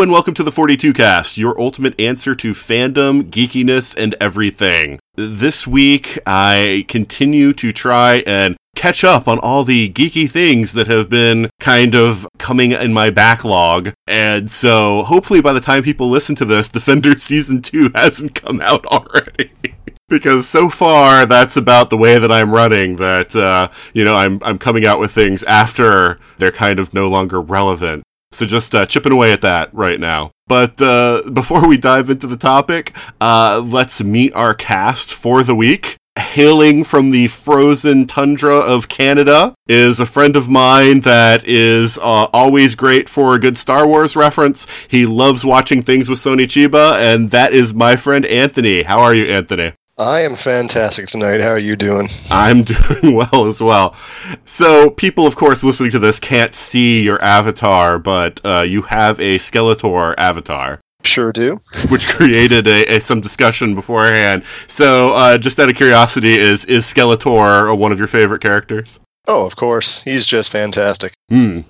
And welcome to the 42 Cast, your ultimate answer to fandom, geekiness, and everything. This week, I continue to try and catch up on all the geeky things that have been kind of coming in my backlog. And so, hopefully, by the time people listen to this, Defender Season 2 hasn't come out already. because so far that's about the way that I'm running that uh, you know I'm I'm coming out with things after they're kind of no longer relevant so just uh, chipping away at that right now. But uh, before we dive into the topic, uh, let's meet our cast for the week. Hailing from the frozen tundra of Canada is a friend of mine that is uh, always great for a good Star Wars reference. He loves watching things with Sonny Chiba, and that is my friend Anthony. How are you, Anthony? I am fantastic tonight. How are you doing? I'm doing well as well. So, people, of course, listening to this can't see your avatar, but uh, you have a Skeletor avatar. Sure do. Which created a, a, some discussion beforehand. So, uh, just out of curiosity, is is Skeletor one of your favorite characters? Oh, of course. He's just fantastic. Hmm.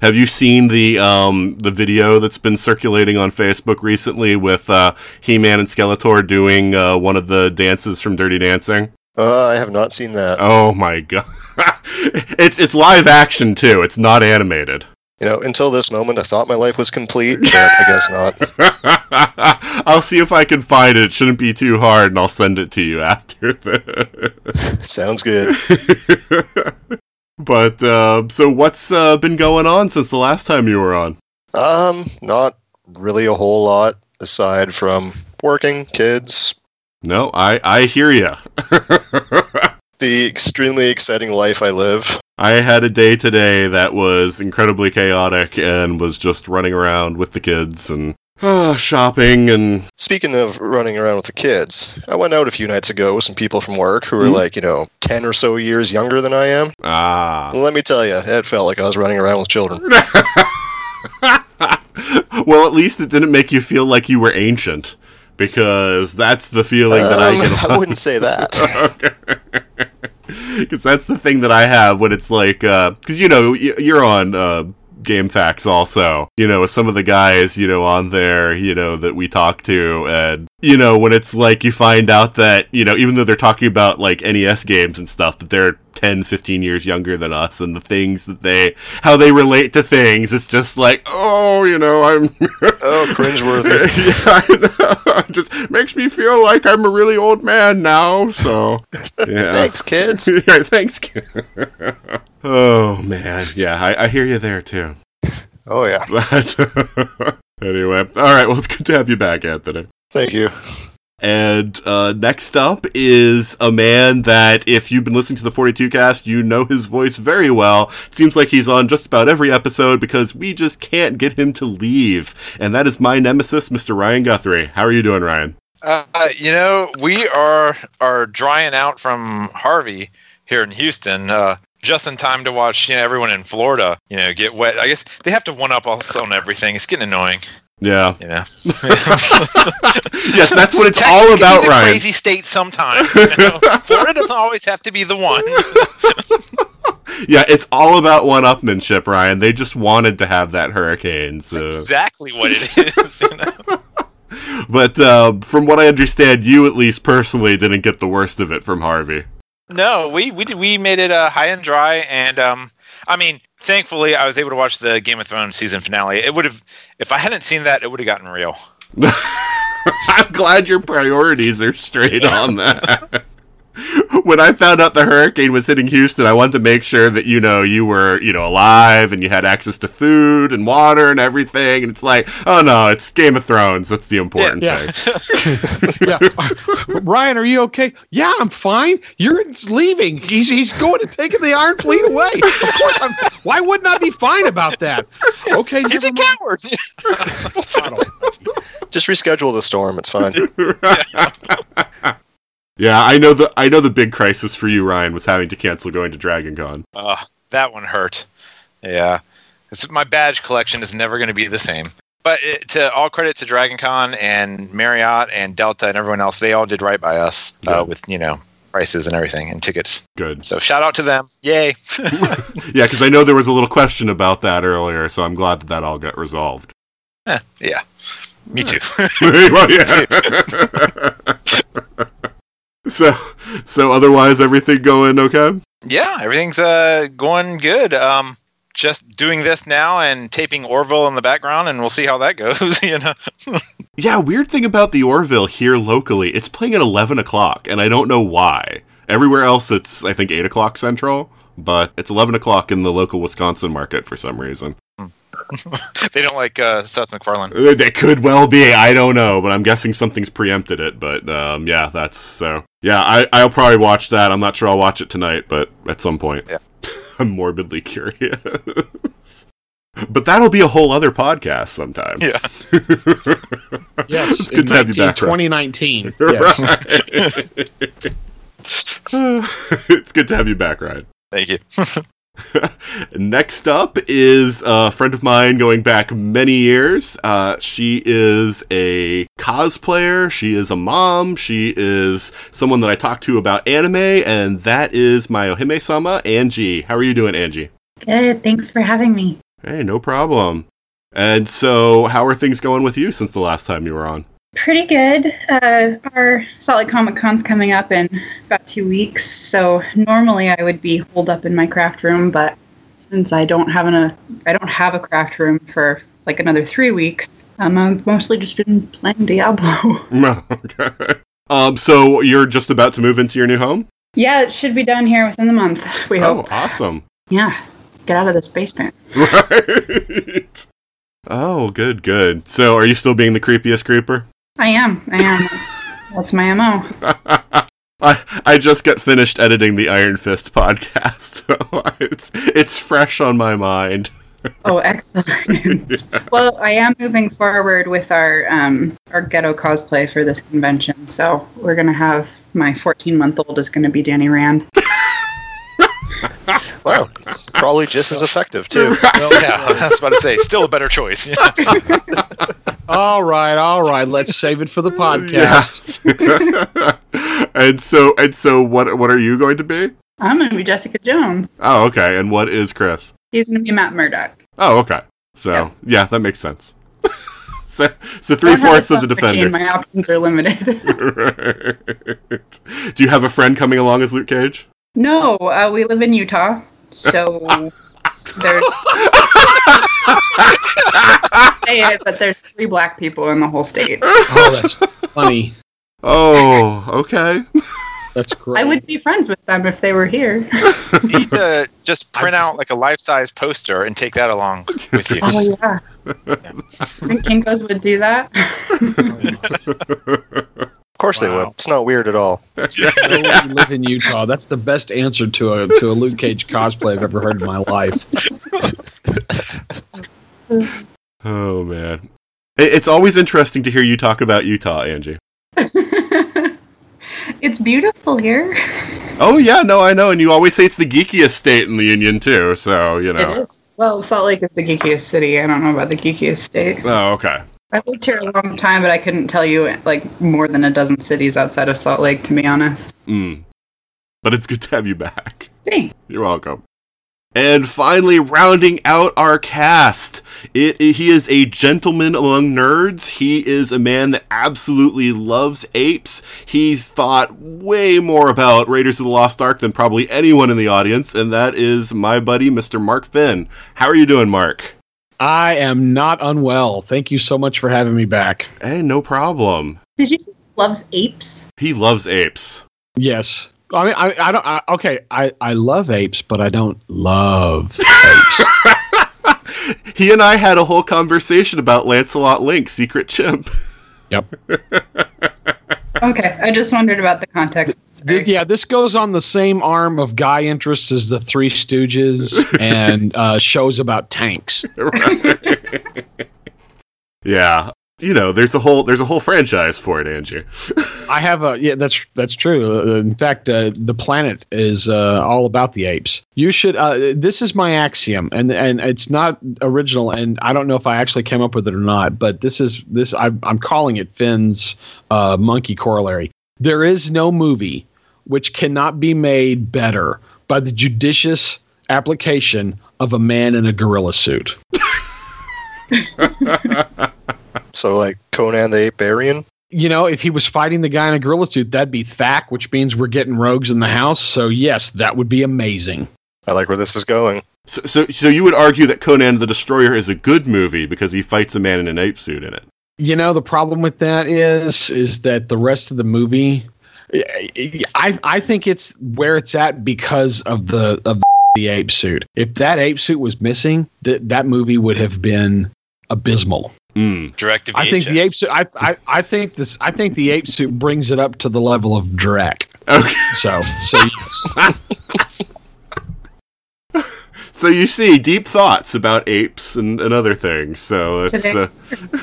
Have you seen the um, the video that's been circulating on Facebook recently with uh, He Man and Skeletor doing uh, one of the dances from Dirty Dancing? Uh, I have not seen that. Oh my god! it's it's live action too. It's not animated. You know, until this moment, I thought my life was complete, but I guess not. I'll see if I can find it. it. Shouldn't be too hard, and I'll send it to you after. Sounds good. But uh, so, what's uh, been going on since the last time you were on? Um, not really a whole lot aside from working, kids. No, I I hear you. the extremely exciting life I live. I had a day today that was incredibly chaotic and was just running around with the kids and uh, shopping and. Speaking of running around with the kids, I went out a few nights ago with some people from work who were mm-hmm. like, you know, 10 or so years younger than I am. Ah. Let me tell you, it felt like I was running around with children. well, at least it didn't make you feel like you were ancient. Because that's the feeling um, that I um, get. I wouldn't say that. Because that's the thing that I have when it's like, because uh, you know, you're on uh, GameFAQs also, you know, with some of the guys, you know, on there, you know, that we talk to and you know, when it's like you find out that, you know, even though they're talking about like NES games and stuff, that they're 10, 15 years younger than us and the things that they, how they relate to things, it's just like, oh, you know, I'm. oh, cringeworthy. yeah, I know. It just makes me feel like I'm a really old man now, so. Yeah. thanks, kids. yeah, thanks, kids. oh, man. Yeah, I, I hear you there too. Oh, yeah. anyway, all right, well, it's good to have you back, Anthony. Thank you. And uh, next up is a man that, if you've been listening to the 42 cast, you know his voice very well. It seems like he's on just about every episode because we just can't get him to leave. And that is my nemesis, Mr. Ryan Guthrie. How are you doing, Ryan? Uh, you know, we are are drying out from Harvey here in Houston. Uh, just in time to watch you know, everyone in Florida, you know, get wet. I guess they have to one up us on everything. It's getting annoying. Yeah. You know. yes, that's what it's Texas all about, Ryan. Crazy state sometimes. You know? Florida doesn't always have to be the one. yeah, it's all about one-upmanship, Ryan. They just wanted to have that hurricane. So. That's exactly what it is. You know? But uh, from what I understand, you at least personally didn't get the worst of it from Harvey. No, we we we made it uh, high and dry, and um, I mean, thankfully, I was able to watch the Game of Thrones season finale. It would have, if I hadn't seen that, it would have gotten real. I'm glad your priorities are straight on that. when I found out the hurricane was hitting Houston, I wanted to make sure that you know you were you know alive and you had access to food and water and everything. And it's like, oh no, it's Game of Thrones. That's the important Yeah. thing. yeah. Ryan, are you okay? Yeah, I'm fine. You're leaving. He's he's going and taking the Iron Fleet away. Of course, I'm. Why wouldn't I be fine about that? Okay, He's never a mind. coward. Just reschedule the storm. It's fine. Yeah, I know the I know the big crisis for you, Ryan, was having to cancel going to Dragon Con. Uh, that one hurt. Yeah, it's, my badge collection is never going to be the same. But it, to all credit to Dragon Con and Marriott and Delta and everyone else, they all did right by us Yeah. uh, with you know prices and everything and tickets. Good. So shout out to them! Yay! Yeah, because I know there was a little question about that earlier, so I'm glad that that all got resolved. Eh, yeah, me too. well, yeah. So, so otherwise, everything going okay? yeah, everything's uh, going good. Um, just doing this now and taping Orville in the background, and we'll see how that goes. You know. Yeah, weird thing about the Orville here locally, it's playing at 11 o'clock, and I don't know why. Everywhere else, it's, I think, 8 o'clock central, but it's 11 o'clock in the local Wisconsin market for some reason. they don't like uh, Seth MacFarlane. Uh, That could well be, I don't know, but I'm guessing something's preempted it, but um, yeah, that's so. Yeah, I, I'll probably watch that. I'm not sure I'll watch it tonight, but at some point. Yeah. I'm morbidly curious. But that'll be a whole other podcast sometime. Yeah. Yes, It's good in to have you back, Ryan. 2019. Yes. it's good to have you back, Ryan. Thank you. Next up is a friend of mine going back many years. Uh, she is a cosplayer. She is a mom. She is someone that I talk to about anime, and that is my Ohime sama, Anji. How are you doing, Anji? Good. Thanks for having me. Hey, no problem. And so, how are things going with you since the last time you were on? Pretty good. Uh, our Salt Lake Comic Con's coming up in about two weeks, so normally I would be holed up in my craft room, but since I don't have an, a I don't have a craft room for like another three weeks, um, I've mostly just been playing Diablo. okay. Um, so you're just about to move into your new home? yeah, it should be done here within the month. We Oh, hope. awesome. Yeah, get out of this basement. Right. Oh, good, good. So, are you still being the creepiest creeper? I am. I am. That's, that's my mo. I I just got finished editing the Iron Fist podcast, so it's it's fresh on my mind. Oh, excellent. Well, I am moving forward with our um, our ghetto cosplay for this convention. So we're gonna have my 14 month old is gonna be Danny Rand. Wow, probably just as effective too. Well, yeah, I was about to say, still a better choice. All right, all right. Let's save it for the podcast. Yes. and so and so, what what are you going to be? I'm gonna be Jessica Jones. Oh, okay. And what is Chris? He's gonna be Matt Murdock. Oh, okay. So Yeah. yeah, that makes sense. so so three I have a fourths of the self-contained, defenders. My options are limited. Right. Do you have a friend coming along as Luke Cage? no, uh, we live in Utah, so there's. Say it, but there's three black people in the whole state. Oh, that's funny. Oh, okay. That's great. I would be friends with them if they were here. you need to just print out like a life-size poster and take that along with you. Oh yeah. Think Kinkos would do that? Oh, of course they Wow. would. It's not weird at all. No, we live in Utah. That's the best answer to a to a Luke Cage cosplay I've ever heard in my life. Oh man, it's always interesting to hear you talk about Utah, Anji. it's beautiful here. Oh yeah, no, I know, and you always say it's the geekiest state in the union too. So you know. It is. Well, Salt Lake is the geekiest city. I don't know about the geekiest state. Oh, okay. I've lived here a long time, but I couldn't tell you like more than a dozen cities outside of Salt Lake, to be honest. Mm. But it's good to have you back. Hey, You're welcome. And finally, rounding out our cast, it, he is a gentleman among nerds. He is a man that absolutely loves apes. He's thought way more about Raiders of the Lost Ark than probably anyone in the audience, and that is my buddy, Mr. Mark Finn. How are you doing, Mark? I am not unwell. Thank you so much for having me back. Hey, no problem. did you say he loves apes? He loves apes. Yes. I mean, I, I don't. I, okay, I, I love apes, but I don't love apes. He and I had a whole conversation about Lancelot Link, Secret Chimp. yep. Okay, I just wondered about the context. This, yeah, this goes on the same arm of guy interests as the Three Stooges and uh, shows about tanks. Yeah. You know, there's a whole there's a whole franchise for it, Anji. I have a yeah, that's that's true. Uh, in fact, uh, the planet is uh, all about the apes. You should. Uh, this is my axiom, and and it's not original, and I don't know if I actually came up with it or not. But this is this I, I'm calling it Finn's uh, monkey corollary. There is no movie which cannot be made better by the judicious application of a man in a gorilla suit. So like Conan the Ape Aryan. you know, if he was fighting the guy in a gorilla suit, that'd be Thak, which means we're getting rogues in the house. So yes, that would be amazing. I like where this is going. So, so so you would argue that Conan the Destroyer is a good movie because he fights a man in an ape suit in it. You know, the problem with that is is that the rest of the movie, I I think it's where it's at because of the of the ape suit. If that ape suit was missing, that that movie would have been abysmal. Mm. Direct to I think the ape suit. I, I I think this. I think the ape suit brings it up to the level of Drek. Okay. So so. So you see deep thoughts about apes and, and other things. So it's uh,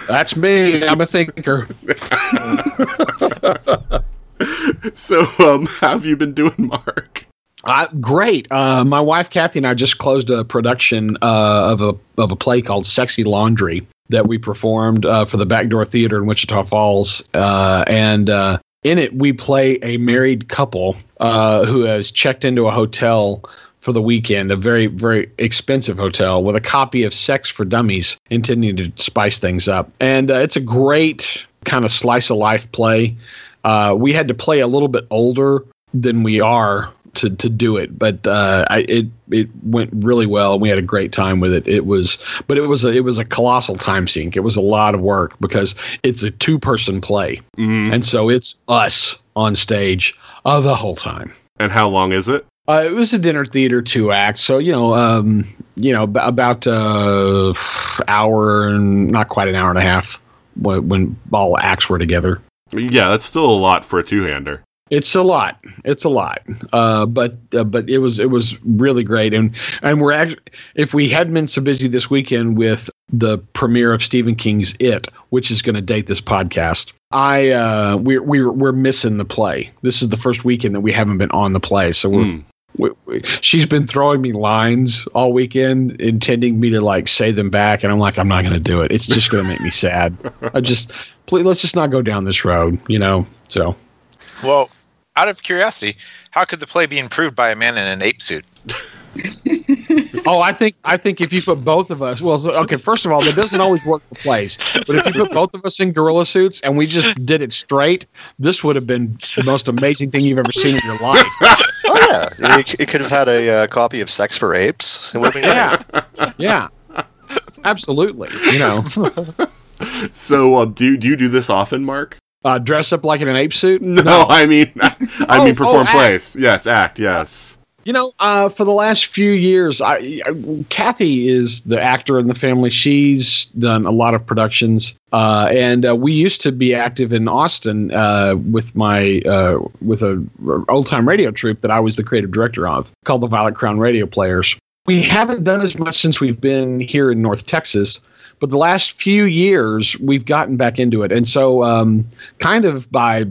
that's me. I'm a thinker. so um how have you been doing, Mark? Uh, great. Uh, my wife Kathy and I just closed a production uh, of a of a play called Sexy Laundry that we performed uh, for the Backdoor Theater in Wichita Falls, uh, and uh, in it we play a married couple who has checked into a hotel for the weekend, a very very expensive hotel with a copy of Sex for Dummies, intending to spice things up, and it's a great kind of slice of life play. We had to play a little bit older than we are to to do it, but uh, I, it it went really well. and We had a great time with it. It was, but it was a it was a colossal time sink. It was a lot of work because it's a two person play, Mm. and so it's us on stage uh, the whole time. And how long is it? Uh, it was a dinner theater two act, so you know, um, you know, ab- about uh, hour and not quite an hour and a half when, when all acts were together. Yeah, that's still a lot for a two-hander. It's a lot. It's a lot. Uh, but uh, but it was it was really great. And and we're actually if we hadn't been so busy this weekend with the premiere of Stephen King's It, which is going to date this podcast, I uh, we're we're we're missing the play. This is the first weekend that we haven't been on the play, so we're. Mm. We, we, she's been throwing me lines all weekend, intending me to like say them back, and I'm like, I'm not going to do it. It's just going to make me sad. I just, please, let's just not go down this road, you know. So, Well, out of curiosity, how could the play be improved by a man in an ape suit? Oh, I think I think if you put both of us, well, okay. First of all, that doesn't always work for plays. But if you put both of us in gorilla suits and we just did it straight, this would have been the most amazing thing you've ever seen in your life. Oh yeah, it, it could have had a uh, copy of Sex for Apes. It would Yeah, yeah, absolutely. You know, So uh, do do you do this often, Mark? Uh, dress up like in an ape suit. No, I mean I Oh, mean perform oh, plays. Yes, act. Yes. You know, uh, for the last few years, I, I, Kathy is the actor in the family. She's done a lot of productions, uh, and uh, we used to be active in Austin uh, with my uh, with a old time radio troupe that I was the creative director of, called the Violet Crown Radio Players. We haven't done as much since we've been here in North Texas, but the last few years we've gotten back into it, and so um, kind of by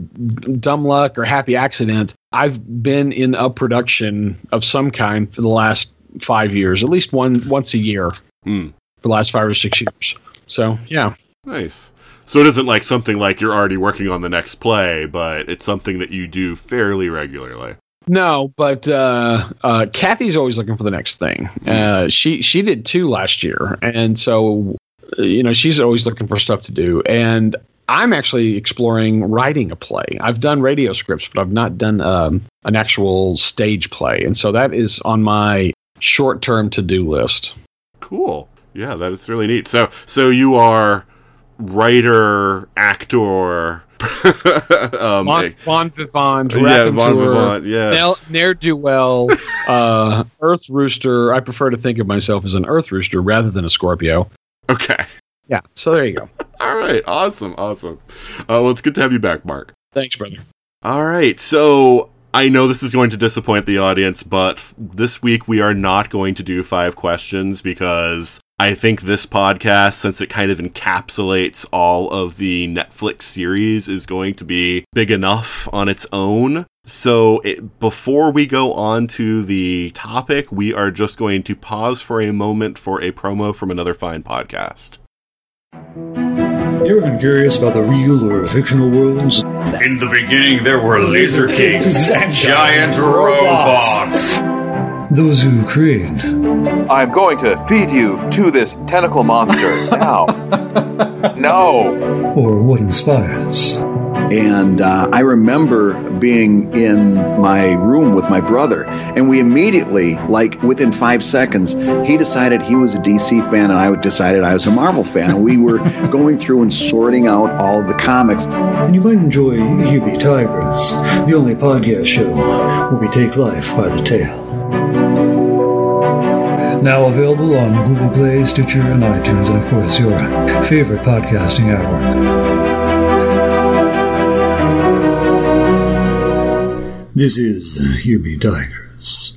dumb luck or happy accident, I've been in a production of some kind for the last five years, at least one once a year Hmm. for the last five or six years. So yeah, Nice. So it isn't like something like you're already working on the next play, but it's something that you do fairly regularly. no, but uh, uh, Kathy's always looking for the next thing. Uh, she she did two last year, and so you know she's always looking for stuff to do. And I'm actually exploring writing a play. I've done radio scripts, but I've not done um, an actual stage play, and so that is on my short term to do list. Cool. Yeah, that is really neat. So so you are writer, actor, um, Bon, bon vivant, yeah, raconteur, Vivant, yes. Ne'er do well, uh, Earth Rooster. I prefer to think of myself as an Earth Rooster rather than a Scorpio. Okay. Yeah, so there you go. All right. Awesome. Awesome. Uh, well, it's good to have you back, Mark. Thanks, brother. All right. So I know this is going to disappoint the audience, but this week we are not going to do five questions because I think this podcast, since it kind of encapsulates all of the Netflix series, is going to be big enough on its own. So, it, before we go on to the topic, we are just going to pause for a moment for a promo from another fine podcast. You ever been curious about the real or fictional worlds? In the beginning, there were laser kings and giant robots. Those who create I'm going to feed you to this tentacle monster now. no. or what inspires? And uh, I remember being in my room with my brother, and we immediately, like within five seconds, he decided he was a DC fan, and I decided I was a Marvel fan. And we were going through and sorting out all of the comics. And you might enjoy Be Tigers, the only podcast show where we take life by the tail. Now available on Google Play, Stitcher, and iTunes, and of course your favorite podcasting network. This is uh, Here Be Tigers.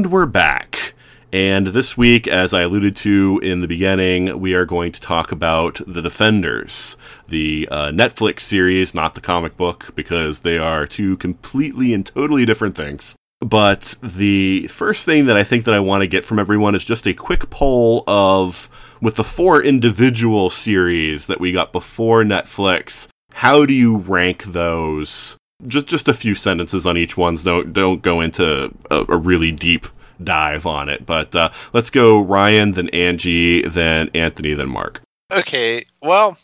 And we're back. And this week, as I alluded to in the beginning, we are going to talk about The Defenders, the uh, Netflix series, not the comic book, because they are two completely and totally different things. But the first thing that I think that I want to get from everyone is just a quick poll of, with the four individual series that we got before Netflix, how do you rank those just just a few sentences on each ones. Don't don't go into a, a really deep dive on it. But uh, let's go Ryan, then Anji, then Anthony, then Mark. Okay, well,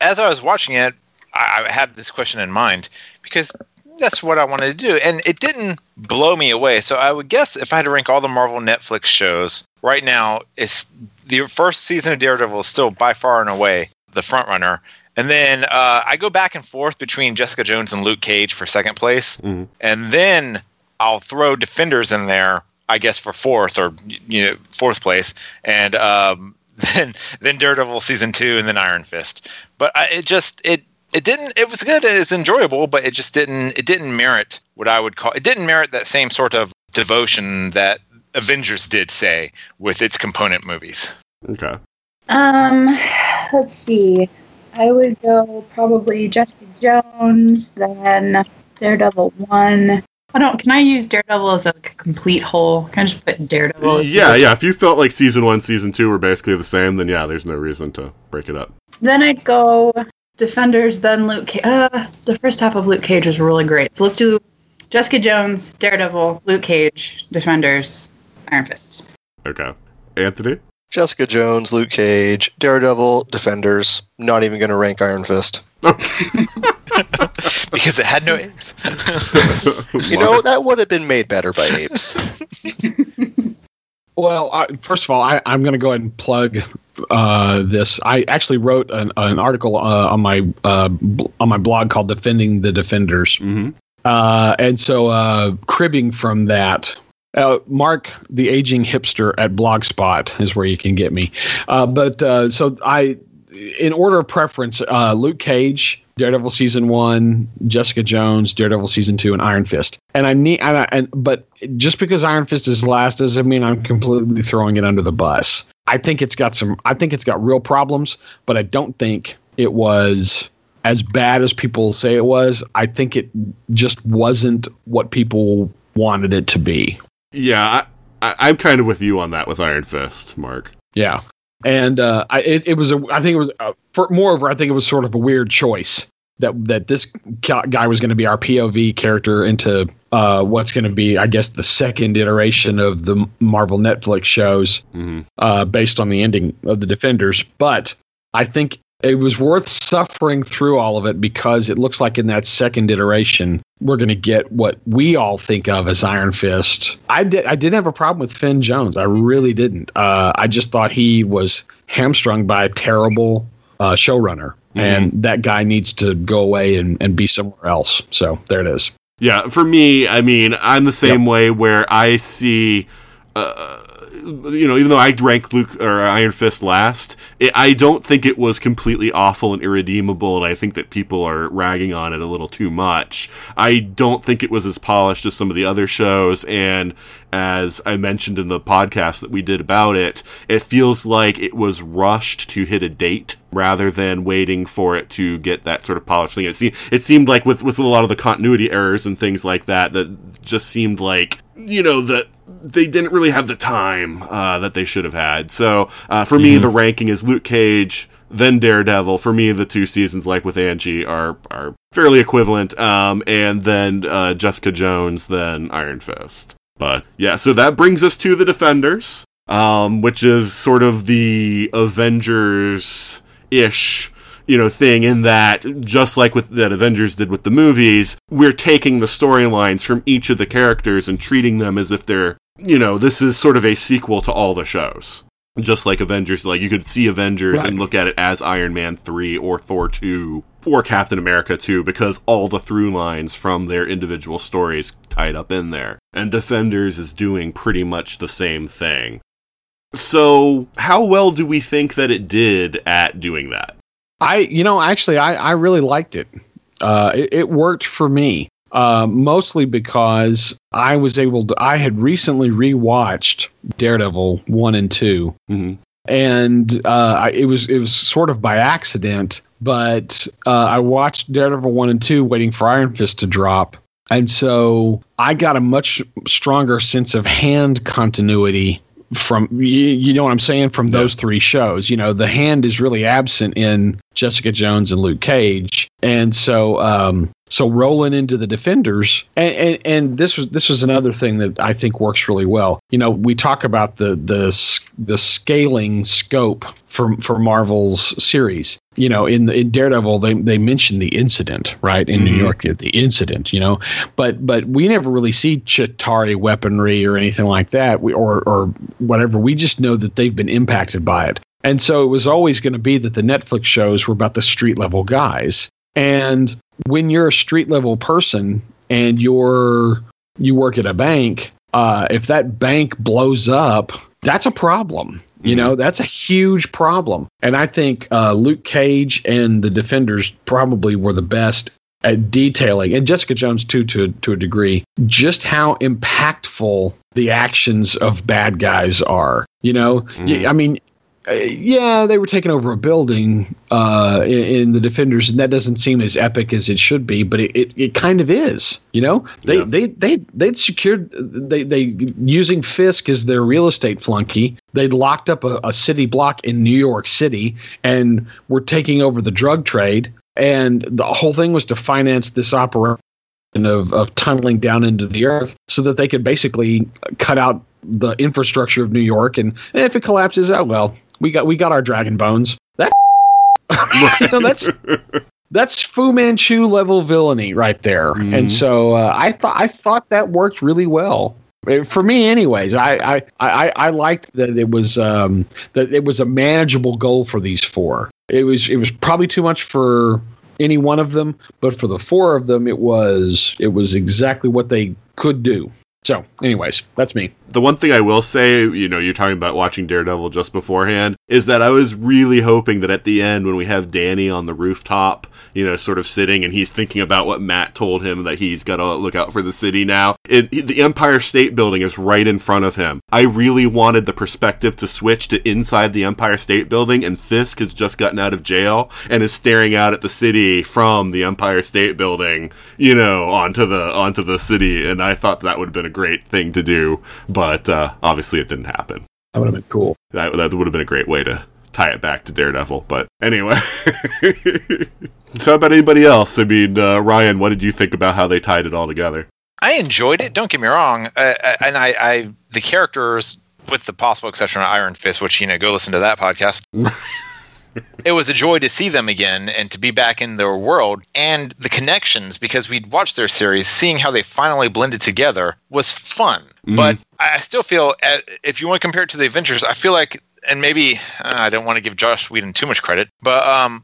as I was watching it, I, I had this question in mind because that's what I wanted to do, and it didn't blow me away. So I would guess if I had to rank all the Marvel Netflix shows right now, it's the first season of Daredevil is still by far and away the front runner. And then uh, I go back and forth between Jessica Jones and Luke Cage for second place, Mhm. and then I'll throw Defenders in there, I guess for fourth or you know fourth place, and um, then then Daredevil season two, and then Iron Fist. But I, it just it it didn't it was good, it was enjoyable, but it just didn't it didn't merit what I would call it didn't merit that same sort of devotion that Avengers did say with its component movies. Okay. Um, let's see. I would go probably Jessica Jones, then Daredevil one. I don't. Can I use Daredevil as a complete whole? Can I just put Daredevil? as- Yeah, yeah. If you felt like season one, season two were basically the same, then yeah, there's no reason to break it up. Then I'd go Defenders, then Luke. Ca- uh, the first half of Luke Cage was really great. So let's do Jessica Jones, Daredevil, Luke Cage, Defenders, Iron Fist. Okay. Anthony? Jessica Jones, Luke Cage, Daredevil, Defenders. Not even going to rank Iron Fist. because it had no apes. You know, that would have been made better by apes. Well, I, first of all, I, I'm going to go ahead and plug uh, this. I actually wrote an, an article uh, on my uh, bl- on my blog called "Defending the Defenders," Mm-hmm. uh, and so uh, cribbing from that. Uh, Mark, the aging hipster at Blogspot is where you can get me. Uh, but uh, so I, in order of preference, uh, Luke Cage, Daredevil season one, Jessica Jones, Daredevil season two, and Iron Fist. And I need, and, I, and but just because Iron Fist is last doesn't mean I'm completely throwing it under the bus. I think it's got some. I think it's got real problems, but I don't think it was as bad as people say it was. I think it just wasn't what people wanted it to be. Yeah, I, I, I'm kind of with you on that with Iron Fist, Mark. Yeah, and uh, I it, it was a I think it was uh, for moreover I think it was sort of a weird choice that that this guy was going to be our POV character into uh, what's going to be I guess the second iteration of the Marvel Netflix shows Mm-hmm. uh, based on the ending of the Defenders, but I think it was worth suffering through all of it because it looks like in that second iteration we're going to get what we all think of as Iron Fist. I did I didn't have a problem with Finn Jones. I really didn't. Uh, I just thought he was hamstrung by a terrible uh, showrunner, and that guy needs to go away and, and be somewhere else. So there it is. Yeah, for me, I mean, I'm the same way where I see, uh, you know, even though I rank Luke or uh, Iron Fist last, it, I don't think it was completely awful and irredeemable, and I think that people are ragging on it a little too much. I don't think it was as polished as some of the other shows, and as I mentioned in the podcast that we did about it, it feels like it was rushed to hit a date rather than waiting for it to get that sort of polished thing. It, se- it seemed like with, with a lot of the continuity errors and things like that, that just seemed like, you know, that they didn't really have the time uh, that they should have had. So uh, for me, the ranking is Luke Cage, then Daredevil. For me, the two seasons, like with Anji, are are fairly equivalent. Um, and then uh, Jessica Jones, then Iron Fist. But yeah, so that brings us to the Defenders, um, which is sort of the Avengers ish you know thing in that just like with that Avengers did with the movies we're taking the storylines from each of the characters and treating them as if they're you know this is sort of a sequel to all the shows just like Avengers like you could see Avengers Right. and look at it as Iron Man 3 or Thor 2 or Captain America 2 because all the through lines from their individual stories tied up in there and Defenders is doing pretty much the same thing so, how well do we think that it did at doing that? I, you know, actually, I, I really liked it. Uh, it, it worked for me, uh, mostly because I was able to. I had recently rewatched Daredevil one and 2 Mhm. and uh, I, it was it was sort of by accident. But uh, I watched Daredevil one and two, waiting for Iron Fist to drop, and so I got a much stronger sense of hand continuity from you, you know what I'm saying from those three shows. You know, the hand is really absent in Jessica Jones and Luke Cage, and so um, so rolling into the Defenders, and, and and this was this was another thing that I think works really well. You know, we talk about the the the scaling scope for for Marvel's series. You know, in in Daredevil, they they mention the incident right in New Mhm. York, the incident. You know, but but we never really see Chitauri weaponry or anything like that, we, or or whatever. We just know that they've been impacted by it. And so it was always going to be that the Netflix shows were about the street level guys. And when you're a street level person and you're you work at a bank, uh, if that bank blows up, that's a problem. You know, that's a huge problem. And I think uh, Luke Cage and the Defenders probably were the best at detailing, and Jessica Jones too, to to a degree, just how impactful the actions of bad guys are. You know, I mean, uh, yeah, they were taking over a building uh, in, in the Defenders, and that doesn't seem as epic as it should be, but it, it, it kind of is. You know, they Yeah. they they they'd secured they they using Fisk as their real estate flunky. They'd locked up a, a city block in New York City, and were taking over the drug trade. And the whole thing was to finance this operation of, of tunneling down into the earth so that they could basically cut out the infrastructure of New York. And if it collapses, oh well, we got we got our dragon bones. That you know, that's that's Fu Manchu level villainy right there. Mhm. And so uh, I thought I thought that worked really well. Eh, For me, anyways, I I, I, I liked that it was um, that it was a manageable goal for these four. It was it was probably too much for any one of them, but for the four of them, it was it was exactly what they could do. So, anyways, that's me. The one thing I will say, you know, you're talking about watching Daredevil just beforehand, is that I was really hoping that at the end, when we have Danny on the rooftop, you know, sort of sitting and he's thinking about what Matt told him that he's got to look out for the city now, it, the Empire State Building is right in front of him. I really wanted the perspective to switch to inside the Empire State Building, and Fisk has just gotten out of jail and is staring out at the city from the Empire State Building, you know, onto the onto the city, and I thought that would have been a great thing to do, but uh, obviously it didn't happen. That would have been cool. That that would have been a great way to tie it back to Daredevil. But anyway, so how about anybody else? I mean, uh, Ryan, what did you think about how they tied it all together? I enjoyed it. Don't get me wrong, uh, uh, and I, I the characters, with the possible exception of Iron Fist, which you know, go listen to that podcast. it was a joy to see them again and to be back in their world and the connections because we'd watched their series seeing how they finally blended together was fun Mhm. but i still feel uh, if you want to compare it to the avengers i feel like and maybe uh, i don't want to give joss whedon too much credit but um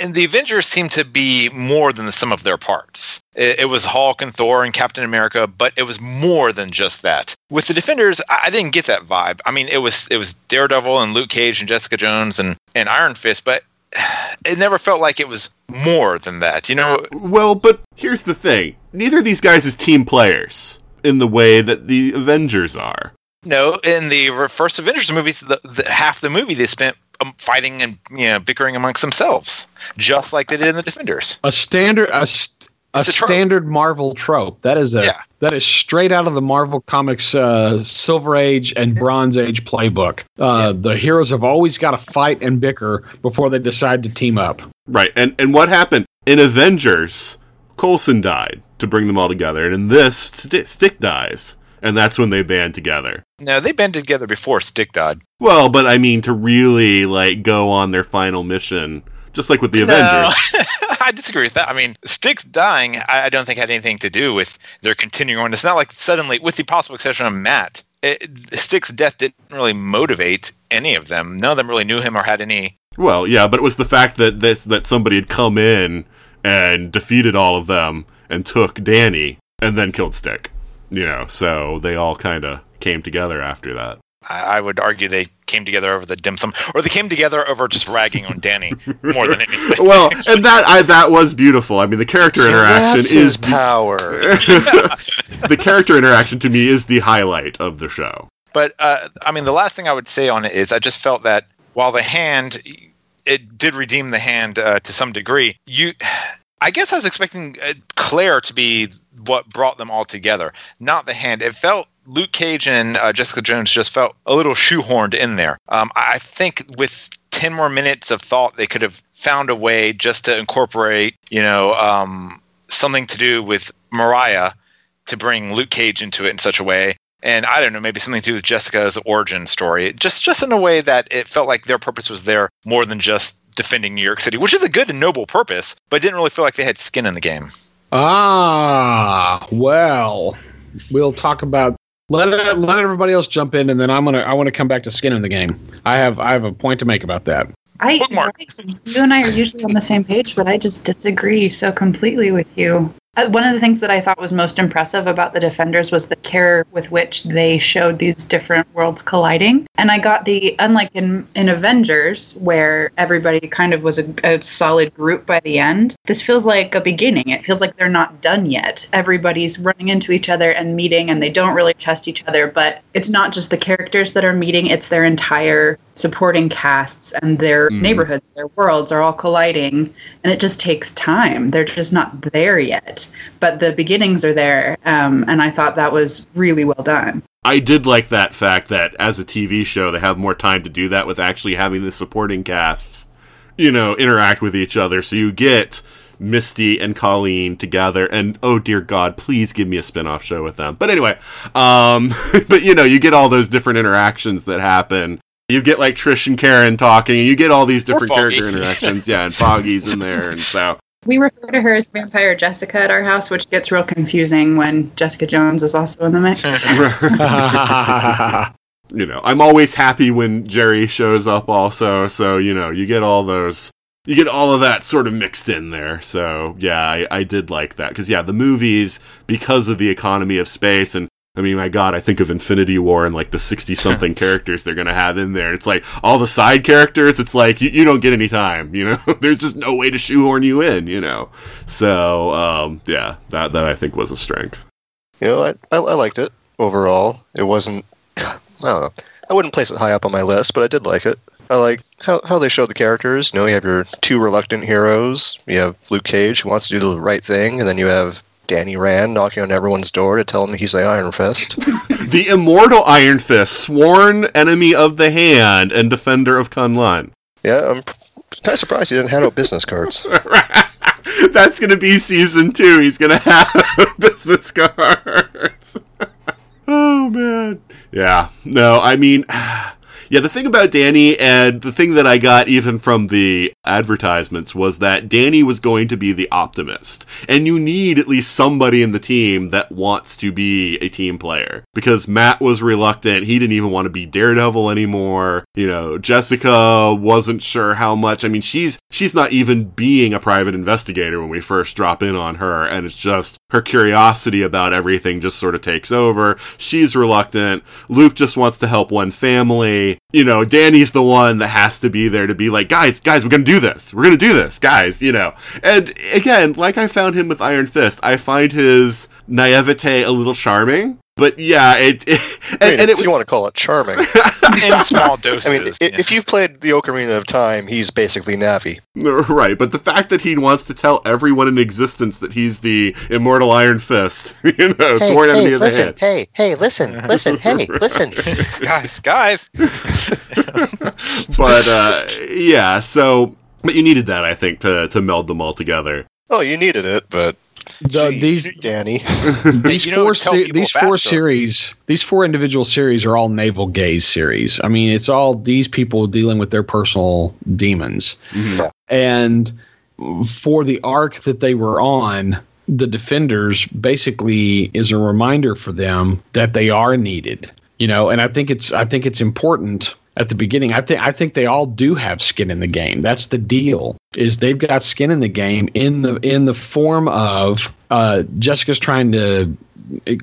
and the avengers seemed to be more than the sum of their parts. It, it was hulk and thor and captain america but it was more than just that. With the defenders I, I didn't get that vibe. I mean it was it was daredevil and luke cage and jessica jones and and iron fist but it never felt like it was more than that you know? Well, but here's the thing: neither of these guys is team players in the way that the Avengers are. No in the re- first avengers movies the, the half the movie they spent um, fighting and you know bickering amongst themselves just like they did in the defenders A standard a, st- a It's a trope. standard Marvel trope. That is a Yeah. that is straight out of the Marvel Comics uh, Silver Age and Bronze Age playbook. Uh, The heroes have always got to fight and bicker before they decide to team up. Right, and and what happened in Avengers? Coulson died to bring them all together, and in this, Sti Stick dies, and that's when they band together. no they banded together before stick died Well, but I mean to really like go on their final mission, just like with the Avengers. I disagree with that. I mean, Stick's dying, I I don't think had anything to do with their continuing on. It's not like suddenly, with the possible exception of Matt, it, Stick's death didn't really motivate any of them. None of them really knew him or had any. Well, yeah, but it was the fact that this that somebody had come in and defeated all of them and took Danny and then killed Stick. You know, so they all kind of came together after that. I, would argue they came together over the dim sum, or they came together over just ragging on Danny more than anything. Well, and that I that was beautiful. I mean, the character interaction That's is power. the character interaction to me is the highlight of the show. But uh, I mean, the last thing I would say on it is I just felt that while the hand, it did redeem the hand uh, to some degree. You, I guess I was expecting uh, Claire to be what brought them all together, not the hand. It felt Luke Cage and uh, Jessica Jones just felt a little shoehorned in there. Um, I think with ten more minutes of thought, they could have found a way just to incorporate, you know, um, something to do with Mariah to bring Luke Cage into it in such a way and I don't know, maybe something to do with Jessica's origin story, just just in a way that it felt like their purpose was there more than just defending New York City, which is a good and noble purpose, but didn't really feel like they had skin in the game. Ah, well, we'll talk about. Let let everybody else jump in, and then I'm gonna I want to come back to skin in the game. I have I have a point to make about that. I Bookmark. you and I are usually on the same page, but I just disagree so completely with you. Uh, one of the things that I thought was most impressive about the Defenders was the care with which they showed these different worlds colliding. And I got the, unlike in, in Avengers, where everybody kind of was a, a solid group by the end, this feels like a beginning. It feels like they're not done yet. Everybody's running into each other and meeting, and they don't really trust each other. But it's not just the characters that are meeting, it's their entire supporting casts and their Mhm. neighborhoods, their worlds are all colliding and it just takes time. They're just not there yet, but the beginnings are there, um, and I thought that was really well done. I did like that fact that as a TV show, they have more time to do that with actually having the supporting casts, you know, interact with each other. So you get Misty and Colleen together, and oh dear God, please give me a spin off show with them. But anyway, um, but you know, you get all those different interactions that happen. You get like Trish and Karen talking, and you get all these different character interactions. Yeah, and Foggy's in there, and so We refer to her as Vampire Jessica at our house, which gets real confusing when Jessica Jones is also in the mix. you know, I'm always happy when Jeri shows up also, so you know, you get all those you get all of that sort of mixed in there. So yeah, I, I did like that because yeah, the movies because of the economy of space and I mean, my God, I think of Infinity War and like the sixty something characters they're gonna have in there. It's like all the side characters. It's like you, you don't get any time. You know, there's just no way to shoehorn you in. You know, so um, yeah, that that I think was a strength. You know, I, I, I liked it overall. It wasn't. I don't know. I wouldn't place it high up on my list, but I did like it. I like how, how they show the characters. You know, you have your two reluctant heroes. You have Luke Cage, who wants to do the right thing, and then you have Danny Rand knocking on everyone's door to tell him he's the Iron Fist. the immortal Iron Fist, sworn enemy of the hand and defender of Kunlun. Yeah, I'm kind of surprised he didn't hand out business cards. That's going to be season two. He's going to have business cards. oh, man. Yeah. No, I mean. Yeah, the thing about Danny and the thing that I got even from the advertisements was that Danny was going to be the optimist. And you need at least somebody in the team that wants to be a team player. Because Matt was reluctant. He didn't even want to be Daredevil anymore. You know, Jessica wasn't sure how much. I mean, she's she's not even being a private investigator when we first drop in on her, and it's just her curiosity about everything just sort of takes over. She's reluctant. Luke just wants to help one family you know, Danny's the one that has to be there to be like, guys, guys, we're gonna do this. We're gonna do this, guys, you know. And again, like I found him with Iron Fist, I find his naivete a little charming. But yeah, it, it and, I mean, and it if was you want to call it charming. in small doses. I mean, yeah. if you've played the Ocarina of Time, he's basically Navi. right. But the fact that he wants to tell everyone in existence that he's the immortal Iron Fist, you know, sworn enemy of the hand. hey, hey, listen, listen, hey, listen. guys, guys. But uh, yeah, so but you needed that, I think, to to meld them all together. Oh, you needed it, but The, geez, these Danny. these you four se- these four faster. series these four individual series are all naval gaze series i mean it's all these people dealing with their personal demons Mhm. and for the arc that they were on the defenders basically is a reminder for them that they are needed you know and i think it's i think it's important at the beginning i think i think they all do have skin in the game that's the deal is they've got skin in the game in the in the form of uh, jessica's trying to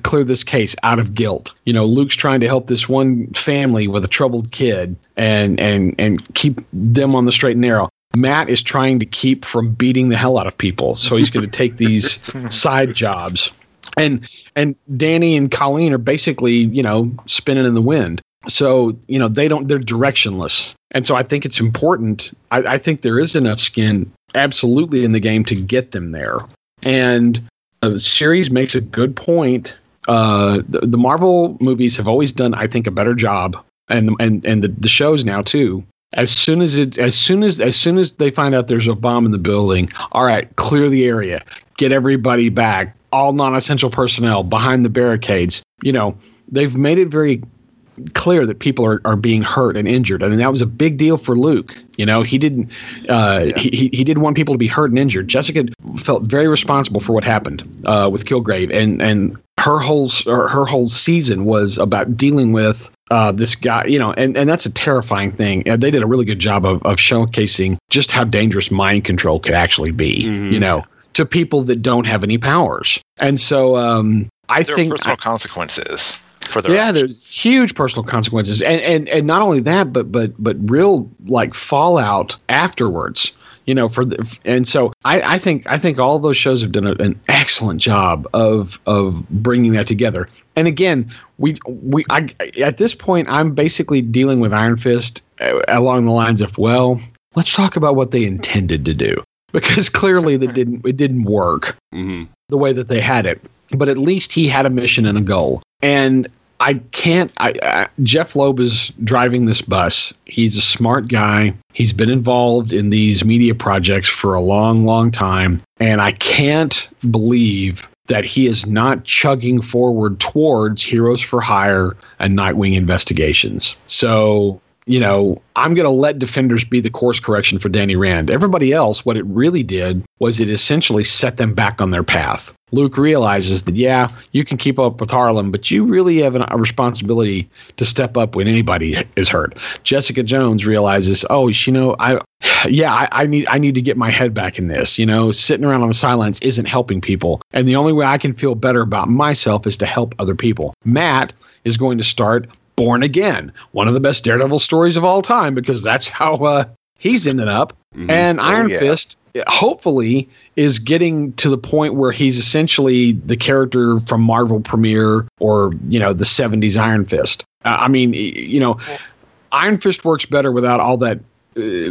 clear this case out of guilt. You know, Luke's trying to help this one family with a troubled kid and and and keep them on the straight and narrow. Matt is trying to keep from beating the hell out of people, so he's going to take these side jobs. And and Danny and Colleen are basically, you know, spinning in the wind. So, you know, they don't they're directionless. And so I think it's important. I, I think there is enough skin absolutely in the game to get them there. And the series makes a good point. Uh, the, the Marvel movies have always done, I think, a better job, and and and the, the shows now too. As soon as it, as soon as as soon as they find out there's a bomb in the building, all right, clear the area, get everybody back, all non-essential personnel behind the barricades. You know, they've made it very clear that people are, are being hurt and injured. I mean, that was a big deal for Luke. You know, he didn't, uh, he, he he didn't want people to be hurt and injured. Jessica felt very responsible for what happened uh, with Kilgrave, and and her whole her whole season was about dealing with uh, this guy. You know, and and that's a terrifying thing. And they did a really good job of of showcasing just how dangerous mind control could actually be. Mhm. You know, to people that don't have any powers. And so, um, I There are think personal consequences for their yeah, actions. there's huge personal consequences, and and and not only that, but but but real like fallout afterwards. You know, for the and so I, I think I think all those shows have done a, an excellent job of of bringing that together. And again, we we I at this point I'm basically dealing with Iron Fist uh, along the lines of well, let's talk about what they intended to do because clearly that didn't it didn't work hmm the way that they had it. But at least he had a mission and a goal. And I can't. I, I, Jeph Loeb is driving this bus. He's a smart guy. He's been involved in these media projects for a long, long time. And I can't believe that he is not chugging forward towards Heroes for Hire and Nightwing investigations. So, you know, I'm going to let Defenders be the course correction for Danny Rand. Everybody else, what it really did was it essentially set them back on their path. Luke realizes that, yeah, you can keep up with Harlem, but you really have an, a responsibility to step up when anybody is hurt. Jessica Jones realizes, oh, you know, I, yeah, I, I need, I need to get my head back in this. You know, sitting around on the sidelines isn't helping people, and the only way I can feel better about myself is to help other people. Matt is going to start Born Again, one of the best Daredevil stories of all time, because that's how uh, he's ended up. Mhm. And Oh, Iron yeah. Fist, hopefully, is getting to the point where he's essentially the character from Marvel Premiere or you know the '70s Iron Fist. Uh, I mean, you know, Iron Fist works better without all that. Uh,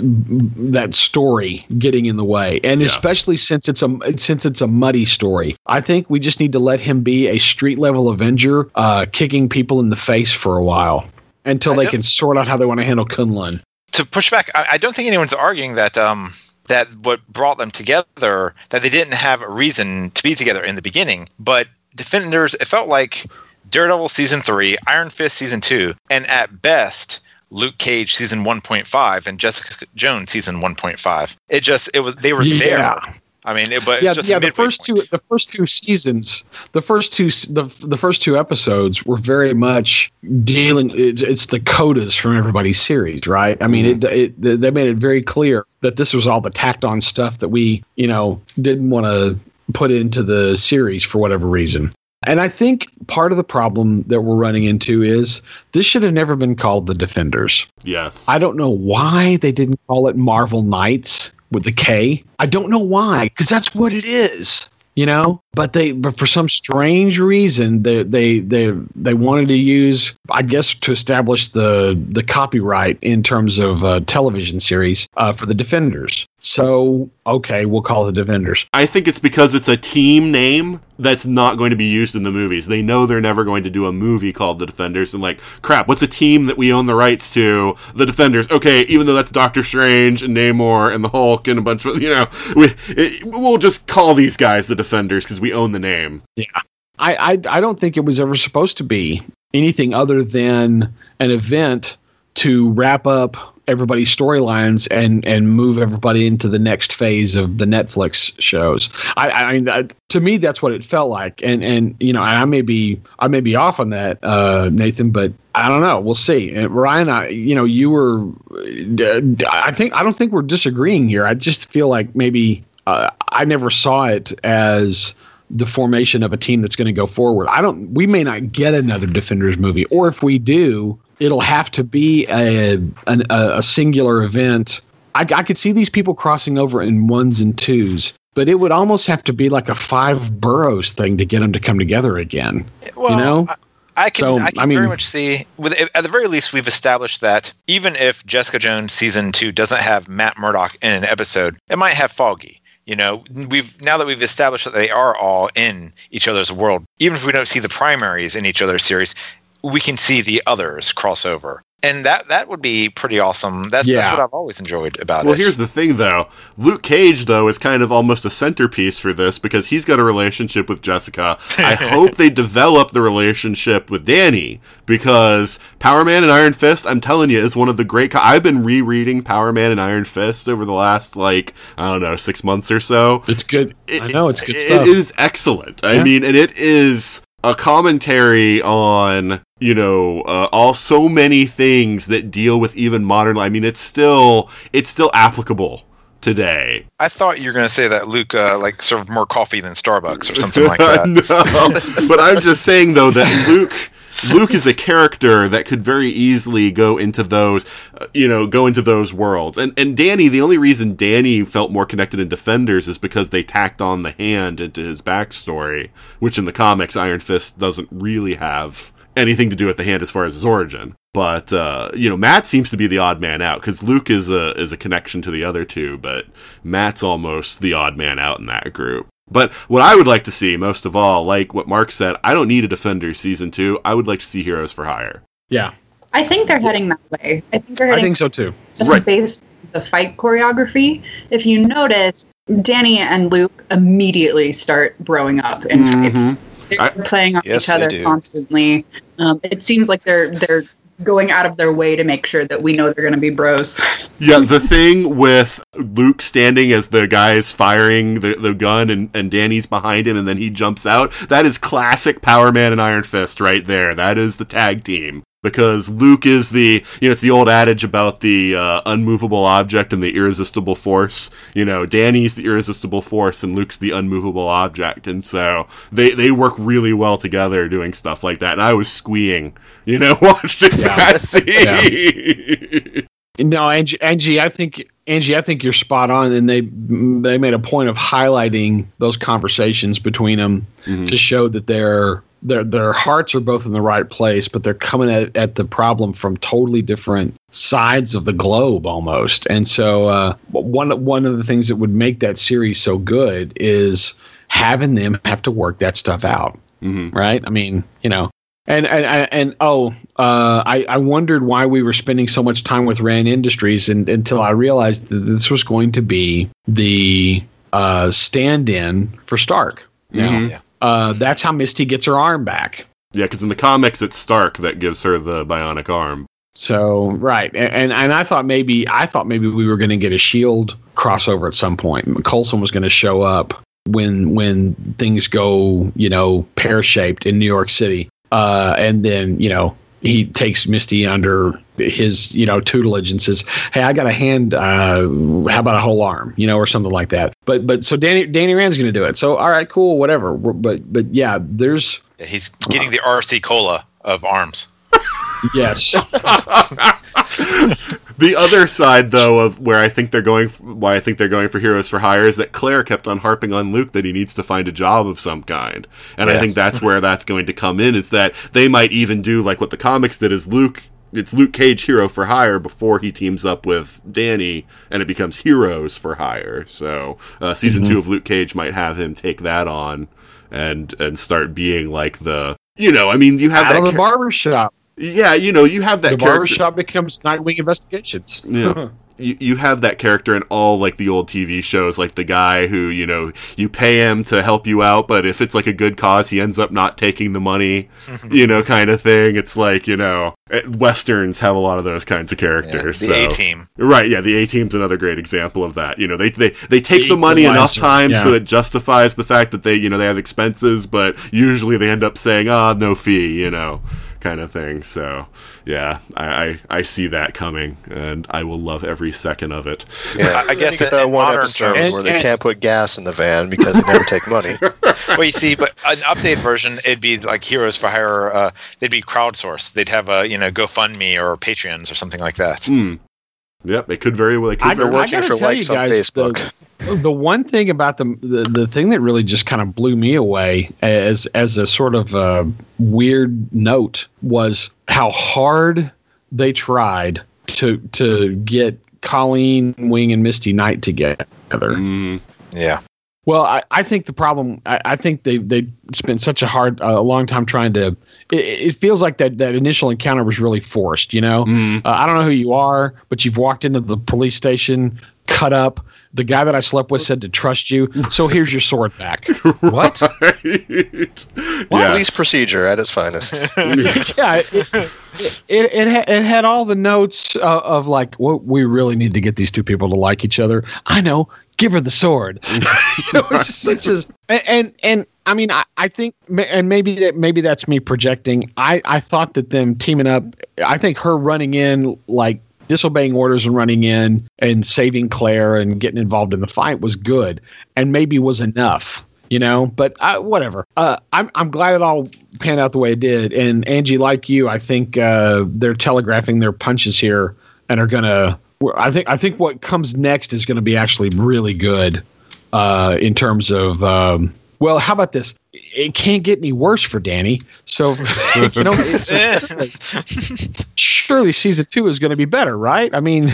that story getting in the way and Yes. especially since it's a since it's a muddy story i think we just need to let him be a street level avenger uh kicking people in the face for a while until I they can sort out how they want to handle kunlun to push back, I, I don't think anyone's arguing that um, that what brought them together that they didn't have a reason to be together in the beginning. But Defenders, it felt like Daredevil season three, Iron Fist season two, and at best. Luke Cage season 1.5 and Jessica Jones season 1.5. It just it was they were Yeah. there. I mean, it, but yeah, it's just yeah. The first two, the first two seasons, the first two, the the first two episodes were very much dealing. It's, it's the codas from everybody's series, right? I mean, it, mm-hmm. it they made it very clear that this was all the tacked on stuff that we, you know, didn't want to put into the series for whatever reason. And I think part of the problem that we're running into is this should have never been called the Defenders. Yes. I don't know why they didn't call it Marvel Knights with the K. I don't know why, because that's what it is. You know, but they, but for some strange reason, they, they, they, they wanted to use, I guess, to establish the the copyright in terms of uh, television series uh, for the Defenders. So, okay, we'll call the Defenders. I think it's because it's a team name that's not going to be used in the movies. They know they're never going to do a movie called The Defenders, and like, crap, what's a team that we own the rights to? The Defenders. Okay, even though that's Doctor Strange and Namor and the Hulk and a bunch of, you know, we it, we'll just call these guys the Defenders because we own the name. Yeah. I, I I don't think it was ever supposed to be anything other than an event to wrap up everybody's storylines and and move everybody into the next phase of the Netflix shows. I I mean I, to me that's what it felt like, and and you know I may be I may be off on that, uh, Nathan, but I don't know. We'll see. And Ryan, I you know you were I think I don't think we're disagreeing here. I just feel like maybe uh, I never saw it as the formation of a team that's going to go forward. I don't. We may not get another Defenders movie, or if we do, it'll have to be a an, a, singular event. I, I could see these people crossing over in ones and twos, but it would almost have to be like a five boroughs thing to get them to come together again. Well, you know? I, I can, So, I can I mean- very much see. With at the very least, we've established that even if Jessica Jones season two doesn't have Matt Murdock in an episode, it might have Foggy. You know, we've now that we've established that they are all in each other's world. Even if we don't see the primaries in each other's series, we can see the others cross over, and that that would be pretty awesome. That's, that's what I've always enjoyed about Well, it. Well, here's the thing, though. Luke Cage, though, is kind of almost a centerpiece for this because he's got a relationship with Jessica. I hope they develop the relationship with Danny because Power Man and Iron Fist, I'm telling you, is one of the great. Co- I've been rereading Power Man and Iron Fist over the last, like, I don't know, six months or so. It's good. I know it's good It- stuff. It is excellent. I mean, and it is a commentary on you know uh, all so many things that deal with even modern. I mean, it's still it's still applicable today. I thought you were going to say that Luke uh, like served more coffee than Starbucks or something like that. no, but I'm just saying though that Luke. Luke is a character that could very easily go into those, uh, you know, go into those worlds. And and Danny, the only reason Danny felt more connected in Defenders is because they tacked on the hand into his backstory, which in the comics Iron Fist doesn't really have anything to do with the hand as far as his origin. But uh, you know, Matt seems to be the odd man out because Luke is a is a connection to the other two, but Matt's almost the odd man out in that group. But what I would like to see most of all, like what Mark said, I don't need a Defender season two. I would like to see Heroes for Hire. yeah, I think they're heading that way. I think they're heading. I think so too. just Right. based on the fight choreography. If you notice, Danny and Luke immediately start growing up in fights. They're I- playing on Yes, each other constantly. Um, it seems like they're they're going out of their way to make sure that we know they're going to be bros. Yeah, the thing with Luke standing as the guy is firing the, the gun and, and Danny's behind him and then he jumps out, that is classic Power Man and Iron Fist right there. That is the tag team. Because Luke is the, you know, it's the old adage about the uh, unmovable object and the irresistible force. You know, Danny's the irresistible force and Luke's the unmovable object. And so they, they work really well together doing stuff like that. And I was squeeing, you know, watching that scene. No, Anji, Anji, I think Anji, I think you're spot on, and they they made a point of highlighting those conversations between them Mhm. to show that their their their hearts are both in the right place, but they're coming at, at the problem from totally different sides of the globe almost. And so uh, one one of the things that would make that series so good is having them have to work that stuff out Mhm. right? I mean, you know, and and and, oh, uh, I I wondered why we were spending so much time with Rand Industries, and until I realized that this was going to be the uh, stand-in for Stark. Now, Mhm. Uh, that's how Misty gets her arm back. Yeah, because in the comics, it's Stark that gives her the bionic arm. So right, and and, and I thought maybe I thought maybe we were going to get a Shield crossover at some point. Coulson was going to show up when when things go you know pear shaped in New York City, uh, and then you know he takes Misty under his you know tutelage and says, "Hey, I got a hand. Uh, how about a whole arm? You know, or something like that." But but so Danny Danny Rand's going to do it. So all right, cool, whatever. But but yeah, there's He's getting the RC Cola of arms. yes. The other side, though, of where I think they're going, why I think they're going for Heroes for Hire, is that Claire kept on harping on Luke that he needs to find a job of some kind, and I think that's where that's going to come in. Is that they might even do like what the comics did, is Luke. It's Luke Cage Hero for Hire before he teams up with Danny, and it becomes Heroes for Hire. So uh, season Mm-hmm. two of Luke Cage might have him take that on and and start being like the you know I mean you have Out that of the char- barber shop. Yeah you know you have that the character barbershop becomes Nightwing Investigations. Yeah. You, you have that character in all like the old TV shows, like the guy who you know you pay him to help you out, but if it's like a good cause, he ends up not taking the money, you know, kind of thing. It's like you know, westerns have a lot of those kinds of Yeah, characters. the so. A team. Right, yeah, the A team's another great example of that. You know, they they, they take The the money enough equalizer, times so it justifies the fact that they you know they have expenses, but usually they end up saying ah no fee, you know, kind of thing. So yeah, I, I I see that coming, and I will love every second of it. Yeah, I guess you get in- that one episode terms- where they And- can't put gas in the van because they never take money. well, you see, but an updated version, it'd be like Heroes for Hire. Uh, they'd be crowdsourced. They'd have a you know GoFundMe or Patreons or something like that. Hmm. Yep, they could very well. They could I, very They're working for tell you likes on Facebook. The, the one thing about the, the the thing that really just kind of blew me away as as a sort of uh, weird note was how hard they tried to to get Colleen Wing and Misty Knight together. Mm, Yeah, Well, I, I think the problem. I, I think they they spent such a hard, a long time trying to. It, it feels like that that initial encounter was really forced. You know, mm. uh, I don't know who you are, but you've walked into the police station, cut up. The guy that I slept with said to trust you, so here's your sword back. what? Right. Yes. Police procedure at its finest. yeah, it, it, it, it, it had all the notes uh, of like, well, we really need to get these two people to like each other. I know, give her the sword. you know, it's just, it's just and, and and I mean, I, I think, and maybe that maybe that's me projecting. I I thought that them teaming up. I think her running in like disobeying orders and running in and saving Claire and getting involved in the fight was good and maybe was enough you know but uh, whatever uh, I'm, I'm glad it all panned out the way it did and Anji like you i think uh, they're telegraphing their punches here and are gonna i think i think what comes next is gonna be actually really good uh, in terms of um, well how about this? It can't get any worse for danny. So you know it's, surely season two is going to be better right? I mean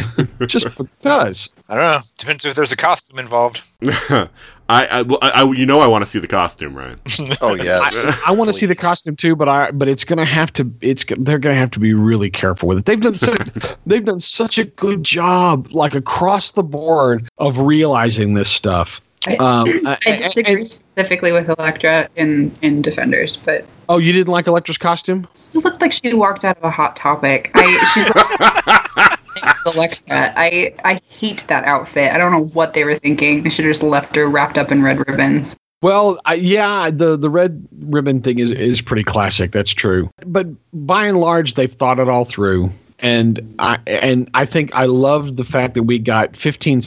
just because. I don't know. Depends if there's a costume involved. I, I, I, I- you know, I want to see the costume, Ryan. Oh yes. I, I want to see the costume too, but I but it's gonna have to it's they're gonna have to be really careful with it. They've done such, they've done such a good job, like across the board, of realizing this stuff. I, Um, I and- disagree and- specifically with Elektra in in Defenders, but oh, you didn't like Elektra's costume? it looked like she walked out of a hot topic. I she's Elektra. I I hate that outfit. I don't know what they were thinking. They should have just left her wrapped up in red ribbons. Well, I, yeah, the the red ribbon thing is is pretty classic. That's true. But by and large, they've thought it all through, and I and I think I loved the fact that we got 15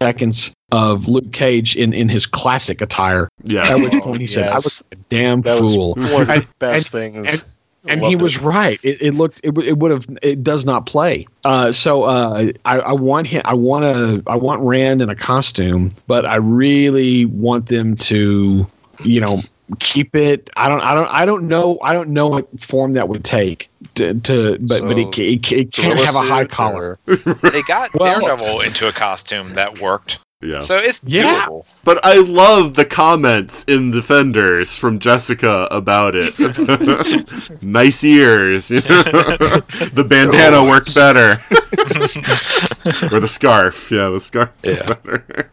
seconds of Luke Cage in in his classic attire. Yes. At which point he said, "I was a damn That was fool." one of the And- best things. and Loved he it. was right. It, it looked it, it would have it does not play. Uh, so uh, I, I want him. I want to. I want Rand in a costume, but I really want them to, you know, keep it. I don't. I don't. I don't know. I don't know what form that would take. To, to but but it, it, it can't have a high collar. They got Well- Daredevil into a costume that worked, Yeah. so it's Yeah. doable. But I love the comments in Defenders from Jessica about it. nice ears. the bandana worked better. or the scarf. Yeah, the scarf. Yeah. Better.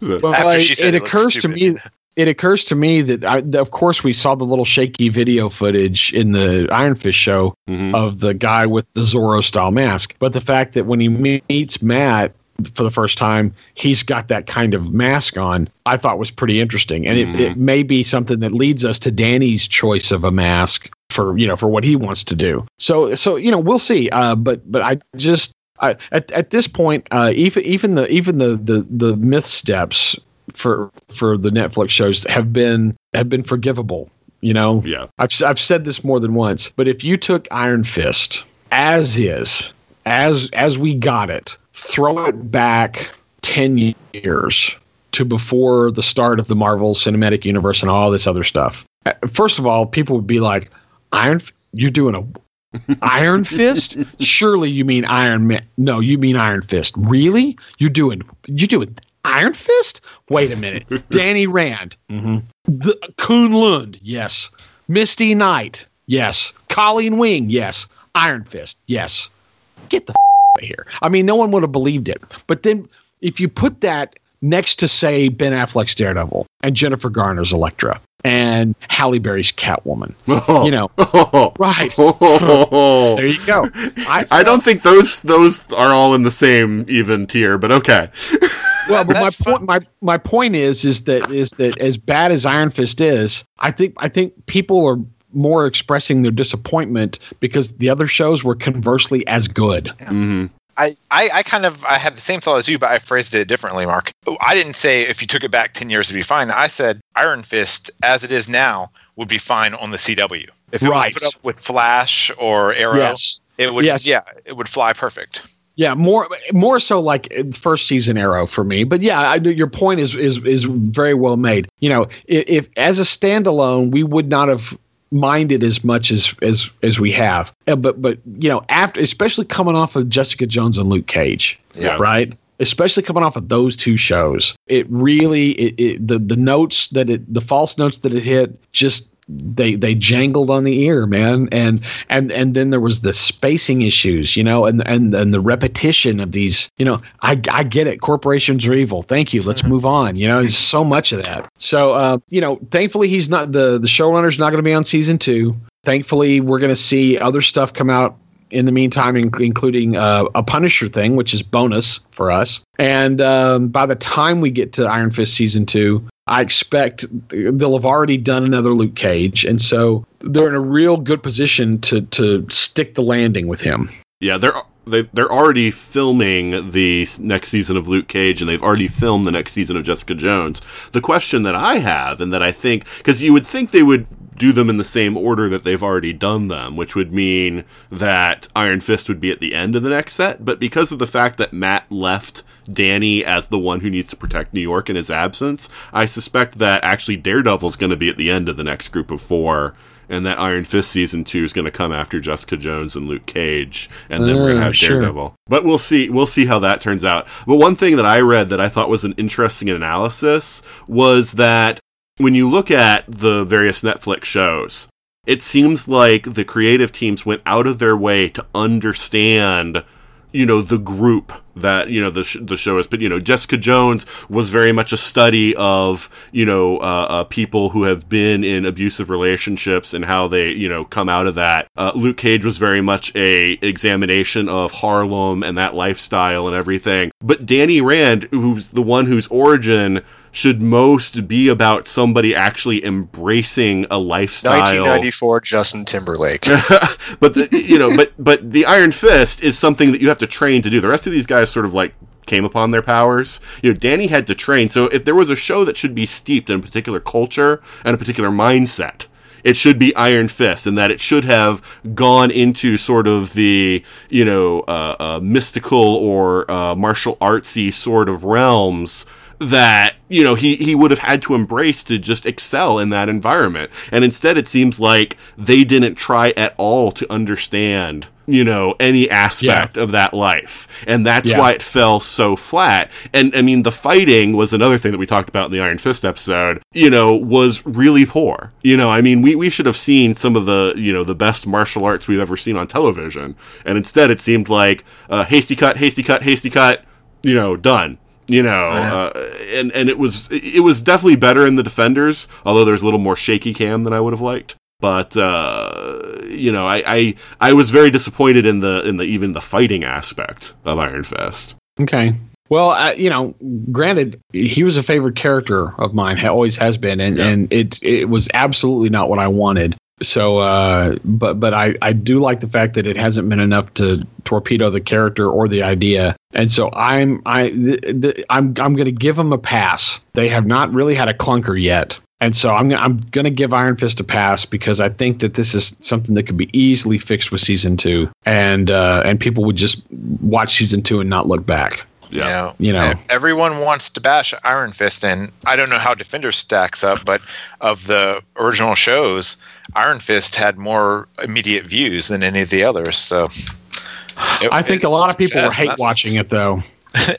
So- Well, After I- she said it it looked occurs to me. It occurs to me that, I, that, of course, we saw the little shaky video footage in the Iron Fist show Mhm. of the guy with the Zorro style mask. But the fact that when he meets Matt for the first time, he's got that kind of mask on, I thought was pretty interesting. And Mhm. it, it may be something that leads us to Danny's choice of a mask for you know for what he wants to do. So so you know we'll see. Uh, but but I just I, at at this point, uh, even even the even the the the myth steps for for the Netflix shows have been have been forgivable. You know, yeah. I've I've said this more than once, but if you took Iron Fist as is, as as we got it, throw it back ten years to before the start of the Marvel Cinematic Universe and all this other stuff. First of all, people would be like, "Iron, F- you're doing a Iron Fist? Surely you mean Iron Man? No, you mean Iron Fist. Really? You're doing you doing Iron Fist? Wait a minute. Danny Rand. Mm-hmm. The Kunlun. Yes. Misty Knight. Yes. Colleen Wing. Yes. Iron Fist. Yes. Get the here. I mean, no one would have believed it. But then if you put that next to say Ben Affleck's Daredevil and Jennifer Garner's Elektra and Halle Berry's Catwoman, you know, right? there you go. I, I don't think those those are all in the same even tier, but okay. well, but my That's point, my my point is, is that is that as bad as Iron Fist is, I think I think people are more expressing their disappointment because the other shows were conversely as good. hmm I, I, I kind of I had the same thought as you, but I phrased it differently, Mark. I didn't say if you took it back ten years it'd be fine. I said Iron Fist, as it is now, would be fine on the CW. If it Right. was put up with Flash or Arrow, Yes. it would Yes. yeah, it would fly perfect. Yeah, more more so like first season Arrow for me. But yeah, I, your point is is is very well made. You know, if, if as a standalone, we would not have minded as much as as as we have. But but you know, after especially coming off of Jessica Jones and Luke Cage, Yeah. right? Especially coming off of those two shows, it really it, it the the notes that it the false notes that it hit just they they jangled on the ear man. And and and then there was the spacing issues you know and and and the repetition of these you know i i get it. Corporations are evil. Thank you. Let's move on. You know there's so much of that. So uh you know thankfully he's not the the showrunner's not going to be on season two. Thankfully we're going to see other stuff come out in the meantime, in- including uh, a Punisher thing, which is bonus for us. And um, by the time we get to Iron Fist season two, I expect they'll have already done another Luke Cage, and so they're in a real good position to to stick the landing with him. Yeah, they're they, they're already filming the next season of Luke Cage, and they've already filmed the next season of Jessica Jones. The question that I have, and that I think, because you would think they would do them in the same order that they've already done them, which would mean that Iron Fist would be at the end of the next set. But because of the fact that Matt left Danny as the one who needs to protect New York in his absence, I suspect that actually Daredevil's going to be at the end of the next group of four. And that Iron Fist season two is going to come after Jessica Jones and Luke Cage, and then we're going to Oh, ah, have sure. Daredevil. But we'll see. We'll see how that turns out. But one thing that I read that I thought was an interesting analysis was that when you look at the various Netflix shows, it seems like the creative teams went out of their way to understand, you know, the group that you know the sh- the show is. But you know, Jessica Jones was very much a study of you know uh, uh, people who have been in abusive relationships and how they you know come out of that. Uh, Luke Cage was very much a examination of Harlem and that lifestyle and everything. But Danny Rand, who's the one whose origin should most be about somebody actually embracing a lifestyle 1994 Justin Timberlake. but the, you know, but but the Iron Fist is something that you have to train to do. The rest of these guys sort of like came upon their powers. You know, Danny had to train. So if there was a show that should be steeped in a particular culture and a particular mindset, it should be Iron Fist, and that it should have gone into sort of the you know uh, uh, mystical or uh, martial artsy sort of realms that you know he he would have had to embrace to just excel in that environment. And instead it seems like they didn't try at all to understand you know any aspect of that life. And that's Yeah. why it fell so flat. And i mean the fighting was another thing that we talked about in the iron fist episode you know was really poor. You know i mean we, we should have seen some of the you know the best martial arts we've ever seen on television. And instead it seemed like uh, hasty cut hasty cut hasty cut you know done you know uh, and and it was it was definitely better in the defenders although there's a little more shaky cam than i would have liked but uh, you know I, I i was very disappointed in the in the even the fighting aspect of iron fist Okay. Well, uh, you know, granted, he was a favorite character of mine, always has been, and, and it it was absolutely not what I wanted. So, uh, but but I I do like the fact that it hasn't been enough to torpedo the character or the idea, and so I'm I th- th- I'm I'm going to give them a pass. They have not really had a clunker yet. And so I'm I'm going to give Iron Fist a pass because I think that this is something that could be easily fixed with season two, and uh, and people would just watch season two and not look back. Yeah You know, You know. everyone wants to bash Iron Fist, and I don't know how Defender stacks up, but of the original shows, Iron Fist had more immediate views than any of the others. So, it- I think a lot of people were success hate watching sense. it though.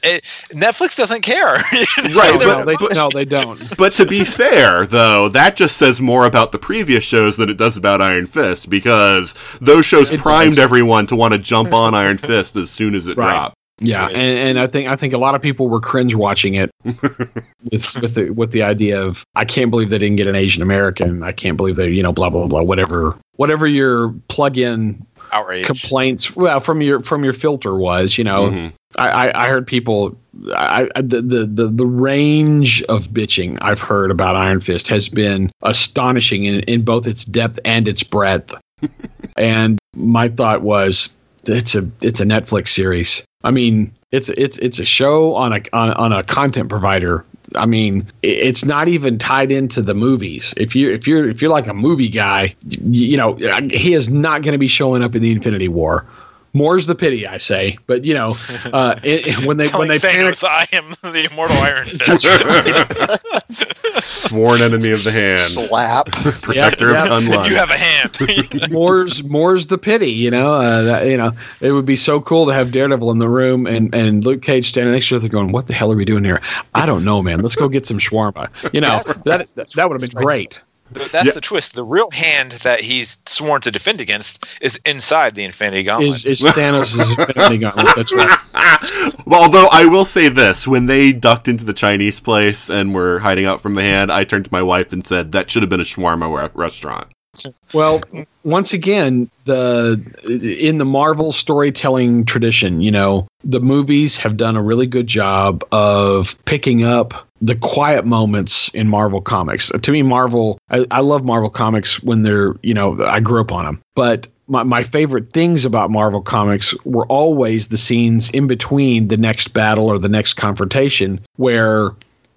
It- Netflix doesn't care. right No, but, they, but- no, they don't. but to be fair, though, that just says more about the previous shows than it does about Iron Fist because those shows It primed does. everyone to want to jump on Iron Fist as soon as it Right. dropped. Yeah, and, and I think I think a lot of people were cringe watching it with with the with the idea of I can't believe they didn't get an Asian American. I can't believe they you know blah blah blah whatever whatever your plug-in Outrage. complaints well from your from your filter was you know Mhm. I, I I heard people I, I the, the the the range of bitching I've heard about Iron Fist has been astonishing in, in both its depth and its breadth. and my thought was it's a it's a Netflix series. I mean, it's it's it's a show on a on, on a content provider. I mean, it's not even tied into the movies. If you if you're if you're like a movie guy, y- you know, he is not going to be showing up in the Infinity War. More's the pity, I say. But you know, uh, it, it- when they when Telling they panic, I am the immortal Iron Fist. Sworn enemy of the hand, Slap. protector Yeah, of gun you have a hand. more's more's the pity. You know, uh, that, you know, it would be so cool to have Daredevil in the room and and Luke Cage standing next to her, going, "What the hell are we doing here? I don't know, man. Let's go get some shawarma." You know, that that would have been great. Th- That's Yeah. the twist. The real hand that he's sworn to defend against is inside the Infinity Gauntlet. Is is Thanos' Infinity Gauntlet? That's right. well, although I will say this, when they ducked into the Chinese place and were hiding out from the hand, I turned to my wife and said that should have been a shawarma restaurant. Well, once again, the in the Marvel storytelling tradition, you know, the movies have done a really good job of picking up the quiet moments in Marvel comics. To me, Marvel, I, I love Marvel comics when they're, you know, I grew up on them, but. My, my favorite things about Marvel comics were always the scenes in between the next battle or the next confrontation where,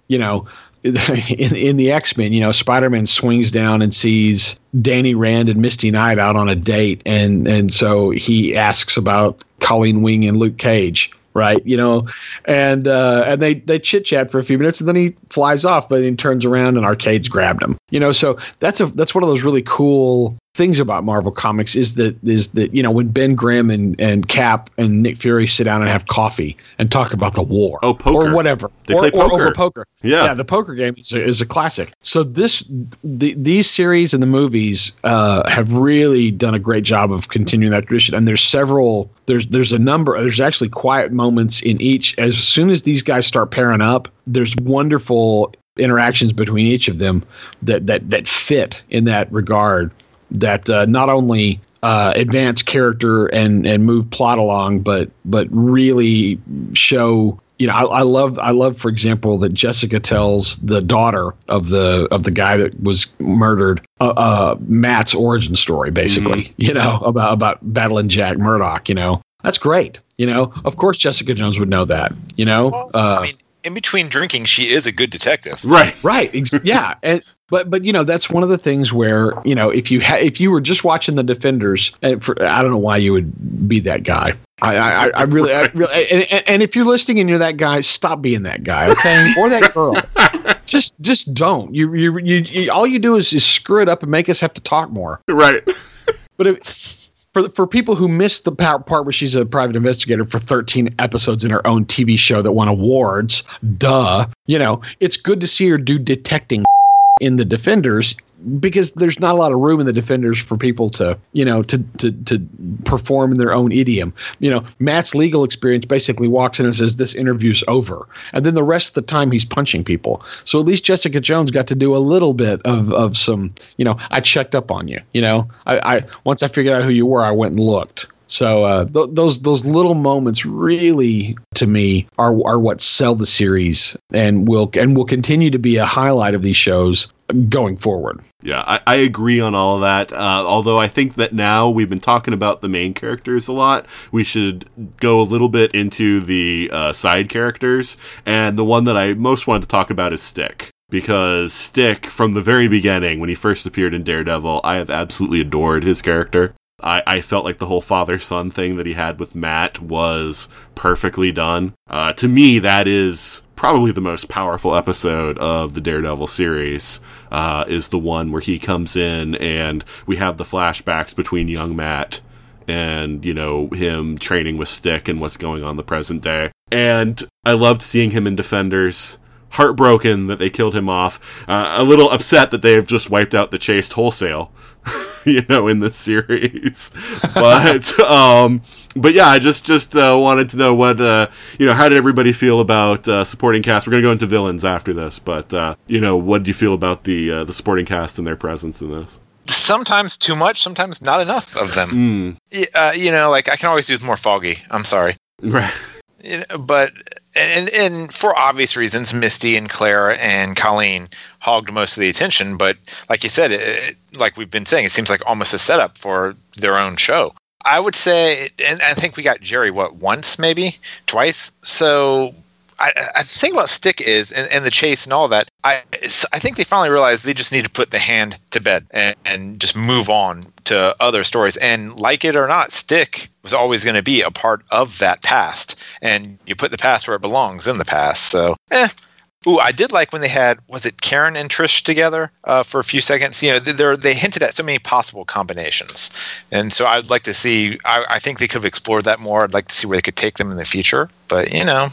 you know, in, in the X Men, you know, Spider Man swings down and sees Danny Rand and Misty Knight out on a date, and and so he asks about Colleen Wing and Luke Cage, right? You know, and uh, and they they chit chat for a few minutes, and then he flies off, but then he turns around and Arcade's grabbed him. You know, so that's a that's one of those really cool things about Marvel Comics is that is that you know when Ben Grimm and, and Cap and Nick Fury sit down and have coffee and talk about the war, Oh, poker. or whatever, They or, play or poker. over poker. Yeah. the poker game is a, is a classic. So this the, these series and the movies uh, have really done a great job of continuing that tradition. And there's several there's there's a number there's actually quiet moments in each. As soon as these guys start pairing up, there's wonderful interactions between each of them that that that fit in that regard. That uh, not only uh, advance character and and move plot along, but but really show. You know, I, I love I love, for example, that Jessica tells the daughter of the of the guy that was murdered uh, uh, Matt's origin story, basically. You know, about about battling Jack Murdock. You know, that's great. You know, of course Jessica Jones would know that. You know, uh, I mean, in between drinking, she is a good detective. Right. right. Ex- yeah. And but but you know that's one of the things where you know if you ha- if you were just watching the defenders and for, i don't know why you would be that guy. I i, I really i really and, and- and if you're listening and you're that guy stop being that guy okay? Or that girl. Just just don't. You you, you you all you do is, is screw it up and make us have to talk more. Right. but if, for for people who missed the part, where she's a private investigator for 13 episodes in her own TV show that won awards, duh. You know, it's good to see her do detecting in the Defenders because there's not a lot of room in the Defenders for people to, you know, to to to perform in their own idiom. You know, Matt's legal experience basically walks in and says this interview's over, and then the rest of the time he's punching people. So at least Jessica Jones got to do a little bit of of some, you know, I checked up on you. You know, I, I once I figured out who you were, I went and looked. So uh, th- those those little moments really, to me, are are what sell the series and will and will continue to be a highlight of these shows going forward. Yeah, I, I agree on all of that. Uh, although I think that now we've been talking about the main characters a lot, we should go a little bit into the uh, side characters. And the one that I most wanted to talk about is Stick. Because Stick, from the very beginning, when he first appeared in Daredevil, I have absolutely adored his character. I, I felt like the whole father son thing that he had with Matt was perfectly done. Uh, to me, that is probably the most powerful episode of the Daredevil series. Uh, is the one where he comes in and we have the flashbacks between young Matt and you know him training with Stick and what's going on the present day. And I loved seeing him in Defenders. Heartbroken that they killed him off. Uh, a little upset that they have just wiped out the Chaste wholesale. you know, in the series. But um, but yeah, I just just uh, wanted to know what uh, you know. How did everybody feel about uh, supporting cast? We're gonna go into villains after this, but uh, you know, what did you feel about the uh, the supporting cast and their presence in this? Sometimes too much, sometimes not enough of them. Mm, Uh, you know, like I can always use more foggy. I'm sorry. right. But and and for obvious reasons, Misty and Claire and Colleen hogged most of the attention. But like you said, it- like we've been saying, it seems like almost a setup for their own show. I would say, and I think we got Jeri what once, maybe twice. So I, I think about Stick is and, and the Chaste and all that. I I think they finally realized they just need to put the hand to bed and, and just move on to other stories. And like it or not, Stick was always going to be a part of that past. And you put the past where it belongs in the past. So, eh. Ooh, I did like when they had was it Karen and Trish together uh, for a few seconds. You know, they they hinted at so many possible combinations, and so I'd like to see. I, I think they could have explored that more. I'd like to see where they could take them in the future. But you know,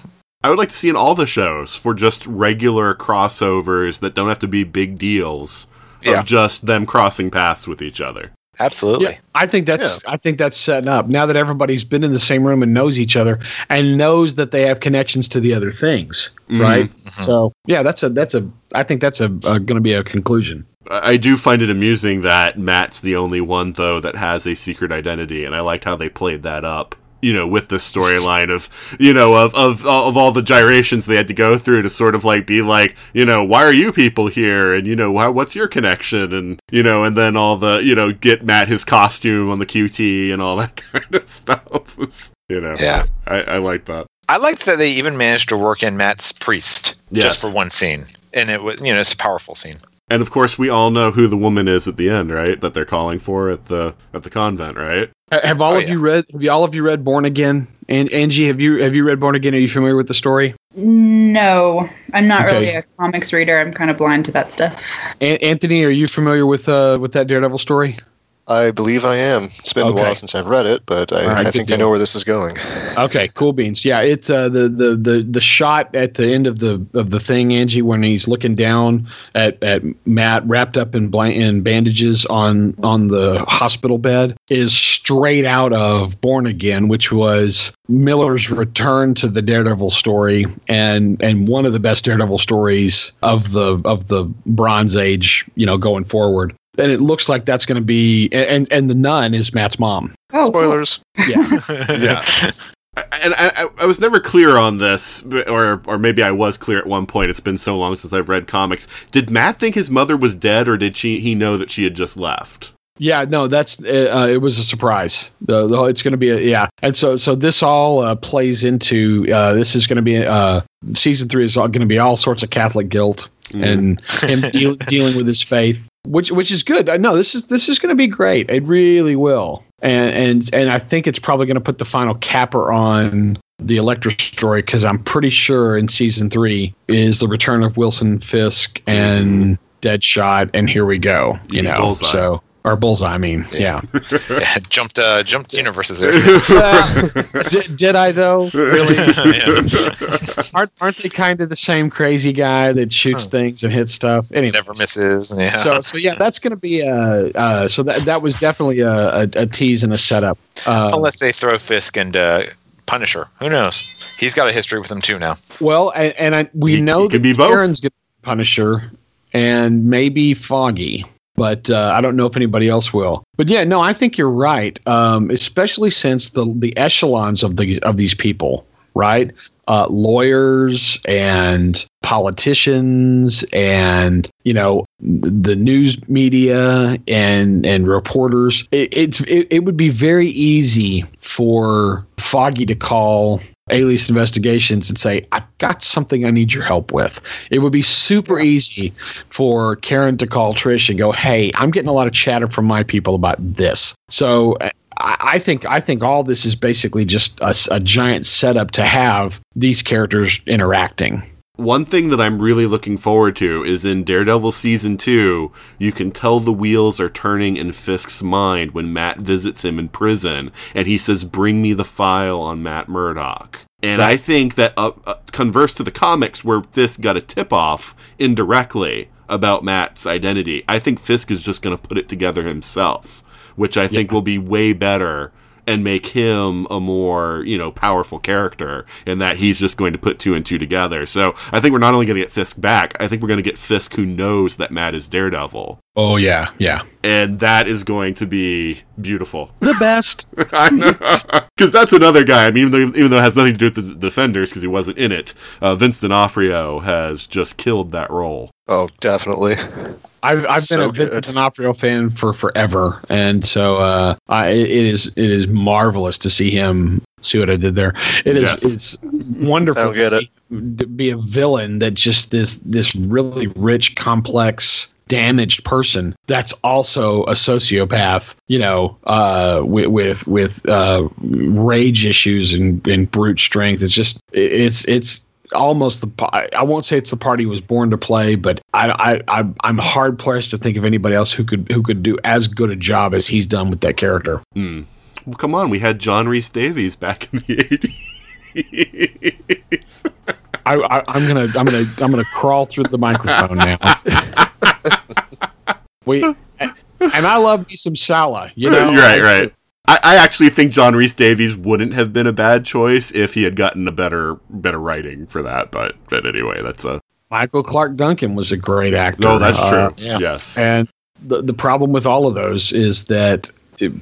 I would like to see in all the shows for just regular crossovers that don't have to be big deals Yeah. of just them crossing paths with each other. absolutely. Yeah, I think that's I think that's setting up now that everybody's been in the same room and knows each other and knows that they have connections to the other things, mm-hmm. right? Mm-hmm. So yeah, that's a that's a I think that's a, a going to be a conclusion. I I do find it amusing that Matt's the only one though that has a secret identity, and I liked how they played that up. You know, with this storyline of you know of, of of all the gyrations they had to go through to sort of like be like you know why are you people here and you know how, what's your connection and you know and then all the you know get Matt his costume on the QT and all that kind of stuff. you know, Yeah. I, I like that. I liked that they even managed to work in Matt's priest Yes. just for one scene, and it was you know it's a powerful scene. And of course, we all know who the woman is at the end, right? That they're calling for at the at the convent, right? Have all Oh, of you read? Have you, all of you read Born Again? And Anji, have you have you read Born Again? Are you familiar with the story? No, I'm not Okay. really a comics reader. I'm kind of blind to that stuff. An- Anthony, are you familiar with uh with that Daredevil story? I believe I am. It's been a while since I've read it, but I, right, I think I know where this is going. Okay, cool beans. Yeah, it's uh, the, the the the shot at the end of the of the thing, Anji, when he's looking down at, at Matt wrapped up in in bandages on on the hospital bed is straight out of Born Again, which was Miller's return to the Daredevil story and and one of the best Daredevil stories of the of the Bronze Age, you know, going forward. And it looks like that's going to be and and the nun is Matt's mom. Oh, cool. Spoilers. Yeah. yeah. And I, I, I was never clear on this, or or maybe I was clear at one point. It's been so long since I've read comics. Did Matt think his mother was dead, or did she he know that she had just left? Yeah, no, that's uh, it was a surprise. The, the, it's going to be a yeah, and so so this all uh, plays into uh, this is going to be uh, season three is going to be all sorts of Catholic guilt and him deal, dealing with his faith, which which is good. I know this is this is going to be great. It really will, and and and I think it's probably going to put the final capper on the Electra story because I'm pretty sure in season three is the return of Wilson Fisk and Deadshot, and here we go. You You know, Bullseye. so or Bullseye. I mean, yeah. Yeah, jumped uh, jumped universes there. did, did I though? Really? Yeah. aren't, aren't they kind of the same crazy guy that shoots Huh. things and hits stuff? Anyway, Never misses. Yeah. so so yeah, that's going to be a uh, so that that was definitely a, a, a tease and a setup. Uh, Unless they throw Fisk and uh, Punisher, who knows? He's got a history with him too now. well, and, and I, we He- know he that be. Karen's going to be Punisher and maybe Foggy. But uh, I don't know if anybody else will. But yeah, no, I think you're right. Um, especially since the the echelons of these of these people, right? Uh, lawyers and politicians and you know the news media and and reporters. It, it's it, it would be very easy for foggy to call alias investigations and say i've got something i need your help with. It would be super easy for karen to call trish and go hey i'm getting a lot of chatter from my people about this. So I, I think I think all this is basically just a giant setup to have these characters interacting. One thing that I'm really looking forward to is in Daredevil season two, you can tell the wheels are turning in Fisk's mind when Matt visits him in prison and he says, Bring me the file on Matt Murdock. And I think that, uh, uh, converse to the comics where Fisk got a tip off indirectly about Matt's identity, I think Fisk is just going to put it together himself, which I think will be way better and make him a more, you know, powerful character in that he's just going to put two and two together. So I think we're not only going to get Fisk back, I think we're going to get Fisk who knows that Matt is Daredevil. Oh yeah, yeah, And that is going to be beautiful. the best. I know. Because that's another guy. I mean, even though, even though it has nothing to do with the Defenders, because he wasn't in it, uh, Vince D'Onofrio has just killed that role. Oh, definitely. I've I've So been a Vincent. D'Onofrio fan for forever, and so uh, I, it is it is marvelous to see him. See what I did there? It is Yes. it's wonderful. To see him to be a villain that just this this really rich, complex, damaged person that's also a sociopath. You know, uh, with with with uh, rage issues and, and brute strength. It's just it's it's almost the I- won't say it's the part he was born to play, but I I I'm- I'm hard pressed to think of anybody else who could who could do as good a job as he's done with that character. Hmm. Well, come on, we had John Rhys-Davies back in the 80s. I, I I'm gonna I'm gonna I'm gonna crawl through the microphone now. we and I love me some Sallah, you know. right, right. I, I actually think John Rhys-Davies wouldn't have been a bad choice if he had gotten a better better writing for that. But but anyway, that's a Michael Clarke Duncan was a great actor. no. That's Uh, true. Yes. And the the problem with all of those is that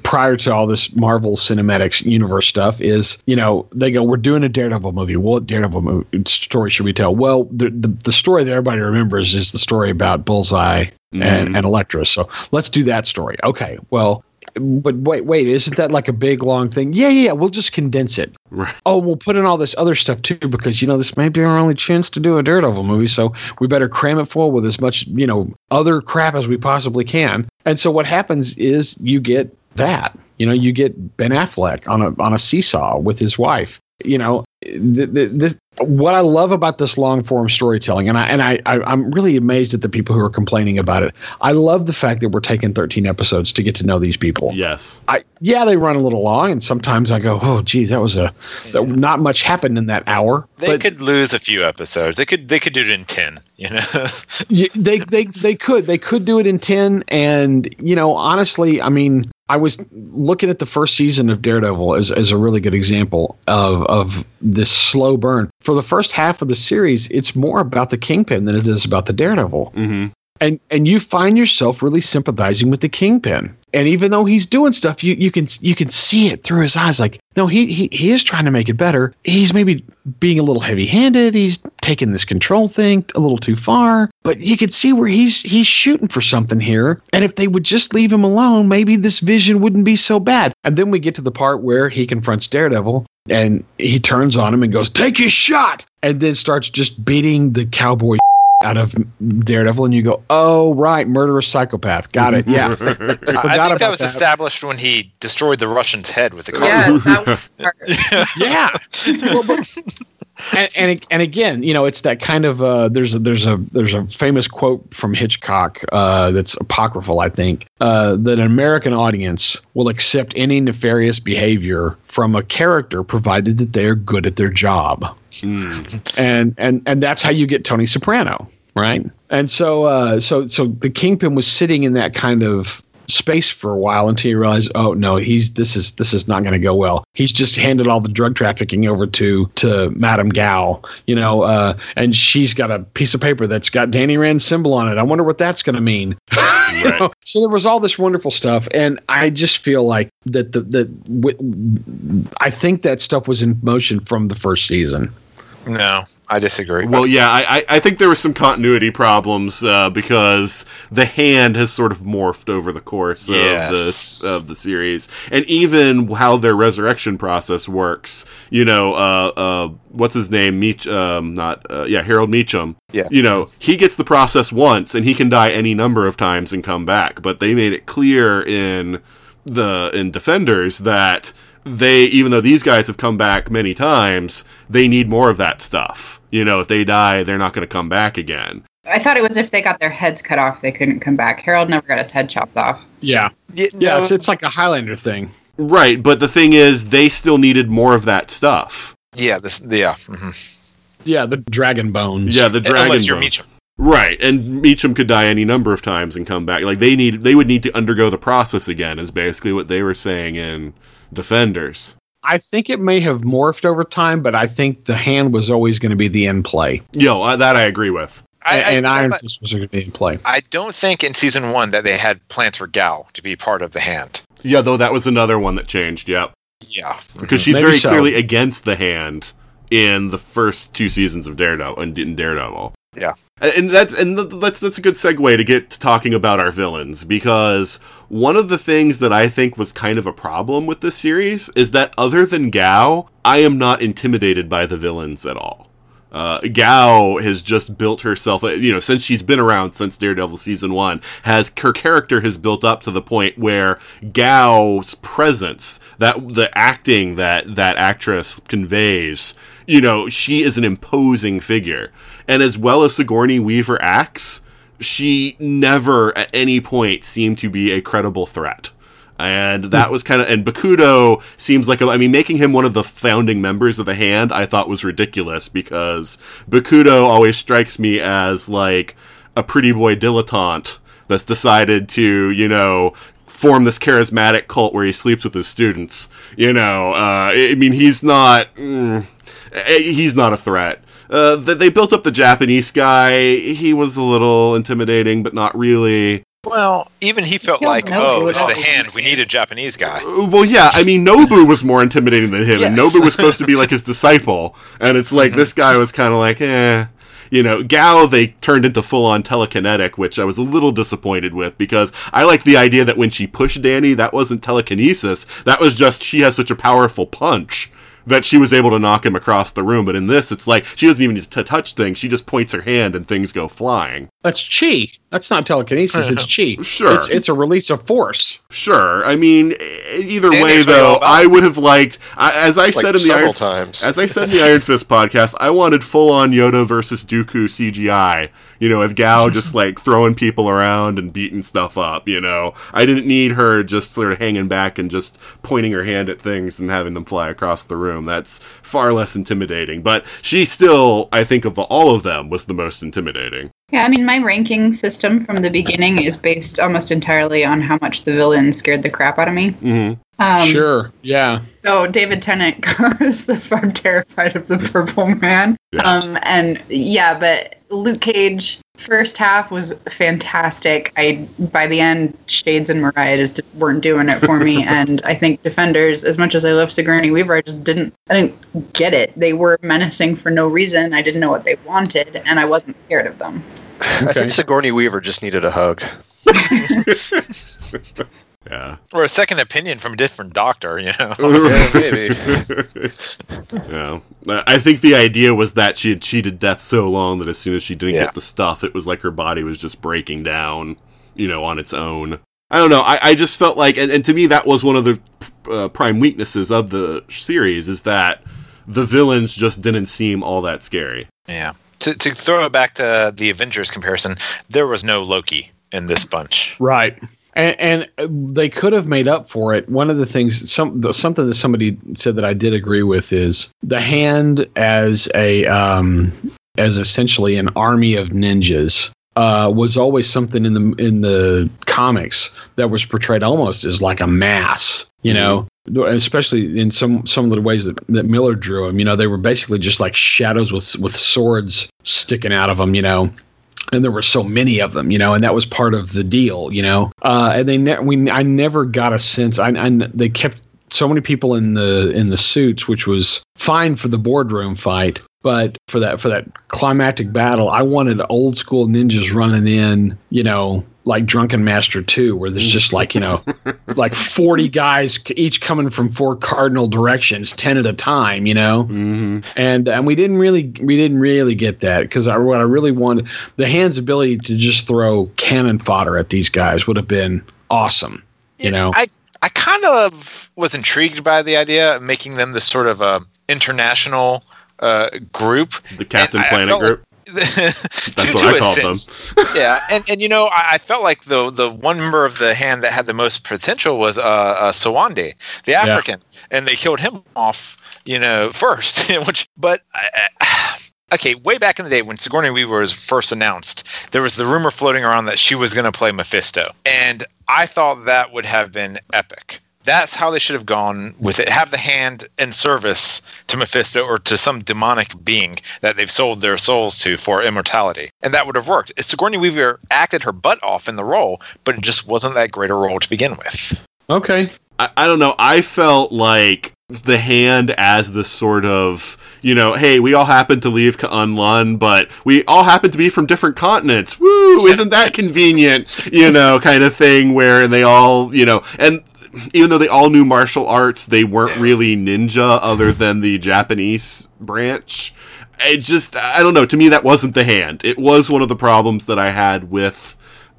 prior to all this Marvel Cinematic Universe stuff is, you know, they go, we're doing a Daredevil movie. What Daredevil movie, story should we tell? Well, the, the the story that everybody remembers is the story about Bullseye and, and Elektra. So let's do that story. Okay. Well, but wait, wait, isn't that like a big long thing? Yeah, yeah, yeah. We'll just condense it. Right. Oh, we'll put in all this other stuff too because you know this may be our only chance to do a Daredevil movie, so we better cram it full with as much you know other crap as we possibly can. And so what happens is you get that. You know, you get Ben Affleck on a on a seesaw with his wife. You know, th- th- this what I love about this long form storytelling, and I and I, I I'm really amazed at the people who are complaining about it. I love the fact that we're taking 13 episodes to get to know these people. Yes. I yeah, they run a little long, and sometimes I go, oh, geez, that was a that, not much happened in that hour. They but could lose a few episodes. They could they could do it in ten. You know. y- they they they could they could do it in 10, and you know, honestly, I mean, I was looking at the first season of Daredevil as, as a really good example of, of this slow burn. For the first half of the series, it's more about the Kingpin than it is about the Daredevil. Mm-hmm. And and you find yourself really sympathizing with the Kingpin. And even though he's doing stuff, you, you can you can see it through his eyes. Like, no, he, he he is trying to make it better. He's maybe being a little heavy handed. He's taking this control thing a little too far. But you can see where he's he's shooting for something here. And if they would just leave him alone, maybe this vision wouldn't be so bad. And then we get to the part where he confronts Daredevil and he turns on him and goes, Take your shot! And then starts just beating the cowboy out of Daredevil, and you go, "Oh, right, murderous psychopath. Got it. Yeah, I forgot think that was that. established when he destroyed the Russian's head with the car. Yeah, that was part. yeah." Well, but- and, and and again, you know, it's that kind of uh, there's a there's a there's a famous quote from Hitchcock uh, that's apocryphal, I think, uh, that an American audience will accept any nefarious behavior from a character provided that they are good at their job. and and and that's how you get Tony Soprano, right? And so uh, so so the Kingpin was sitting in that kind of space for a while until you realize, oh no, he's this is this is not going to go well. He's just handed all the drug trafficking over to to Madame Gao, you know, uh, and she's got a piece of paper that's got Danny Rand's symbol on it. I wonder what that's going to mean. You know? So there was all this wonderful stuff, and I just feel like that the that wi- I think that stuff was in motion from the first season. No, I disagree. Well, yeah, I, I I think there were some continuity problems uh, because the hand has sort of morphed over the course of the of the series, and even how their resurrection process works. You know, uh, uh, what's his name? Meach, um, not uh, yeah, Harold Meacham. Yeah. You know, he gets the process once, and he can die any number of times and come back. But they made it clear in the in Defenders that they even though these guys have come back many times, they need more of that stuff. You know, if they die, they're not going to come back again. I thought it was if they got their heads cut off, they couldn't come back. Harold never got his head chopped off. Yeah, yeah, yeah, no, it's it's like a Highlander thing. Right, but the thing is, they still needed more of that stuff. yeah, this, yeah. mhm. Yeah, the dragon bones. Yeah, the dragon. Unless you're bones. Meacham. Right, and Meacham could die any number of times and come back. Like they need, they would need to undergo the process again. Is basically what they were saying in Defenders. I think it may have morphed over time, but I think the hand was always going to be the end play, Yo, uh, that I agree with. I, A- and I, Iron Fist was going to be in play. I don't think in season one that they had plans for Gao to be part of the hand. Yeah, though that was another one that changed. Yep, Yeah, because she's Maybe very so. clearly against the hand in the first two seasons of Daredevil and in Daredevil. Yeah. And that's and that's that's a good segue to get to talking about our villains because one of the things that I think was kind of a problem with this series is that other than Gao, I am not intimidated by the villains at all. Uh, Gao has just built herself, uh, you know, since she's been around since Daredevil season one, has her character has built up to the point where Gao's presence, that the acting that that actress conveys, you know, she is an imposing figure, and as well as Sigourney Weaver acts, she never at any point seemed to be a credible threat. And that was kind of, and Bakuto seems like, a, I mean, making him one of the founding members of the hand, I thought was ridiculous because Bakuto always strikes me as like a pretty boy dilettante that's decided to, you know, form this charismatic cult where he sleeps with his students. You know, uh, I mean, he's not, mm, eh, he's not a threat. Uh, they built up the Japanese guy. He was a little intimidating, but not really. Well, even he felt killed like, Nobu oh, it's the hand. We need a Japanese guy. Uh, Well, yeah, I mean, Nobu was more intimidating than him, and Nobu was supposed to be like his disciple, and it's like this guy was kind of like, eh. You know, Gao they turned into full on telekinetic, which I was a little disappointed with because I like the idea that when she pushed Danny, that wasn't telekinesis. That was just she has such a powerful punch that she was able to knock him across the room. But in this, it's like she doesn't even need to touch things; she just points her hand and things go flying. That's chi. That's not telekinesis. It's chi. Sure. It's, it's a release of force. Sure. I mean, either And way, it's what you're though. I would have liked, I- as I Like said in the Iron, times. as I said in the Iron Fist podcast, I wanted full on Yoda versus Dooku CGI. You know, with Gao just like throwing people around and beating stuff up. You know, I didn't need her just sort of hanging back and just pointing her hand at things and having them fly across the room. That's far less intimidating. But she still, I think, of all of them, was the most intimidating. Yeah, I mean, my ranking system from the beginning is based almost entirely on how much the villain scared the crap out of me. hmm Um, sure. Yeah. So David Tennant goes the I'm terrified of the purple man. Yeah. Um, and yeah, but Luke Cage first half was fantastic. I by the end, Shades and Mariah just weren't doing it for me. and I think Defenders, as much as I love Sigourney Weaver, I just didn't I didn't get it. They were menacing for no reason. I didn't know what they wanted, and I wasn't scared of them. I think Sigourney Weaver just needed a hug. Yeah. Or a second opinion from a different doctor, you know. Yeah, maybe. yeah. I think the idea was that she had cheated death so long that as soon as she didn't Yeah. get the stuff, it was like her body was just breaking down, you know, on its own. I don't know. I, I just felt like, and, and to me, that was one of the uh, prime weaknesses of the series is that the villains just didn't seem all that scary. Yeah. To, to throw it back to the Avengers comparison, there was no Loki in this bunch. Right. And, and they could have made up for it. One of the things, some something that somebody said that I did agree with is the hand as a um, as essentially an army of ninjas uh, was always something in the in the comics that was portrayed almost as like a mass. You know, especially in some some of the ways that, that Miller drew them. You know, they were basically just like shadows with with swords sticking out of them. You know, and there were so many of them, you know, and that was part of the deal, you know. Uh, and they ne- we I never got a sense. I, I they kept so many people in the in the suits, which was fine for the boardroom fight, but for that for that climactic battle, I wanted old school ninjas running in, you know, like Drunken Master 2, where there's just like, you know, like 40 guys each coming from four cardinal directions, 10 at a time, you know? Mm-hmm. and and we didn't really we didn't really get that because I, what I really wanted the hand's ability to just throw cannon fodder at these guys would have been awesome. You know, I I kind of was intrigued by the idea of making them this sort of uh, international uh, group. The Captain And I- I Planet felt like- group. That's That's what I called them. yeah, and and you know, I, I felt like the the one member of the hand that had the most potential was uh, uh Sowande, the African, and they killed him off, you know, first. Which, but I, I- okay, way back in the day when Sigourney Weaver was first announced, there was the rumor floating around that she was going to play Mephisto, and I thought that would have been epic. That's how they should have gone with it. Have the hand in service to Mephisto or to some demonic being that they've sold their souls to for immortality. And that would have worked. Sigourney Weaver acted her butt off in the role, but it just wasn't that great a role to begin with. okay, I, I don't know. I felt like the hand as the sort of, you know, hey, we all happen to leave Kunlun, but we all happen to be from different continents. Woo! Isn't that convenient? You know, kind of thing where they all, you know, and even though they all knew martial arts, they weren't really ninja other than the Japanese branch. It just, I don't know. To me, that wasn't the hand. It was one of the problems that I had with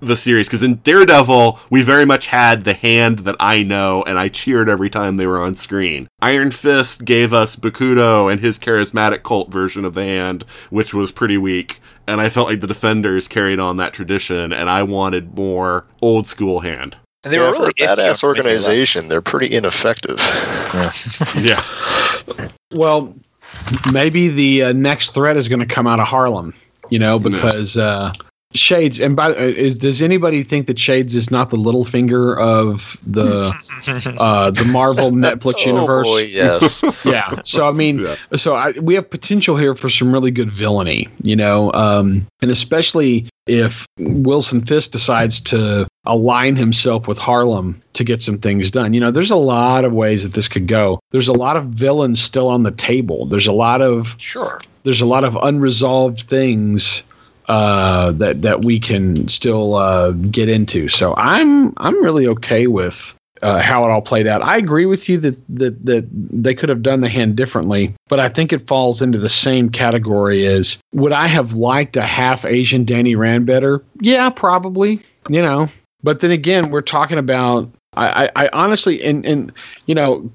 the series because in Daredevil we very much had the hand that I know and I cheered every time they were on screen. Iron Fist gave us Bakuto and his charismatic cult version of the hand which was pretty weak and I felt like the Defenders carried on that tradition and I wanted more old school hand. And they yeah, were really for a iffy badass organization, they're pretty ineffective. Yeah. well, maybe the uh, next threat is going to come out of Harlem. You know, because uh, Shades and by uh, is does anybody think that Shades is not the Littlefinger of the uh, the Marvel Netflix universe? Oh boy, yes. yeah. So I mean, Yeah. so I, we have potential here for some really good villainy, you know, um, and especially if Wilson Fisk decides to align himself with Harlem to get some things done. You know, there's a lot of ways that this could go. There's a lot of villains still on the table. There's a lot of Sure. there's a lot of unresolved things uh, that that we can still uh, get into. So I'm I'm really okay with uh, how it all played out. I agree with you that, that that they could have done the hand differently, but I think it falls into the same category as would I have liked a half Asian Danny Rand better? Yeah, probably. You know, but then again, we're talking about. I, I, I honestly and and you know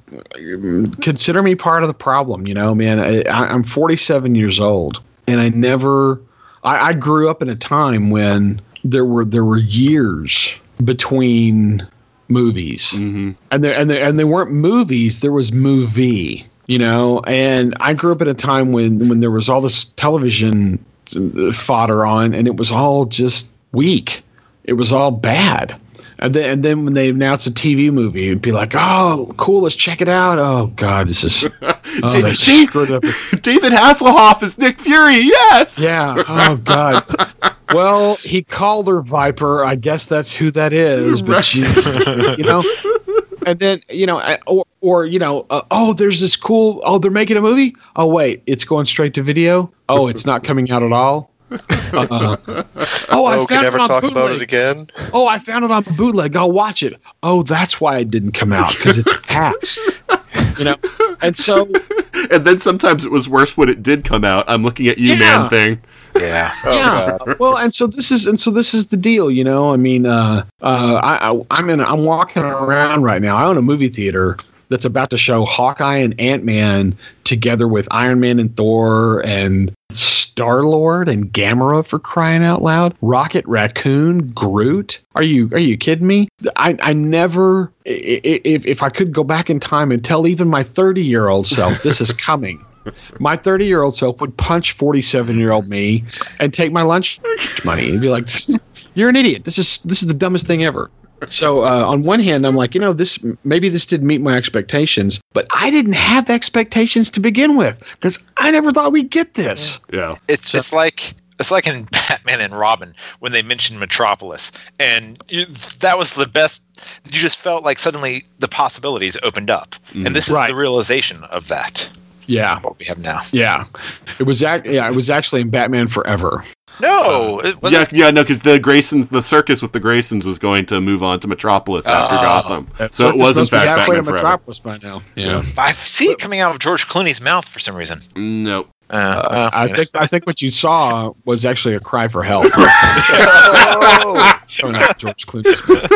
consider me part of the problem. You know, man, I, I'm 47 years old, and I never. I, I grew up in a time when there were there were years between movies, Mm-hmm. and there and there and they weren't movies. There was movie, you know. And I grew up at a time when when there was all this television uh, fodder on, and it was all just weak. It was all bad. And then, and then when they announced a TV movie, it'd be like, "Oh, cool, let's check it out." Oh God, this is oh, they screwed up. David Hasselhoff is Nick Fury. Yes. Yeah. Oh God. Well, he called her Viper. I guess that's who that is. But she, you know, and then you know, or or you know, uh, oh, there's this cool. Oh, they're making a movie. Oh wait, it's going straight to video. Oh, it's not coming out at all. Uh, oh, I Oh, found can never it on talk bootleg. about it again. Oh, I found it on bootleg. I'll watch it. Oh, that's why it didn't come out because it's past. you know, and so And then sometimes it was worse when it did come out. I'm looking at you, Yeah. man. Thing. Yeah. Oh, yeah. God. Well, and so this is and so this is the deal, you know. I mean, uh, uh, I, I I'm in I'm walking around right now. I own a movie theater that's about to show Hawkeye and Ant Man together with Iron Man and Thor and Star Lord and Gamora for crying out loud. Rocket Raccoon, Groot. Are you are you kidding me? I I never if if I could go back in time and tell even my 30 year old self this is coming. My 30 year old self would punch 47 year old me and take my lunch money and be like, "You're an idiot. This is this is the dumbest thing ever." So uh, on one hand, I'm like, you know, this maybe this didn't meet my expectations, but I didn't have expectations to begin with because I never thought we'd get this. Yeah. It's it's like it's like in Batman and Robin when they mentioned Metropolis, and you, that was the best. You just felt like suddenly the possibilities opened up, and this is Right. the realization of that. Yeah, What we have now. yeah. It was ac- yeah, it was actually in Batman Forever. No, it Yeah, yeah, no, because the Graysons, the circus with the Graysons was going to move on to Metropolis after Oh. Gotham. That So it was in must fact halfway Batman to Forever. Metropolis by now. Yeah. I see it coming out of George Clooney's mouth for some reason. Nope. Uh, uh, I think I think what you saw was actually a cry for help. Oh, Coming George Clooney's mouth.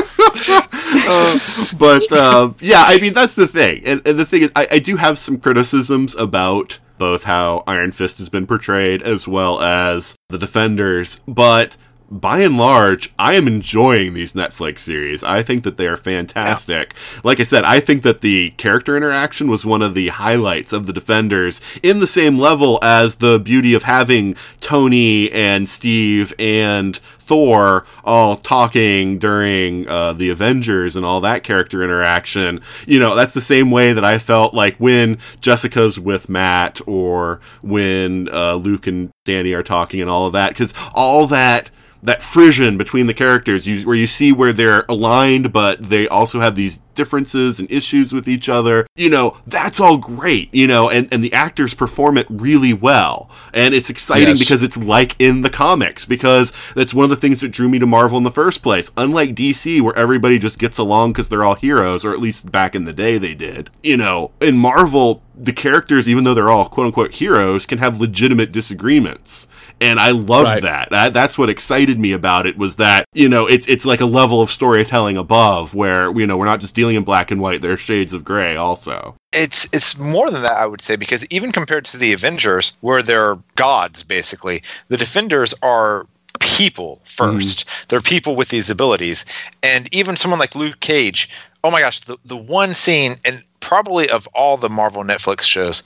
but uh, yeah, I mean that's the thing, and, and the thing is, I, I do have some criticisms about both how Iron Fist has been portrayed as well as the Defenders, but by and large, I am enjoying these Netflix series. I think that they are fantastic. Like I said, I think that the character interaction was one of the highlights of the Defenders in the same level as the beauty of having Tony and Steve and Thor all talking during uh, the Avengers and all that character interaction. You know, that's the same way that I felt like when Jessica's with Matt or when uh, Luke and Danny are talking and all of that, because all that that frisson between the characters you, where you see where they're aligned but they also have these differences and issues with each other. You know that's all great you know and, and the actors perform it really well. And it's exciting Yes. because it's like in the comics because that's one of the things that drew me to marvel in the first place. Unlike dc where everybody just gets along because they're all heroes or at least back in the day they did. You know in marvel the characters even though they're all quote unquote heroes can have legitimate disagreements. And i loved Right. that. That that's what excited me about it was that you know it's it's like a level of storytelling above where you know we're not just dealing in black and white there's shades of gray also it's it's more than that, I would say, because even compared to the Avengers, where they're gods basically, the Defenders are people 1st They're people with these abilities, and even someone like Luke Cage. Oh my gosh, the the one scene, and probably of all the Marvel Netflix shows.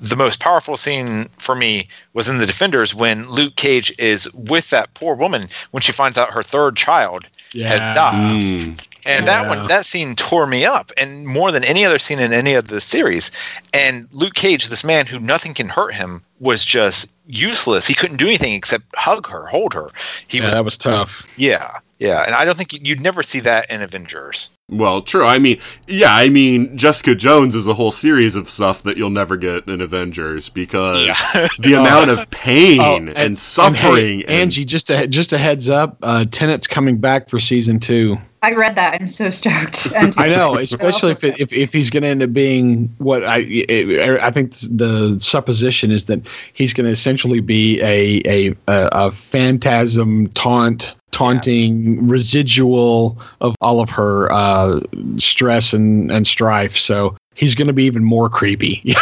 The most powerful scene for me was in The Defenders when Luke Cage is with that poor woman when she finds out her third child has died. Mm. And that one, that scene tore me up, and more than any other scene in any of the series. And Luke Cage, this man who nothing can hurt him, was just useless. He couldn't do anything except hug her, hold her. He Yeah, was, that was tough. yeah, yeah. And I don't think you- you'd never see that in Avengers. well true i mean yeah i mean jessica jones is a whole series of stuff that you'll never get in avengers because Yeah. the amount of pain Oh, and, and- suffering And hey, Anji, just a just a heads up, uh, Tennant's coming back for season two. I read that. I'm so stoked. And I know, especially if, it, if if he's going to end up being what I it, I think the supposition is that he's going to essentially be a a a, a phantasm taunt taunting residual of all of her uh, stress and and strife. So he's going to be even more creepy.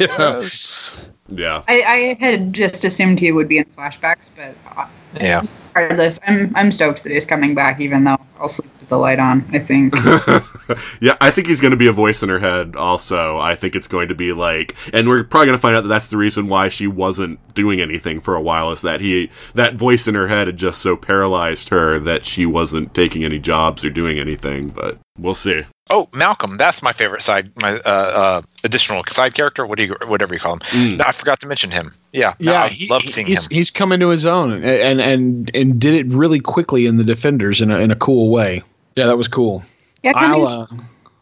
Yes. Yeah. I, I had just assumed he would be in flashbacks, but uh, Yeah. regardless, I'm I'm stoked that he's coming back. Even though I'll sleep with the light on. I think. yeah, I think he's going to be a voice in her head also. I think it's going to be like and we're probably going to find out that that's the reason why she wasn't doing anything for a while is that he that voice in her head had just so paralyzed her that she wasn't taking any jobs or doing anything, but we'll see. Oh, Malcolm, that's my favorite side, my uh, uh, additional side character. What do you, whatever you call him? Mm. I forgot to mention him. Yeah, no, yeah, I he- loved seeing he's, him. He's coming to his own and and and did it really quickly in the Defenders in a in a cool way. Yeah, that was cool. Yeah, coming, uh,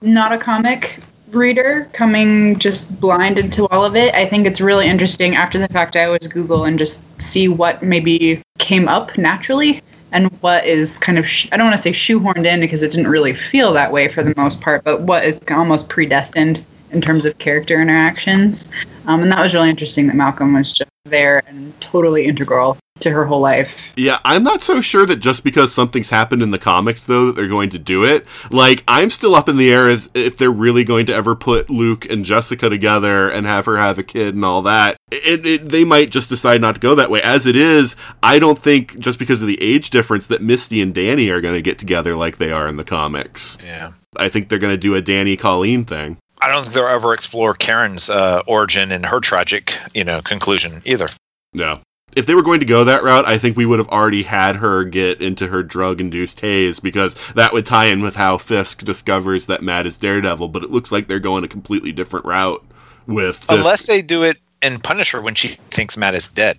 not a comic reader, coming just blind into all of it. I think it's really interesting. After the fact, I always Google and just see what maybe came up naturally and what is kind of sh- I don't want to say shoehorned in because it didn't really feel that way for the most part, but what is almost predestined in terms of character interactions. Um, and that was really interesting that Malcolm was just there and totally integral to her whole life. Yeah, I'm not so sure that just because something's happened in the comics, though, that they're going to do it. Like, I'm still up in the air as if they're really going to ever put Luke and Jessica together and have her have a kid and all that. It, it, they might just decide not to go that way. As it is, I don't think just because of the age difference that Misty and Danny are going to get together like they are in the comics. yeah. I think they're going to do a Danny Colleen thing. I don't think they'll ever explore Karen's uh, origin and her tragic, you know, conclusion either. No. If they were going to go that route, I think we would have already had her get into her drug induced haze because that would tie in with how Fisk discovers that Matt is Daredevil, but it looks like they're going a completely different route with Fisk. Unless they do it and punish her when she thinks Matt is dead.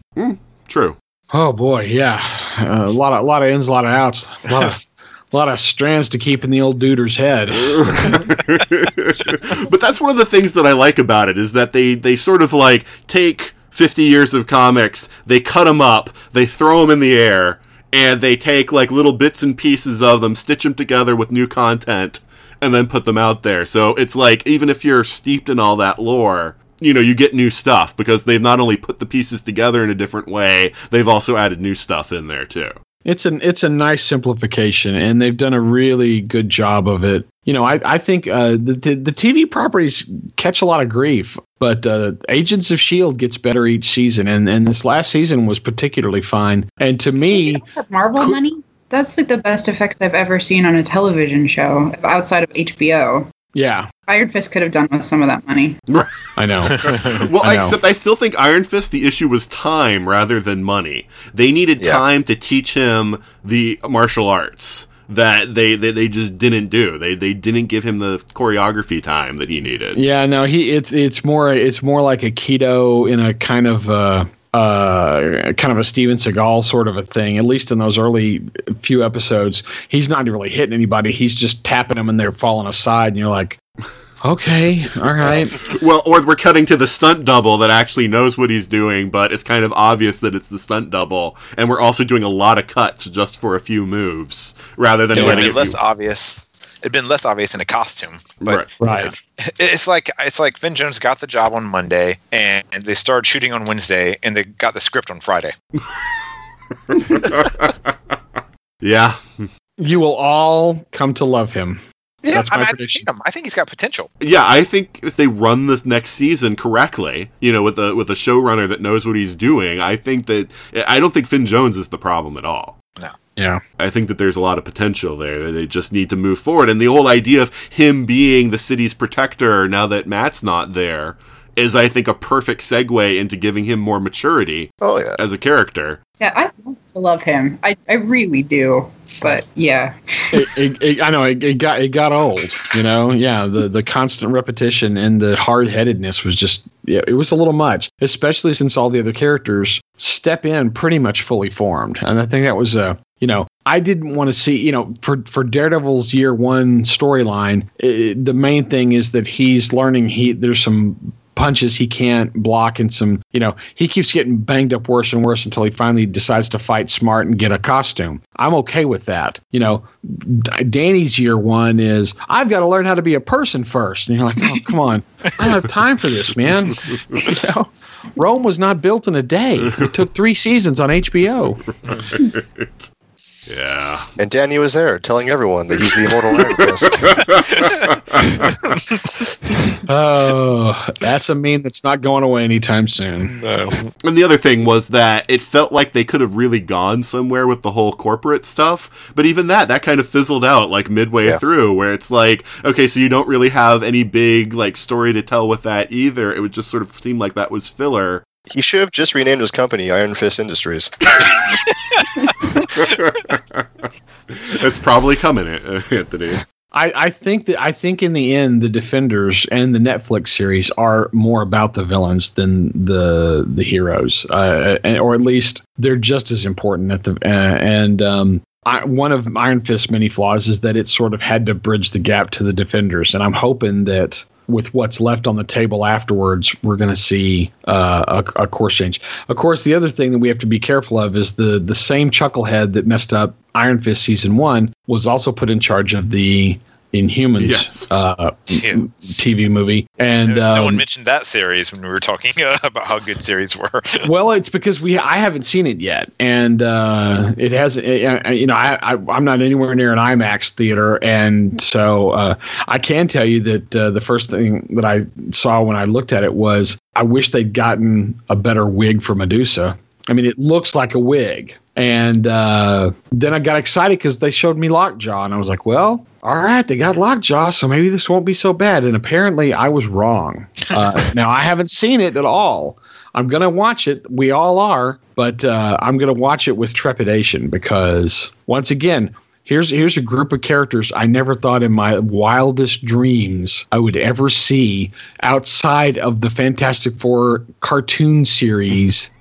True. oh boy, yeah, uh, a lot of a lot of ins, a lot of outs, a lot of a lot of strands to keep in the old duder's head. but that's one of the things that I like about it is that they they sort of like take 50 years of comics, they cut them up, they throw them in the air, and they take like little bits and pieces of them, stitch them together with new content, and then put them out there. So it's like even if you're steeped in all that lore, you know, you get new stuff because they've not only put the pieces together in a different way, they've also added new stuff in there too. It's an it's a nice simplification, and they've done a really good job of it. You know, I I think uh, the, the the TV properties catch a lot of grief, but uh, Agents of Shield gets better each season, and and this last season was particularly fine. And to me, Marvel money? That's like the best effects I've ever seen on a television show outside of HBO. Yeah, Iron Fist could have done with some of that money. I know. Well, I know. except I still think Iron Fist, the issue was time rather than money. They needed Yeah. time to teach him the martial arts that they, they, they just didn't do. They they didn't give him the choreography time that he needed. Yeah, no, he it's it's more it's more like aikido in a kind of uh uh kind of a Steven Seagal sort of a thing. At least in those early few episodes, he's not really hitting anybody. He's just tapping them and they're falling aside, and you're like, okay, all right. Well, or we're cutting to the stunt double that actually knows what he's doing, but it's kind of obvious that it's the stunt double, and we're also doing a lot of cuts just for a few moves rather than It would letting be it less be- obvious. It'd been less obvious in a costume, but Right. Right. It's like it's like Finn Jones got the job on Monday, and they started shooting on Wednesday, and they got the script on Friday. Yeah. You will all come to love him. Yeah, That's I, my mean, I, prediction. think him. I think he's got potential. Yeah, I think if they run this next season correctly, you know, with a with a showrunner that knows what he's doing, I think that I don't think Finn Jones is the problem at all. Yeah. I think that there's a lot of potential there. They just need to move forward. And the whole idea of him being the city's protector now that Matt's not there is, I think, a perfect segue into giving him more maturity Oh yeah. as a character. Yeah, I want to love him. I, I really do. But yeah. it, it, it, I know it, it got it got old. You know, yeah. The the constant repetition and the hard headedness was just yeah, it was a little much. Especially since all the other characters step in pretty much fully formed, and I think that was a you know I didn't want to see you know for for Daredevil's year one storyline. The main thing is that he's learning he there's some punches he can't block and some, you know, he keeps getting banged up worse and worse until he finally decides to fight smart and get a costume. I'm okay with that. You know, D- Danny's year one is I've got to learn how to be a person first. And you're like, oh, come on. I don't have time for this, man. You know, Rome was not built in a day. It took three seasons on HBO. Yeah. And Danny was there telling everyone that he's the immortal Iron Fist. Oh, that's a meme that's not going away anytime soon. No. And the other thing was that it felt like they could have really gone somewhere with the whole corporate stuff, but even that, that kind of fizzled out like midway Yeah. through, where it's like, okay, so you don't really have any big like story to tell with that either. It would just sort of seem like that was filler. He should have just renamed his company Iron Fist Industries. it's probably coming, uh, Anthony. I, I think that I think in the end the Defenders and the Netflix series are more about the villains than the the heroes, uh, or at least they're just as important. At the uh, and um, I, one of Iron Fist's many flaws is that it sort of had to bridge the gap to the Defenders, and I'm hoping that with what's left on the table afterwards, we're going to see uh, a, a course change. Of course, the other thing that we have to be careful of is the the same chucklehead that messed up Iron Fist season one was also put in charge of the Inhumans Yes. uh, Yeah. TV movie, and Notice no one um, mentioned that series when we were talking uh, about how good series were. well, it's because we I haven't seen it yet, and uh, it hasn't. uh, You know, I, I I'm not anywhere near an IMAX theater, and so uh, I can tell you that uh, the first thing that I saw when I looked at it was I wish they'd gotten a better wig for Medusa. I mean, it looks like a wig. And uh, then I got excited because they showed me Lockjaw, and I was like, well, all right, they got Lockjaw, so maybe this won't be so bad. And apparently I was wrong. Uh, now, I haven't seen it at all. I'm going to watch it. We all are, but uh, I'm going to watch it with trepidation because, once again, Here's here's a group of characters I never thought in my wildest dreams I would ever see outside of the Fantastic Four cartoon series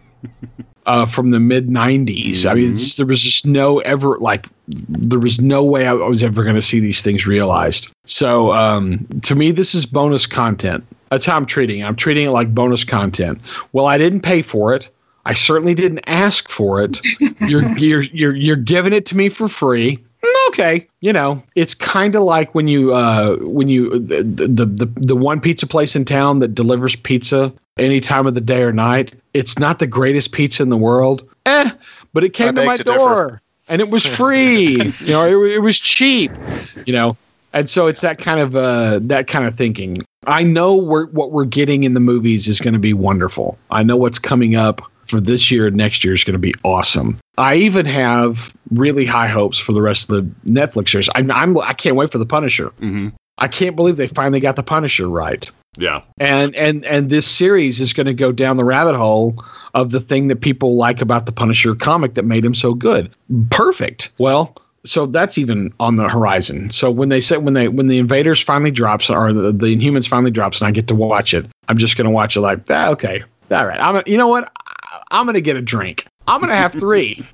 uh, from the mid '90s. I mean, there was just no ever like there was no way I was ever going to see these things realized. So um, to me, this is bonus content. That's how I'm treating it. I'm treating it like bonus content. Well, I didn't pay for it. I certainly didn't ask for it. You're you're you're you're giving it to me for free. Mm, Okay, you know, it's kind of like when you uh when you the, the the the one pizza place in town that delivers pizza any time of the day or night. It's not the greatest pizza in the world. Eh, but it I came to my to differ. door and it was free. you know, it, it was cheap. You know, and so it's that kind of uh, that kind of thinking. I know we're, what we're getting in the movies is going to be wonderful. I know what's coming up for this year and next year is going to be awesome. I even have really high hopes for the rest of the Netflix series. I'm, I'm I can't wait for the Punisher. hmm I can't believe they finally got the Punisher right. Yeah. And and and this series is going to go down the rabbit hole of the thing that people like about the Punisher comic that made him so good. Perfect. Well, so that's even on the horizon. So when they say when they when the Invaders finally drops or the, the Inhumans finally drops and I get to watch it, I'm just going to watch it like ah, okay, all right. I'm you know what? I- I'm going to get a drink. I'm going to have three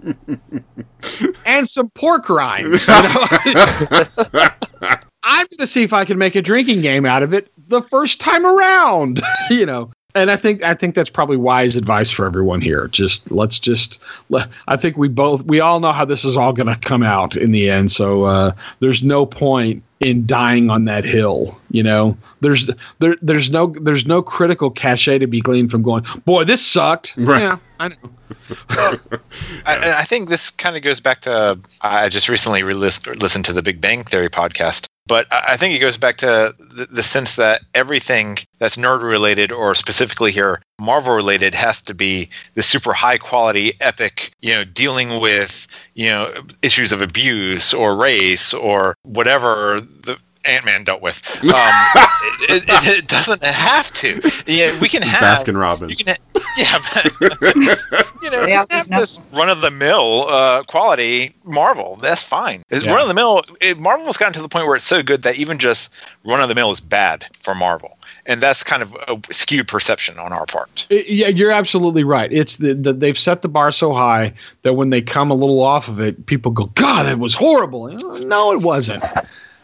and some pork rinds. You know? I'm going to see if I can make a drinking game out of it the first time around. you know, and I think I think that's probably wise advice for everyone here. Just let's just. let- I think we both we all know how this is all going to come out in the end. So uh, there's no point in dying on that hill. You know, there's there there's no there's no critical cachet to be gleaned from going. Boy, this sucked. Right. Yeah, I know. I, I think this kind of goes back to I just recently re- listened to the Big Bang Theory podcast, but I think it goes back to the, the sense that everything that's nerd related or specifically here Marvel related has to be the super high quality epic, you know, dealing with you know issues of abuse or race or whatever the Ant Man dealt with. Um, it, it, it doesn't have to. Yeah, we can have Baskin Robbins. you can, ha- yeah, but, you know, They you can have just know. this run of the mill uh, quality Marvel. That's fine. Yeah. Run of the mill. Marvel's gotten to the point where it's so good that even just run of the mill is bad for Marvel, and that's kind of a skewed perception on our part. Yeah, you're absolutely right. It's the, the they've set the bar so high that when they come a little off of it, people go, "God, that was horrible." No, it wasn't.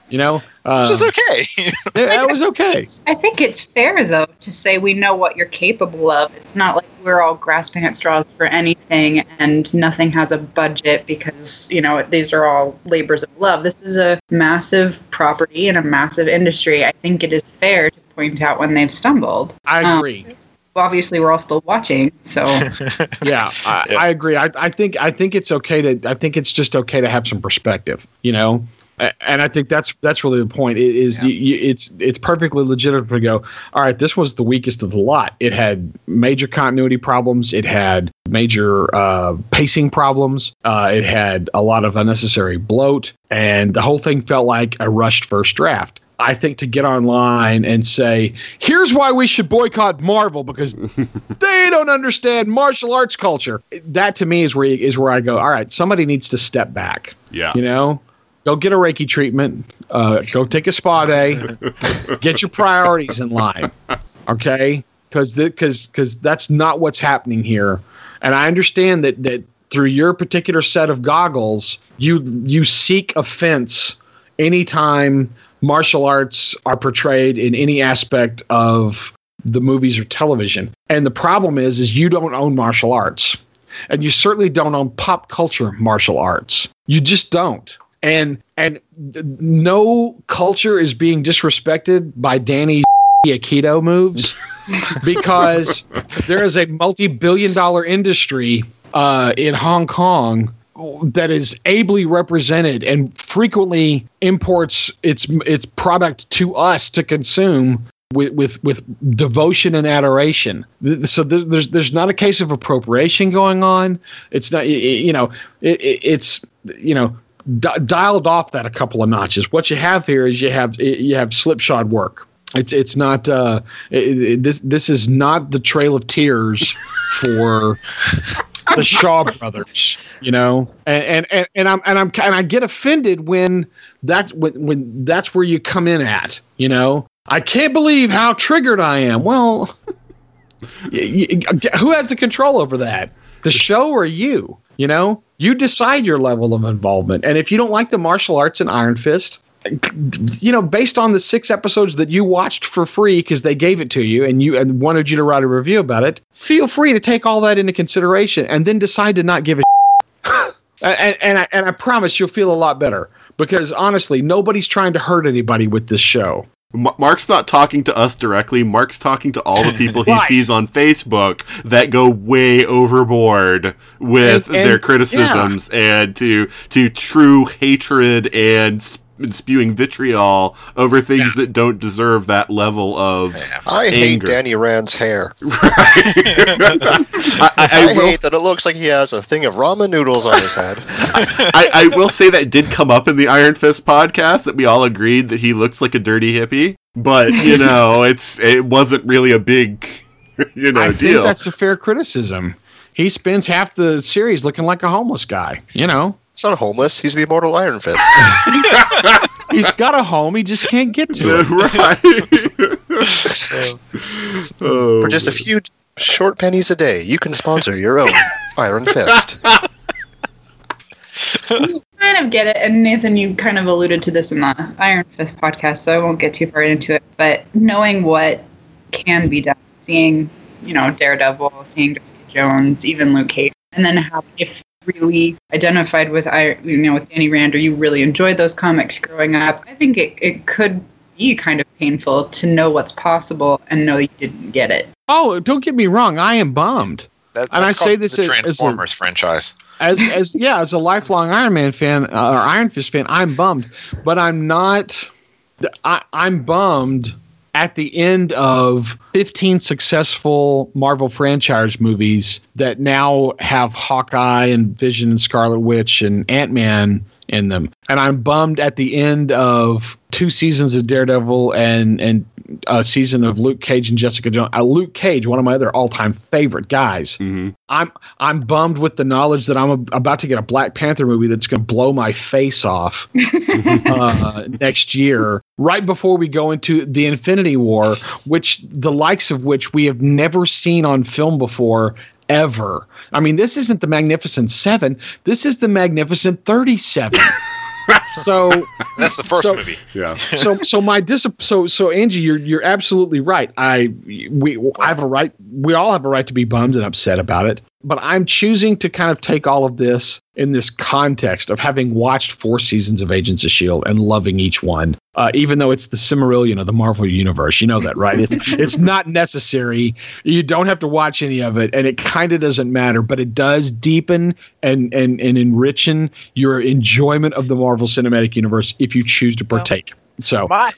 You know, uh, Which is okay. yeah, that was okay. I think it's fair though to say we know what you're capable of. It's not like we're all grasping at straws for anything and nothing has a budget because, you know, these are all labors of love. This is a massive property and a massive industry. I think it is fair to point out when they've stumbled. I Um, agree. obviously we're all still watching, so yeah, I, I agree. I, I think I think it's okay to I think it's just okay to have some perspective, you know. And I think that's that's really the point. It is you, you, it's it's perfectly legitimate to go. All right, this was the weakest of the lot. It had major continuity problems. It had major uh, pacing problems. Uh, it had a lot of unnecessary bloat, and the whole thing felt like a rushed first draft. I think to get online and say, here's why we should boycott Marvel because they don't understand martial arts culture. That to me is where is where I go. All right, somebody needs to step back. Yeah. You know, go get a Reiki treatment. Uh, go take a spa day. get your priorities in line. Okay, because because because that's not what's happening here. And I understand that that through your particular set of goggles, you you seek offense anytime martial arts are portrayed in any aspect of the movies or television. And the problem is is you don't own martial arts. And you certainly don't own pop culture martial arts. You just don't. And and no culture is being disrespected by Danny Aikido moves because there is a multi-billion dollar industry uh, in Hong Kong that is ably represented and frequently imports its its product to us to consume with with, with devotion and adoration. So there's there's not a case of appropriation going on. It's not you know it, it, it's you know di- dialed off that a couple of notches. What you have here is you have you have slipshod work. It's it's not uh, it, it- this this is not the Trail of Tears for the Shaw brothers, you know, and and and, and I'm and I'm and I get offended when that when when that's where you come in at, you know. I can't believe how triggered I am. Well, y- y- who has the control over that? The show or you? You know, you decide your level of involvement. And if you don't like the martial arts in Iron Fist, you know, based on the six episodes that you watched for free because they gave it to you and you and wanted you to write a review about it, feel free to take all that into consideration and then decide to not give a and, and, I, and I promise you'll feel a lot better because honestly, nobody's trying to hurt anybody with this show. M- Mark's not talking to us directly. Mark's talking to all the people he sees on Facebook that go way overboard with And- and- their criticisms and to to true hatred and spewing vitriol over things that don't deserve that level of I hate. Danny Rand's hair. I, I, I, I will hate that it looks like he has a thing of ramen noodles on his head. I, I will say that did come up in the Iron Fist podcast that we all agreed that he looks like a dirty hippie, but you know, it's it wasn't really a big you know I deal. think that's a fair criticism. He spends half the series looking like a homeless guy. You know, He's not homeless. He's the immortal Iron Fist. he's got a home, he just can't get to it. right. oh, For just a few short pennies a day, you can sponsor your own Iron Fist. kind of get it. And Nathan, you kind of alluded to this in the Iron Fist podcast, so I won't get too far into it. But knowing what can be done, seeing, you know, Daredevil, seeing Jessica Jones, even Luke Cage, and then how if you really identified with I, you know, with Danny Rand, or you really enjoyed those comics growing up, I think it, it could be kind of painful to know what's possible and know you didn't get it. Oh, don't get me wrong, I am bummed. That, And I that's say called this the as- as a- Transformers franchise. As as yeah, as a lifelong Iron Man fan uh, or Iron Fist fan, I'm bummed, but I'm not. I, I'm bummed at the end of 15 successful Marvel franchise movies that now have Hawkeye and Vision and Scarlet Witch and Ant Man in them. And I'm bummed at the end of two seasons of Daredevil and and a season of Luke Cage and Jessica Jones. Uh, Luke Cage, one of my other all-time favorite guys. Mhm. I'm I'm bummed with the knowledge that I'm a, about to get a Black Panther movie that's going to blow my face off uh, next year, right before we go into the Infinity War, which the likes of which we have never seen on film before ever. I mean, this isn't the Magnificent Seven. This is the Magnificent Thirty-Seven. so That's the first So- movie. Yeah. so so my dis so so Anji, you're you're absolutely right. I we I have a right. We all have a right to be bummed and upset about it. But I'm choosing to kind of take all of this in this context of having watched four seasons of Agents of Shield and loving each one. Uh, even though it's the Silmarillion of the Marvel universe, you know that, right? It's it's not necessary. You don't have to watch any of it, and it kind of doesn't matter. But it does deepen and and and enrichen your enjoyment of the Marvel Cinematic Universe if you choose to partake. So My,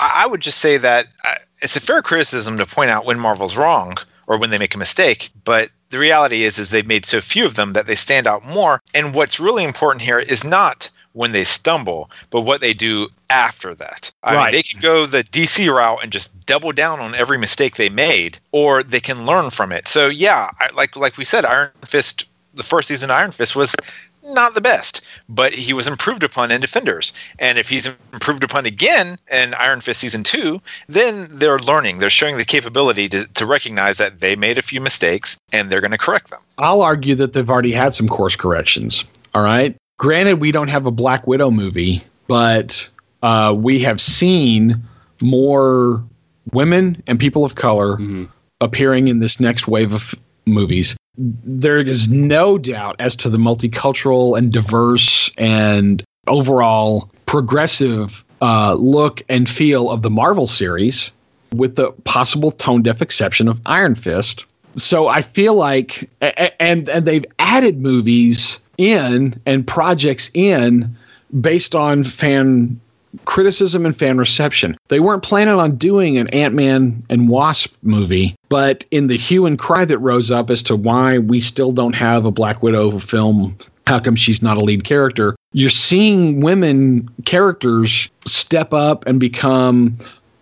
I I would just say that uh, it's a fair criticism to point out when Marvel's wrong or when they make a mistake, but the reality is is they've made so few of them that they stand out more. And what's really important here is not when they stumble, but what they do after that. I Right. mean, they could go the DC route and just double down on every mistake they made, or they can learn from it. So yeah, I, like like we said, Iron Fist, the first season of Iron Fist was not the best, but he was improved upon in Defenders. And if he's improved upon again in Iron Fist season two, then they're learning. They're showing the capability to, to recognize that they made a few mistakes and they're going to correct them. I'll argue that they've already had some course corrections. All right. Granted, we don't have a Black Widow movie, but uh, we have seen more women and people of color appearing in this next wave of movies. There is no doubt as to the multicultural and diverse and overall progressive uh, look and feel of the Marvel series, with the possible tone deaf exception of Iron Fist. So I feel like, and and they've added movies in and projects in based on fan criticism and fan reception. They weren't planning on doing an Ant Man and Wasp movie, but in the hue and cry that rose up as to why we still don't have a Black Widow film, how come she's not a lead character? You're seeing women characters step up and become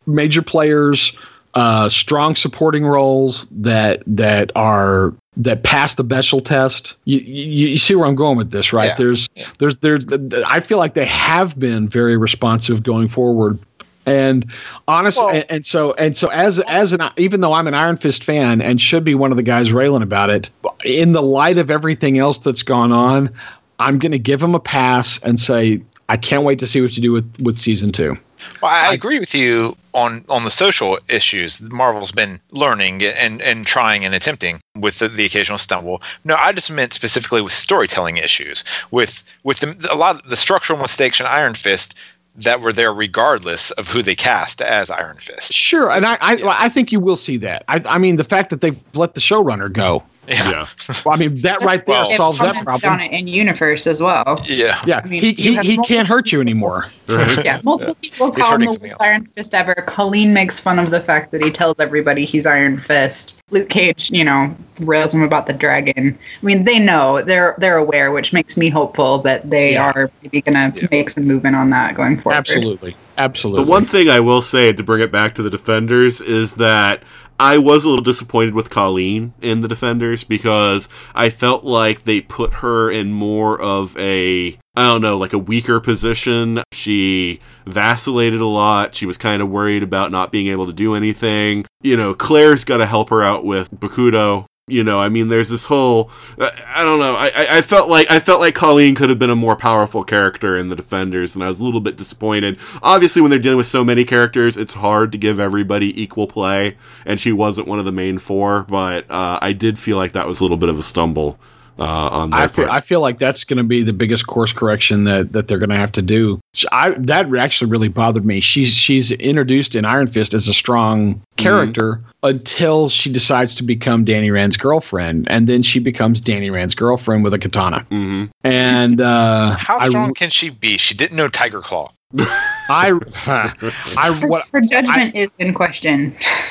major players, uh, strong supporting roles that that are that pass the Bechdel test. You, you, you see where I'm going with this, right? Yeah. There's there's there's I feel like they have been very responsive going forward. And honestly, Well- and, and so and so as as an even though I'm an Iron Fist fan and should be one of the guys railing about it, in the light of everything else that's gone on, I'm going to give him a pass and say I can't wait to see what you do with with season two. Well, I agree with you on on the social issues. Marvel's been learning and and trying and attempting with the, the occasional stumble. No, I just meant specifically with storytelling issues, with with the, a lot of the structural mistakes in Iron Fist that were there regardless of who they cast as Iron Fist. Sure, and I I, I think you will see that. I, I mean, the fact that they've let the showrunner go. Yeah. Well, I mean, that right there Well- solves that problem. on it in universe as well. Yeah. Yeah, I mean, he he, he can't hurt you anymore. Yeah, multiple people He's call him the worst. Iron Fist ever. Colleen makes fun of the fact that he tells everybody he's Iron Fist. Luke Cage, you know, rails him about the dragon. I mean, they know they're they're aware, which makes me hopeful that they Yeah. are maybe going to make some movement on that going forward. Absolutely, absolutely. The one thing I will say to bring it back to the Defenders is that I was a little disappointed with Colleen in the Defenders because I felt like they put her in more of a I don't know, like a weaker position. She vacillated a lot. She was kind of worried about not being able to do anything. You know, Claire's got to help her out with Bakuto. You know, I mean, there's this whole. I, I don't know. I, I, I felt like I felt like Colleen could have been a more powerful character in the Defenders, and I was a little bit disappointed. Obviously, when they're dealing with so many characters, it's hard to give everybody equal play, and she wasn't one of the main four. But uh, I did feel like that was a little bit of a stumble uh, on their I feel, part. I feel like that's going to be the biggest course correction that, that they're going to have to do. I, that actually really bothered me. She's she's introduced in Iron Fist as a strong character until she decides to become Danny Rand's girlfriend, and then she becomes Danny Rand's girlfriend with a katana. hmm And uh, How I- strong can she be? She didn't know Tiger Claw. I, I, Her, what her judgment is in question.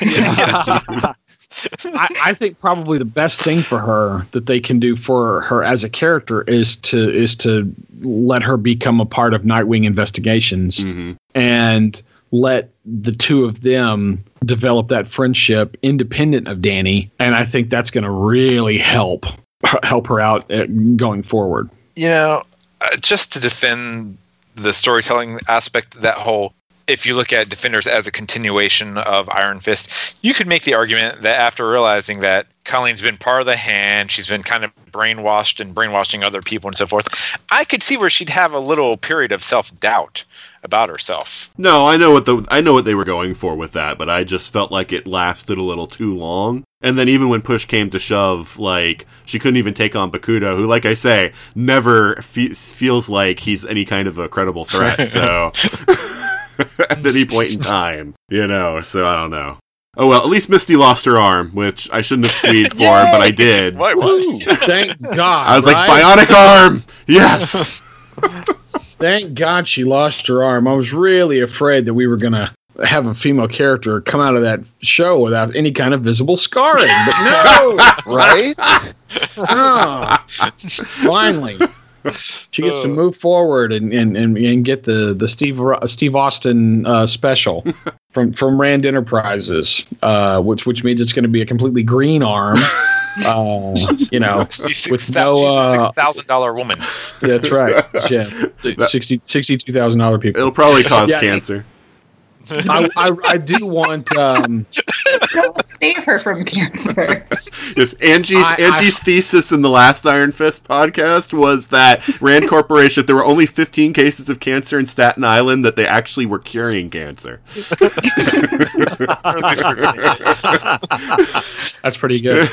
I, I think probably the best thing for her that they can do for her as a character is to is to let her become a part of Nightwing investigations hmm and let the two of them develop that friendship independent of Danny. And I think that's going to really help help her out uh, going forward. you know, uh, just to defend the storytelling aspect, that whole. If you look at Defenders as a continuation of Iron Fist, you could make the argument that after realizing that Colleen's been part of the hand, she's been kind of brainwashed and brainwashing other people and so forth. I could see where she'd have a little period of self doubt about herself. No, I know what the I know what they were going for with that, but I just felt like it lasted a little too long. And then even when push came to shove, like she couldn't even take on Bakuto, who, like I say, never fe- feels like he's any kind of a credible threat. So at any point in time, you know. So I don't know. Oh well, at least Misty lost her arm, which I shouldn't have squeezed for, but I did. What? what? Thank God. I was like, bionic arm, yes. Thank God she lost her arm. I was really afraid that we were going to have a female character come out of that show without any kind of visible scarring. But no, Right? no. Oh, finally. She gets to move forward and, and, and, and get the, the Steve Steve Austin uh, special from from Rand Enterprises, uh, which which means it's going to be a completely green arm. Uh, you know, She's six with no she's a uh, six thousand dollar woman. that's right, yeah, sixty sixty two thousand dollar people. It'll probably cause Yeah. cancer. I, I, I do want um, Don't save her from cancer. Yes, Anji's I- I- Angie's thesis in the last Iron Fist podcast was that Rand Corporation, if there were only 15 cases of cancer in Staten Island, that they actually were curing cancer. That's pretty good.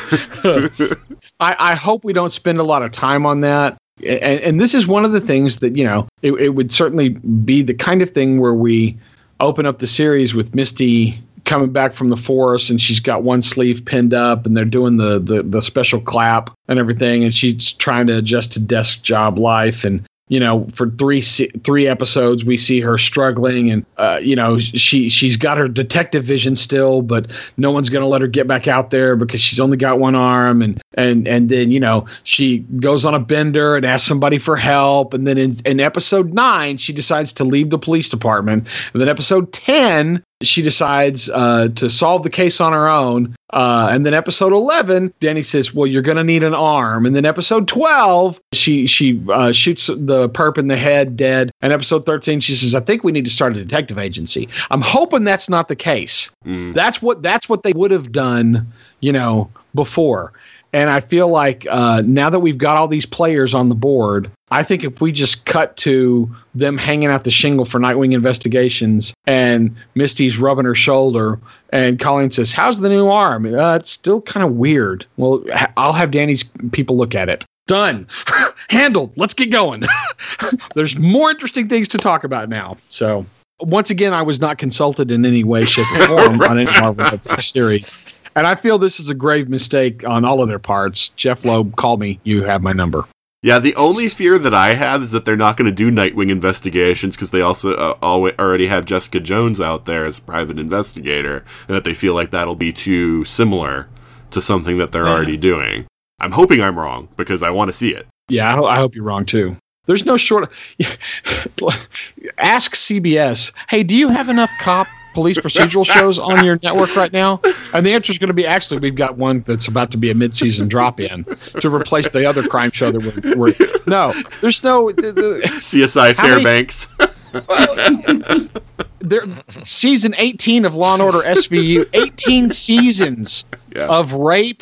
I, I hope we don't spend a lot of time on that. And, and this is one of the things that, you know, it, it would certainly be the kind of thing where we open up the series with Misty coming back from the forest and she's got one sleeve pinned up and they're doing the, the, the special clap and everything. And she's trying to adjust to desk job life. And, you know, for three three episodes, we see her struggling, and uh, you know she she's got her detective vision still, but no one's going to let her get back out there because she's only got one arm, and and and then you know she goes on a bender and asks somebody for help, and then in, in episode nine she decides to leave the police department, and then episode ten she decides uh, to solve the case on her own. Uh, and then episode 11, Danny says, well, you're going to need an arm. And then episode 12, she, she uh, shoots the perp in the head dead. And episode 13, she says, I think we need to start a detective agency. I'm hoping that's not the case. Mm. That's what, that's what they would have done, you know, before. And I feel like uh, now that we've got all these players on the board, I think if we just cut to them hanging out the shingle for Nightwing investigations and Misty's rubbing her shoulder and Colleen says, How's the new arm? Uh, it's still kind of weird. Well, I'll have Danny's people look at it. Done. Handled. Let's get going. There's more interesting things to talk about now. So, once again, I was not consulted in any way, shape, or form on any Marvel series. And I feel this is a grave mistake on all of their parts. Jeph Loeb, call me. You have my number. Yeah, the only fear that I have is that they're not going to do Nightwing investigations because they also uh, already have Jessica Jones out there as a private investigator, and that they feel like that'll be too similar to something that they're already doing. I'm hoping I'm wrong because I want to see it. Yeah, I, I hope you're wrong too. There's no short. Ask CBS. Hey, do you have enough cop police procedural shows on your network right now? And the answer is going to be actually, we've got one that's about to be a mid-season drop-in to replace the other crime show that we're. we're no, there's no. The, the, CSI How many- Fairbanks. there, season 18 of Law and Order SVU, 18 seasons Yeah. of rape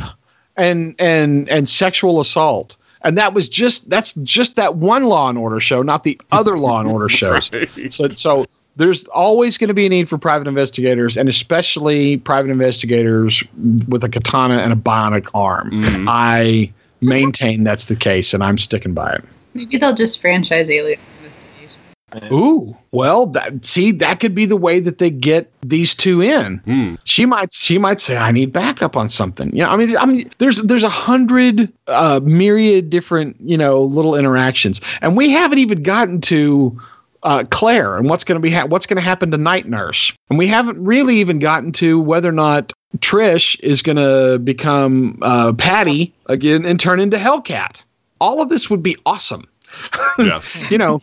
and and and sexual assault. And that was just that's just that one Law and Order show, not the other Law and Order shows. Right. So so there's always going to be a need for private investigators, and especially private investigators with a katana and a bionic arm. Mhm. I maintain that's the case, and I'm sticking by it. Maybe they'll just franchise Alias Investigation. Ooh, well, that see that could be the way that they get these two in. Hmm. She might she might say, "I need backup on something." You know, I mean, I mean, there's there's a hundred uh, myriad different you know little interactions, and we haven't even gotten to uh, Claire and what's going to be ha- what's going to happen to Night Nurse, and we haven't really even gotten to whether or not Trish is going to become uh, Patty again and turn into Hellcat. All of this would be awesome Yeah. you know,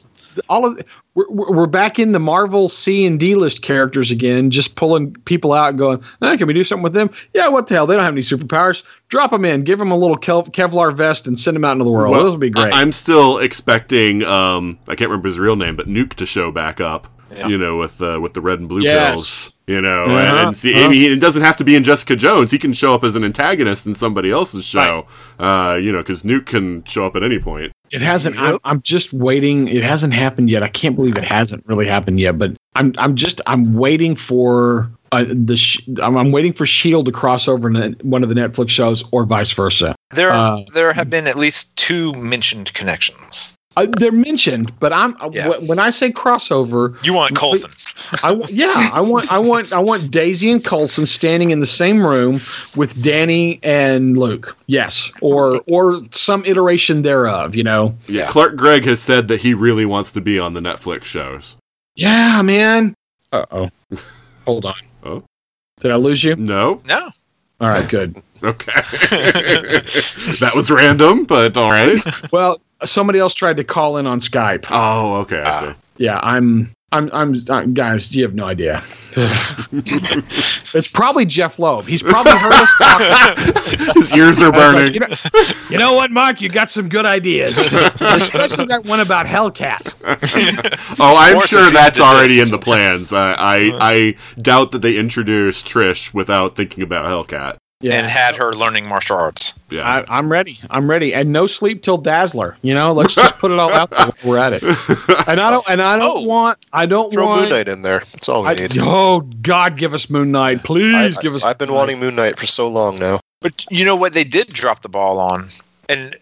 all of we're, we're we're back in the Marvel C and D list characters again, just pulling people out and going, eh, can we do something with them? Yeah, what the hell? They don't have any superpowers. Drop them in, give them a little Kev- Kevlar vest, and send them out into the world. Well, Those would be great. I- I'm still expecting. Um, I can't remember his real name, but Nuke to show back up. Yeah. You know, with uh, with the red and blue Yes. pills. You know, Uh-huh, and see, uh-huh. I mean, it doesn't have to be in Jessica Jones. He can show up as an antagonist in somebody else's show. Uh, you know, because Nuke can show up at any point. It hasn't. I'm, I'm just waiting. It hasn't happened yet. I can't believe it hasn't really happened yet. But I'm. I'm just. I'm waiting for uh, the. Sh- I'm, I'm waiting for Shield to cross over in one of the Netflix shows, or vice versa. There, Uh, there have been at least two mentioned connections. Uh, they're mentioned, but I'm Yeah. wh- when I say crossover, You want Coulson? I w- yeah, I want I want I want Daisy and Coulson standing in the same room with Danny and Luke. Yes, or or some iteration thereof. You know. Yeah. Clark Gregg has said that he really wants to be on the Netflix shows. Yeah, man. Uh oh. Hold on. Oh. Did I lose you? No. No. All right, good. Okay. that was random, but all right. Well, somebody else tried to call in on Skype. Oh, okay. I see. Yeah, I'm. I'm. I'm. Uh, guys, you have no idea. it's probably Jeph Loeb. He's probably heard us talk. His ears are burning. like, you, know, you know what, Mark? You got some good ideas, especially that one about Hellcat. oh, I'm sure that's already in the plans. I, I I doubt that they introduced Trish without thinking about Hellcat. And had her learning martial arts. Yeah. I, I'm ready. I'm ready. And no sleep till Dazzler. You know, let's just put it all out there. while We're at it. And I don't. And I don't Oh. want. I don't Throw want. Moon Knight in there. That's all we I, need. oh God, give us Moon Knight, please. I, give us. I've been Moon wanting Moon Knight for so long now. But you know what? They did drop the ball on, and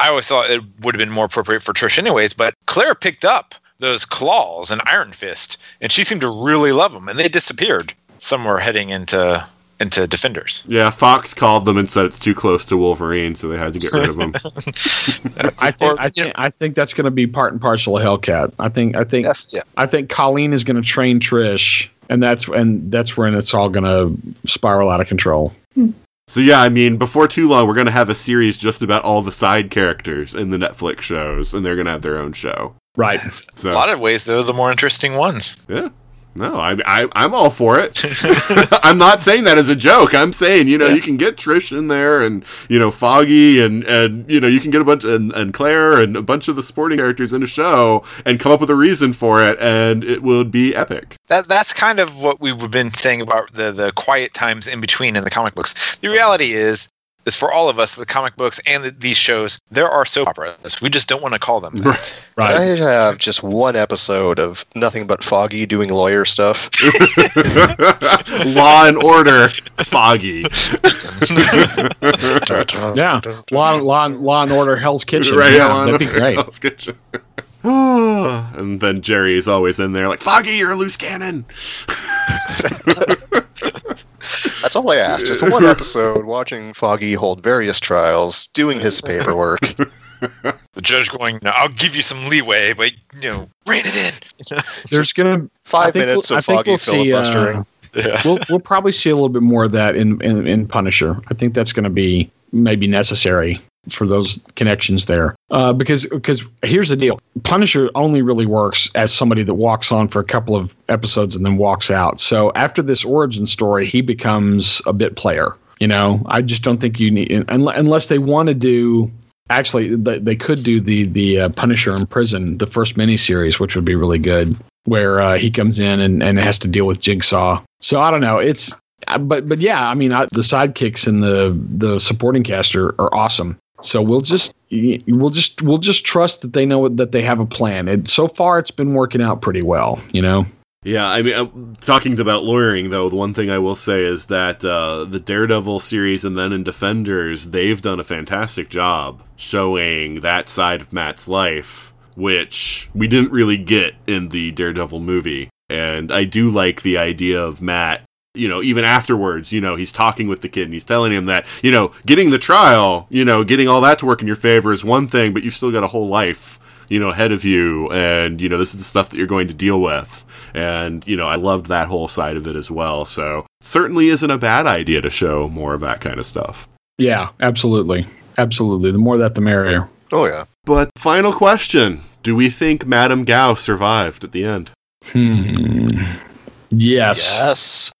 I always thought it would have been more appropriate for Trish, anyways. But Claire picked up those claws and Iron Fist, and she seemed to really love them, and they disappeared somewhere heading into into Defenders. Yeah, Fox called them and said it's too close to Wolverine, so they had to get rid of them. I think. Or, I you think. I think that's going to be part and parcel of Hellcat. I think. I think. Yes, yeah. I think Colleen is going to train Trish, and that's and that's when it's all going to spiral out of control. Hmm. so yeah, I mean, before too long, we're gonna have a series just about all the side characters in the Netflix shows, and they're gonna have their own show. Right. So A lot of ways, they're the more interesting ones. yeah. No, I, I, I'm all for it. I'm not saying that as a joke. I'm saying, you know, you can get Trish in there and, you know, Foggy and, and you know, you can get a bunch, and, and Claire and a bunch of the sporting characters in a show and come up with a reason for it, and it would be epic. That that's kind of what we've been saying about the the quiet times in between in the comic books. The reality is. Is for all of us, the comic books and the, these shows, there are soap operas. We just don't want to call them. that. Right. I have just one episode of nothing but Foggy doing lawyer stuff. Law and Order, Foggy. Yeah. Law, law, law and Order, Hell's Kitchen. Right, yeah, Law and that'd be great. Hell's Kitchen. and then Jeri is always in there like, Foggy, you're a loose cannon. That's all I asked. Just one episode watching Foggy hold various trials, doing his paperwork. The judge going, "No, I'll give you some leeway, but you know, rein it in." There's gonna Five minutes we'll- of Foggy we'll see, uh, filibustering. Yeah. we'll we'll probably see a little bit more of that in in, in Punisher. I think that's going to be maybe necessary for those connections there. Uh, because because here's the deal: Punisher only really works as somebody that walks on for a couple of episodes and then walks out. So after this origin story, he becomes a bit player. You know, I just don't think you need unless they want to do. Actually, they, could do the the uh, Punisher in prison, the first miniseries, which would be really good, where uh, he comes in and, and has to deal with Jigsaw. So I don't know. It's uh, but but yeah, I mean I, the sidekicks and the the supporting cast are, are awesome. So we'll just we'll just we'll just trust that they know that they have a plan. And so far, it's been working out pretty well. You know. Yeah, I mean, uh, talking about lawyering, though, the one thing I will say is that uh, the Daredevil series and then in Defenders, they've done a fantastic job showing that side of Matt's life, which we didn't really get in the Daredevil movie. And I do like the idea of Matt. You know, even afterwards, you know, he's talking with the kid and he's telling him that, you know, getting the trial, you know, getting all that to work in your favor is one thing, but you've still got a whole life you know, ahead of you, and you know, this is the stuff that you're going to deal with. And you know, I loved that whole side of it as well. So certainly isn't a bad idea to show more of that kind of stuff. Yeah, absolutely, absolutely. The more that, the merrier. Oh yeah. But final question: Do we think Madame Gao survived at the end? Hmm. Yes. Yes.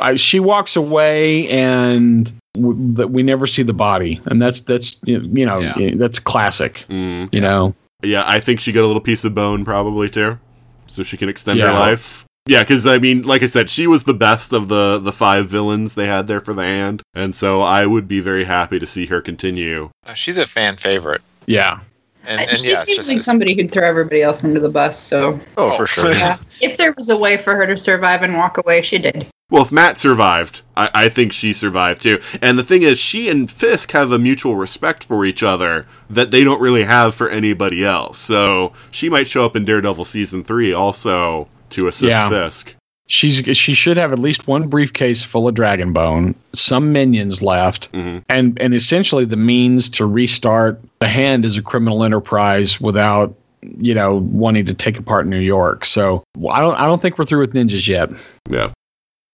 I, she walks away and w- that we never see the body, and that's that's you know Yeah. that's classic. Mm. You know. Yeah, I think she got a little piece of bone probably too, so she can extend her life. Yeah, because I mean, like I said, she was the best of the the five villains they had there for the hand, and so I would be very happy to see her continue. Uh, She's a fan favorite. Yeah. And, and she yeah, seems just like somebody who'd throw everybody else under the bus. So Oh, for sure. Oh. yeah. if there was a way for her to survive and walk away, she did. Well, if Matt survived, I, I think she survived too. And the thing is, she and Fisk have a mutual respect for each other that they don't really have for anybody else. So she might show up in Daredevil season three also to assist Yeah. Fisk. She's she should have at least one briefcase full of dragon bone, some minions left, Mhm. and and essentially the means to restart the hand as a criminal enterprise without you know wanting to take apart New York. So well, I don't I don't think we're through with ninjas yet. Yeah.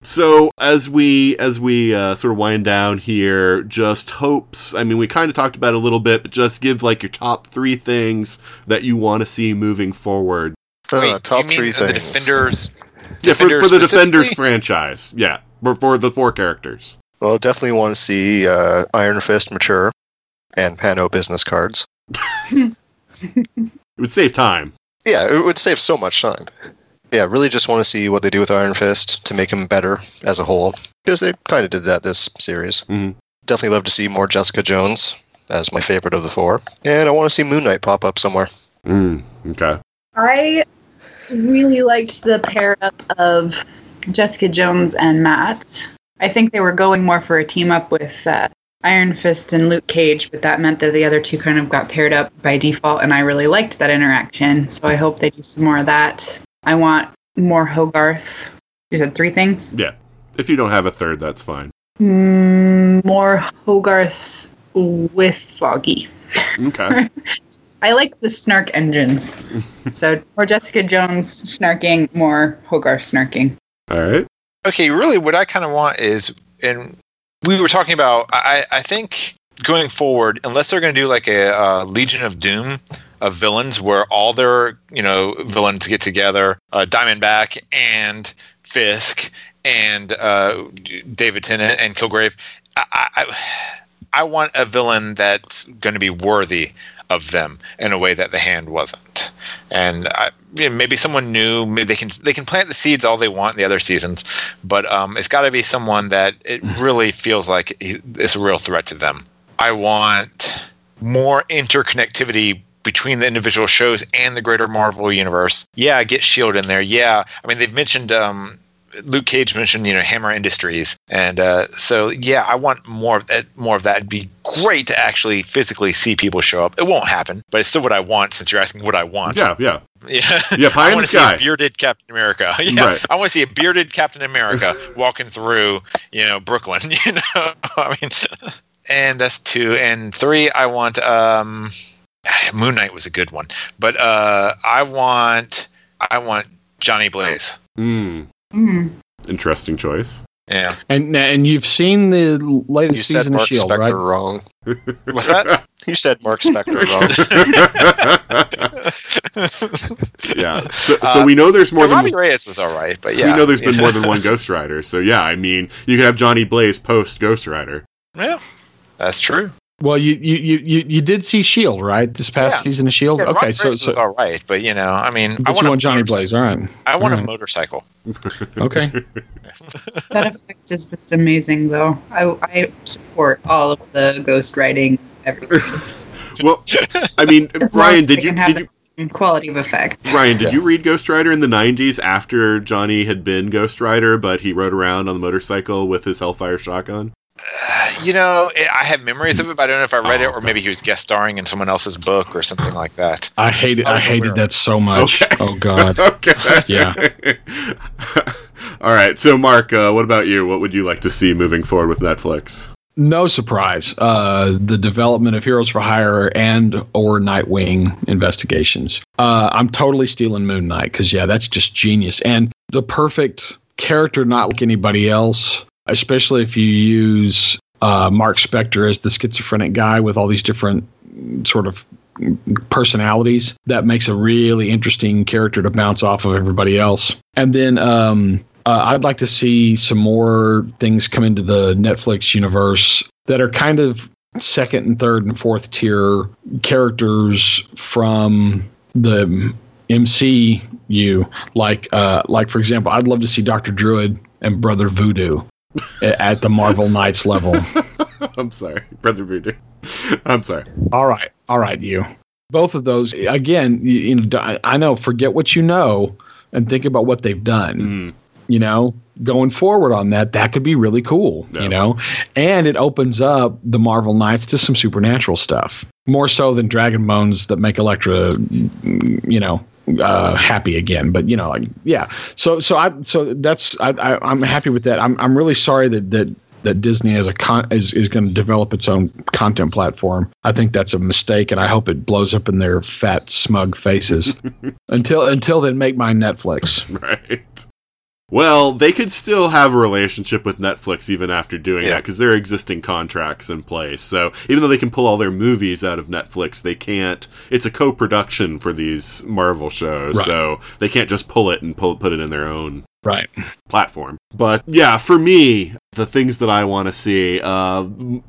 So as we as we uh, sort of wind down here, just hopes. I mean, we kind of talked about it a little bit, but just give like your top three things that you want to see moving forward. Uh, Wait, top you mean three the things. Defenders. Yeah, for, for the Defenders franchise. Yeah, for, for the four characters. Well, definitely want to see uh, Iron Fist mature and Pano business cards. It would save time. Yeah, it would save so much time. Yeah, really just want to see what they do with Iron Fist to make him better as a whole. Because they kind of did that this series. Mhm. Definitely love to see more Jessica Jones as my favorite of the four. And I want to see Moon Knight pop up somewhere. Mm, okay. I really liked the pair up of Jessica Jones and Matt. I think they were going more for a team up with uh, Iron Fist and Luke Cage, but that meant that the other two kind of got paired up by default, and I really liked that interaction. So I hope they do some more of that. I want more Hogarth. You said three things? Yeah. If you don't have a third, that's fine. Mm, more Hogarth with Foggy. Okay. I like the snark engines. so more Jessica Jones snarking, more Hogarth snarking. All right. okay, really, what I kind of want is, and we were talking about. I, I think going forward, unless they're going to do like a uh, Legion of Doom of villains, where all their you know villains get together, uh, Diamondback and Fisk and uh, David Tennant and Kilgrave. I, I, I want a villain that's going to be worthy of them in a way that the hand wasn't. And I, you know, maybe someone new. Maybe they can they can plant the seeds all they want in the other seasons, but um, it's got to be someone that it really feels like it's a real threat to them. I want more interconnectivity between the individual shows and the greater Marvel universe. Yeah, get Shield in there. Yeah, I mean they've mentioned um, Luke Cage mentioned you know Hammer Industries, and uh, so yeah, I want more of that. More of that. It'd be great to actually physically see people show up. It won't happen, but it's still what I want. Since you're asking what I want, Yeah, yeah. yeah, Yeah, pie I in the want to see a bearded Captain America. Yeah, Right. I want to see a bearded Captain America walking through, you know, Brooklyn. You know, I mean, and that's two and three. I want um, Moon Knight was a good one, but uh, I want I want Johnny Blaze. Mm, Mm. interesting choice. Yeah, And and you've seen the latest You said season Mark of Shield, Spector right? wrong. Was that? You said Mark Spector wrong. yeah. So, so Uh, we know there's more Yeah, than Robbie Reyes was all right, but yeah, we know there's you been more than one Ghost Rider. So yeah, I mean, you could have Johnny Blaze post Ghost Rider. Yeah, that's true. Well, you you you you, you did see Shield, right? This past Yeah. season of Shield. Yeah, okay, Robbie so Reyes was so all right, but you know, I mean, I want, a want Johnny motorcycle. Blaze, all right? I want a Alright. motorcycle. Okay. That effect is just amazing, though. I, I support all of the ghost writing. Everything. Well, I mean, As Ryan, did you can did you quality of effect? Ryan, did you read Ghost Rider in the '90s after Johnny had been Ghost Rider, but he rode around on the motorcycle with his Hellfire shotgun? You know, it- I have memories of it, but I don't know if I read Oh, it or maybe he was guest starring in someone else's book or something like that. I hated I I was aware hated that so much. Okay. Oh God. okay. Yeah. All right. So, Mark, uh, what about you? What would you like to see moving forward with Netflix? No surprise. Uh, the development of Heroes for Hire and or Nightwing investigations. Uh, I'm totally stealing Moon Knight because yeah, that's just genius and the perfect character, not like anybody else. Especially if you use uh, Mark Spector as the schizophrenic guy with all these different sort of personalities. That makes a really interesting character to bounce off of everybody else. And then um, uh, I'd like to see some more things come into the Netflix universe that are kind of second and third and fourth tier characters from the MCU. like uh like for example i'd love to see dr druid and brother voodoo at the marvel knights level. I'm sorry, Brother Voodoo. I'm sorry. all right all right you. Both of those again you, you know I- know forget what you know and think about what they've done. Mm, you know going forward on that that could be really cool you know? And it opens up the marvel knights to some supernatural stuff more so than dragon bones that make Elektra mm, you know uh happy again but you know like yeah so so i so that's i, I i'm happy with that i'm i'm really sorry that that that Disney as a con- is, is going to develop its own content platform. I think that's a mistake, and I hope it blows up in their fat, smug faces. until until then, make my Netflix. right. Well, they could still have a relationship with Netflix even after doing that because there are existing contracts in place. So even though they can pull all their movies out of Netflix, they can't. It's a co-production for these Marvel shows, Right. so they can't just pull it and pull, put it in their own Right. platform. But yeah, for me, the things that I want to see, uh,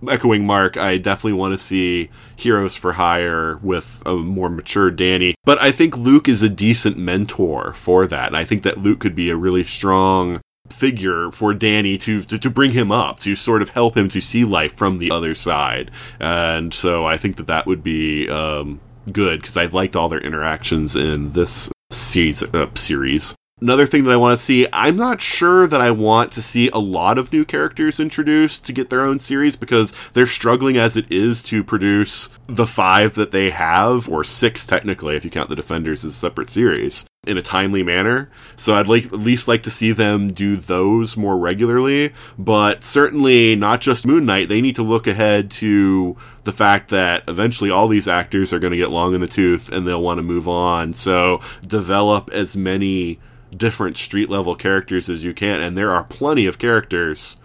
echoing Mark, I definitely want to see Heroes for Hire with a more mature Danny. But I think Luke is a decent mentor for that. And I think that Luke could be a really strong figure for Danny to, to to bring him up to sort of help him to see life from the other side and so I think that that would be um, good because I liked all their interactions in this uh, series Another thing that I want to see, I'm not sure that I want to see a lot of new characters introduced to get their own series because they're struggling as it is to produce the five that they have, or six technically, if you count the Defenders as a separate series, in a timely manner. So I'd like at least like to see them do those more regularly, but certainly not just Moon Knight. They need to look ahead to the fact that eventually all these actors are going to get long in the tooth and they'll want to move on. So develop as many different street level characters as you can, and there are plenty of characters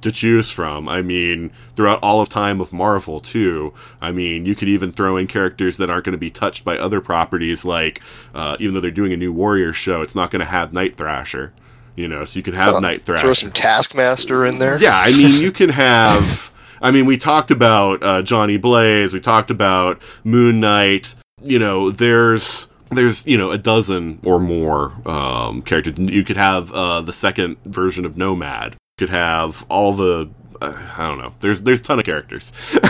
to choose from. I mean, throughout all of time of Marvel too. I mean, you could even throw in characters that aren't going to be touched by other properties. Like, uh, even though they're doing a new Warrior show, it's not going to have Night Thrasher. You know, so you can have Um, Night Thrasher. Throw some Taskmaster in there. Yeah, I mean, you can have. I mean, we talked about uh, Johnny Blaze. We talked about Moon Knight. You know, there's there's you know a dozen or more um, characters. You could have uh, the second version of Nomad. You could have all the. Uh, I don't know. There's there's a ton of characters.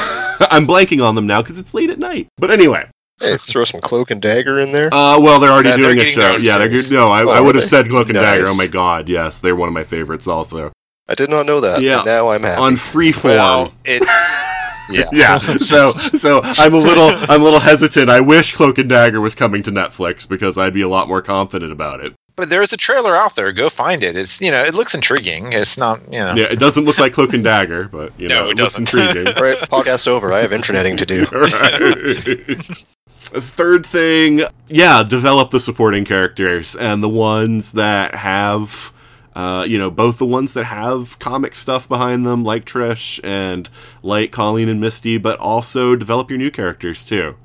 I'm blanking on them now because it's late at night. But anyway, Hey, throw some Cloak and Dagger in there. uh, well, they're already Yeah, they're doing a show. Yeah, they're good. No, I, Oh, I would have said Cloak and Dagger. Oh my god, yes, they're one of my favorites also. I did not know that. Yeah. now I'm happy. On Freeform. Well, it's yeah. yeah. So so I'm a little I'm a little hesitant. I wish Cloak and Dagger was coming to Netflix because I'd be a lot more confident about it. But there's a trailer out there. Go find it. It's you know it looks intriguing. It's not you know. Yeah, it doesn't look like Cloak and Dagger, but you No, know, it looks doesn't. intriguing. All right, podcast over. I have interneting to do. right. Third thing, yeah, develop the supporting characters and the ones that have, uh, you know, both the ones that have comic stuff behind them, like Trish and like Colleen and Misty, but also develop your new characters too.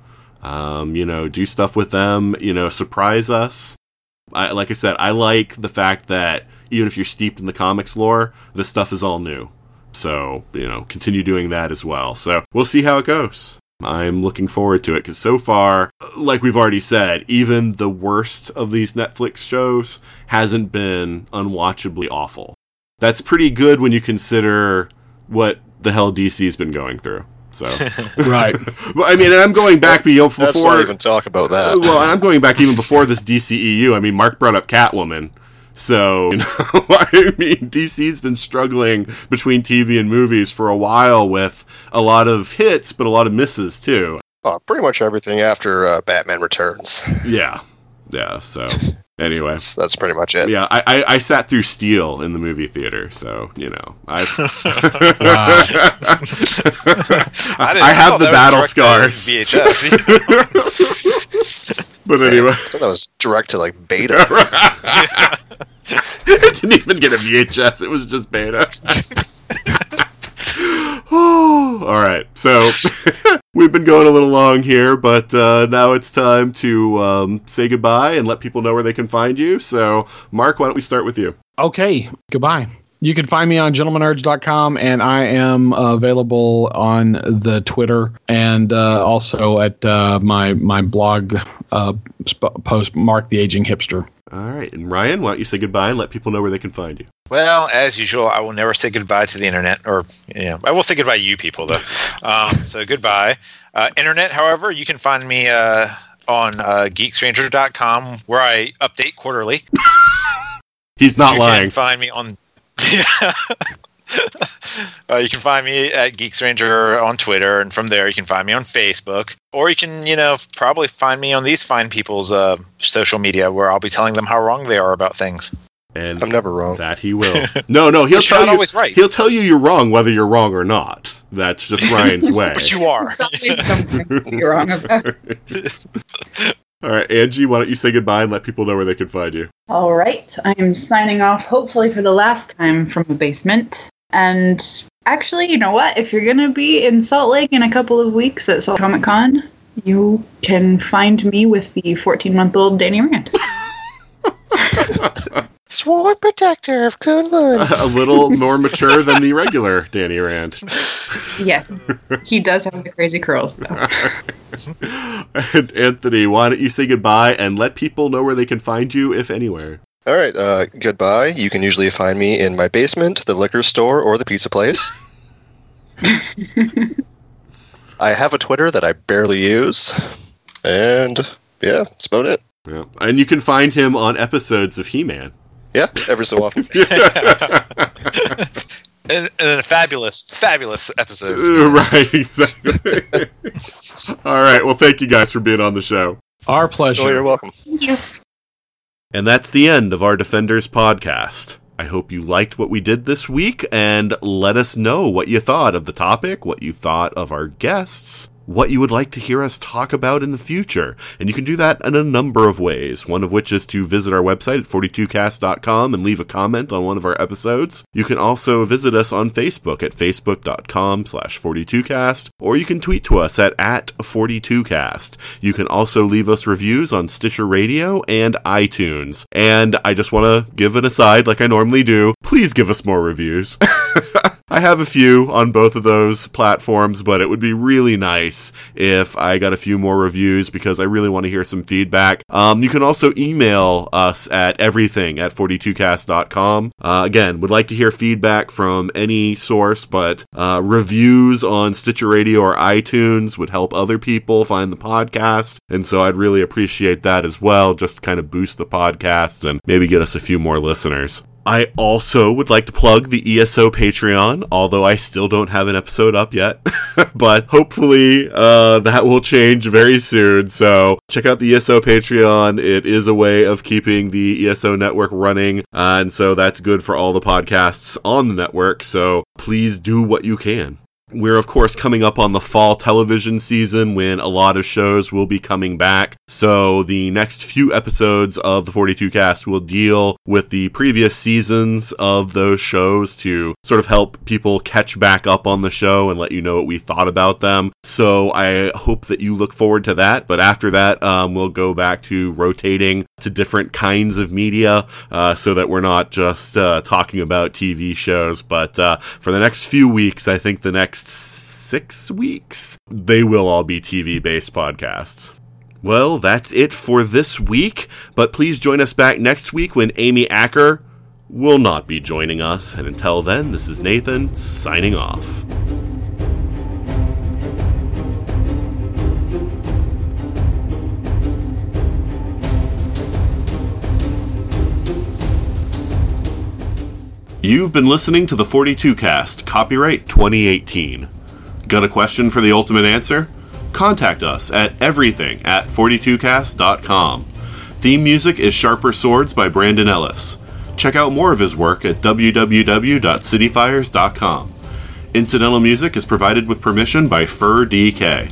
Um, you know, do stuff with them. You know, surprise us. I, like I said, I like the fact that even if you're steeped in the comics lore, this stuff is all new. So, you know, continue doing that as well. So, we'll see how it goes. I'm looking forward to it because so far, like we've already said, even the worst of these Netflix shows hasn't been unwatchably awful. That's pretty good when you consider what the hell DC's been going through. So, Right. But, I mean, and I'm going back be- before. Let's not even talk about that. well, and I'm going back even before this DCEU. I mean, Mark brought up Catwoman. So, you know, I mean, DC's been struggling between TV and movies for a while with a lot of hits, but a lot of misses too. Oh, pretty much everything after uh, Batman Returns. Yeah. Yeah. So, anyway. That's, that's pretty much it. Yeah, I, I, I sat through Steel in the movie theater, so, you know, I've. I, didn't- I have thought the battle direct scars. to VHS. But anyway. I thought that was direct to like beta. it didn't even get a VHS. It was just beta. oh, all right. So we've been going a little long here, but uh, now it's time to um, say goodbye and let people know where they can find you. So, Mark, why don't we start with you? Okay, goodbye. You can find me on gentlemanurge.com, and I am available on the Twitter and uh, also at uh, my my blog uh, sp- post Mark the Aging Hipster. All right. And Ryan, why don't you say goodbye and let people know where they can find you? Well, as usual, I will never say goodbye to the internet, or you know, I will say goodbye to you people though. um, so goodbye, uh, internet. However, you can find me uh, on uh, geekstranger.com where I update quarterly. He's not you lying. can find me on. uh, you can find me at Geek Stranger on Twitter, and from there you can find me on Facebook, or you can, you know, probably find me on these fine people's uh, social media, where I'll be telling them how wrong they are about things. And I'm never wrong. that he will. No, no, he'll tell you. always right. He'll tell you you're wrong, whether you're wrong or not. That's just Ryan's way. But you are. It's always something you're wrong about. All right, Anji, why don't you say goodbye and let people know where they can find you? All right, I'm signing off, hopefully for the last time from the basement. And actually, you know what? If you're gonna be in Salt Lake in a couple of weeks at Salt Comic Con, you can find me with the 14 month old Danny Rand. Sworn protector of Kunlun. a little more mature than the regular Danny Rand. yes, he does have the crazy curls though. And Anthony, why don't you say goodbye and let people know where they can find you, if anywhere? All right, uh, goodbye. You can usually find me in my basement, the liquor store, or the pizza place. I have a Twitter that I barely use. And yeah, that's about it. Yeah. And you can find him on episodes of He Man. Yeah, every so often. and, and a fabulous, fabulous episode. right, exactly. All right, well, thank you guys for being on the show. Our pleasure. Oh, you're welcome. Thank you. And that's the end of our Defenders podcast. I hope you liked what we did this week and let us know what you thought of the topic, what you thought of our guests, what you would like to hear us talk about in the future. And you can do that in a number of ways, one of which is to visit our website at 42cast.com and leave a comment on one of our episodes. You can also visit us on Facebook at facebook.com slash 42cast, or you can tweet to us at, at 42cast. You can also leave us reviews on Stitcher Radio and iTunes. And I just want to give an aside like I normally do. Please give us more reviews. I have a few on both of those platforms, but it would be really nice if I got a few more reviews because I really want to hear some feedback. Um, you can also email us at everything at 42cast.com. Uh, again, would like to hear feedback from any source, but uh, reviews on Stitcher Radio or iTunes would help other people find the podcast. And so I'd really appreciate that as well, just to kind of boost the podcast and maybe get us a few more listeners. I also would like to plug the ESO Patreon, although I still don't have an episode up yet. but hopefully uh, that will change very soon. So check out the ESO Patreon. It is a way of keeping the ESO network running. Uh, and so that's good for all the podcasts on the network. So please do what you can. We're, of course, coming up on the fall television season when a lot of shows will be coming back. So, the next few episodes of the 42 cast will deal with the previous seasons of those shows to sort of help people catch back up on the show and let you know what we thought about them. So, I hope that you look forward to that. But after that, um, we'll go back to rotating to different kinds of media uh, so that we're not just uh, talking about TV shows. But uh, for the next few weeks, I think the next six weeks, they will all be TV based podcasts. Well, that's it for this week, but please join us back next week when Amy Acker will not be joining us. And until then, this is Nathan signing off. You've been listening to the 42 cast, copyright 2018. Got a question for the ultimate answer? Contact us at everything at 42cast.com. Theme music is Sharper Swords by Brandon Ellis. Check out more of his work at www.cityfires.com. Incidental music is provided with permission by Fur DK.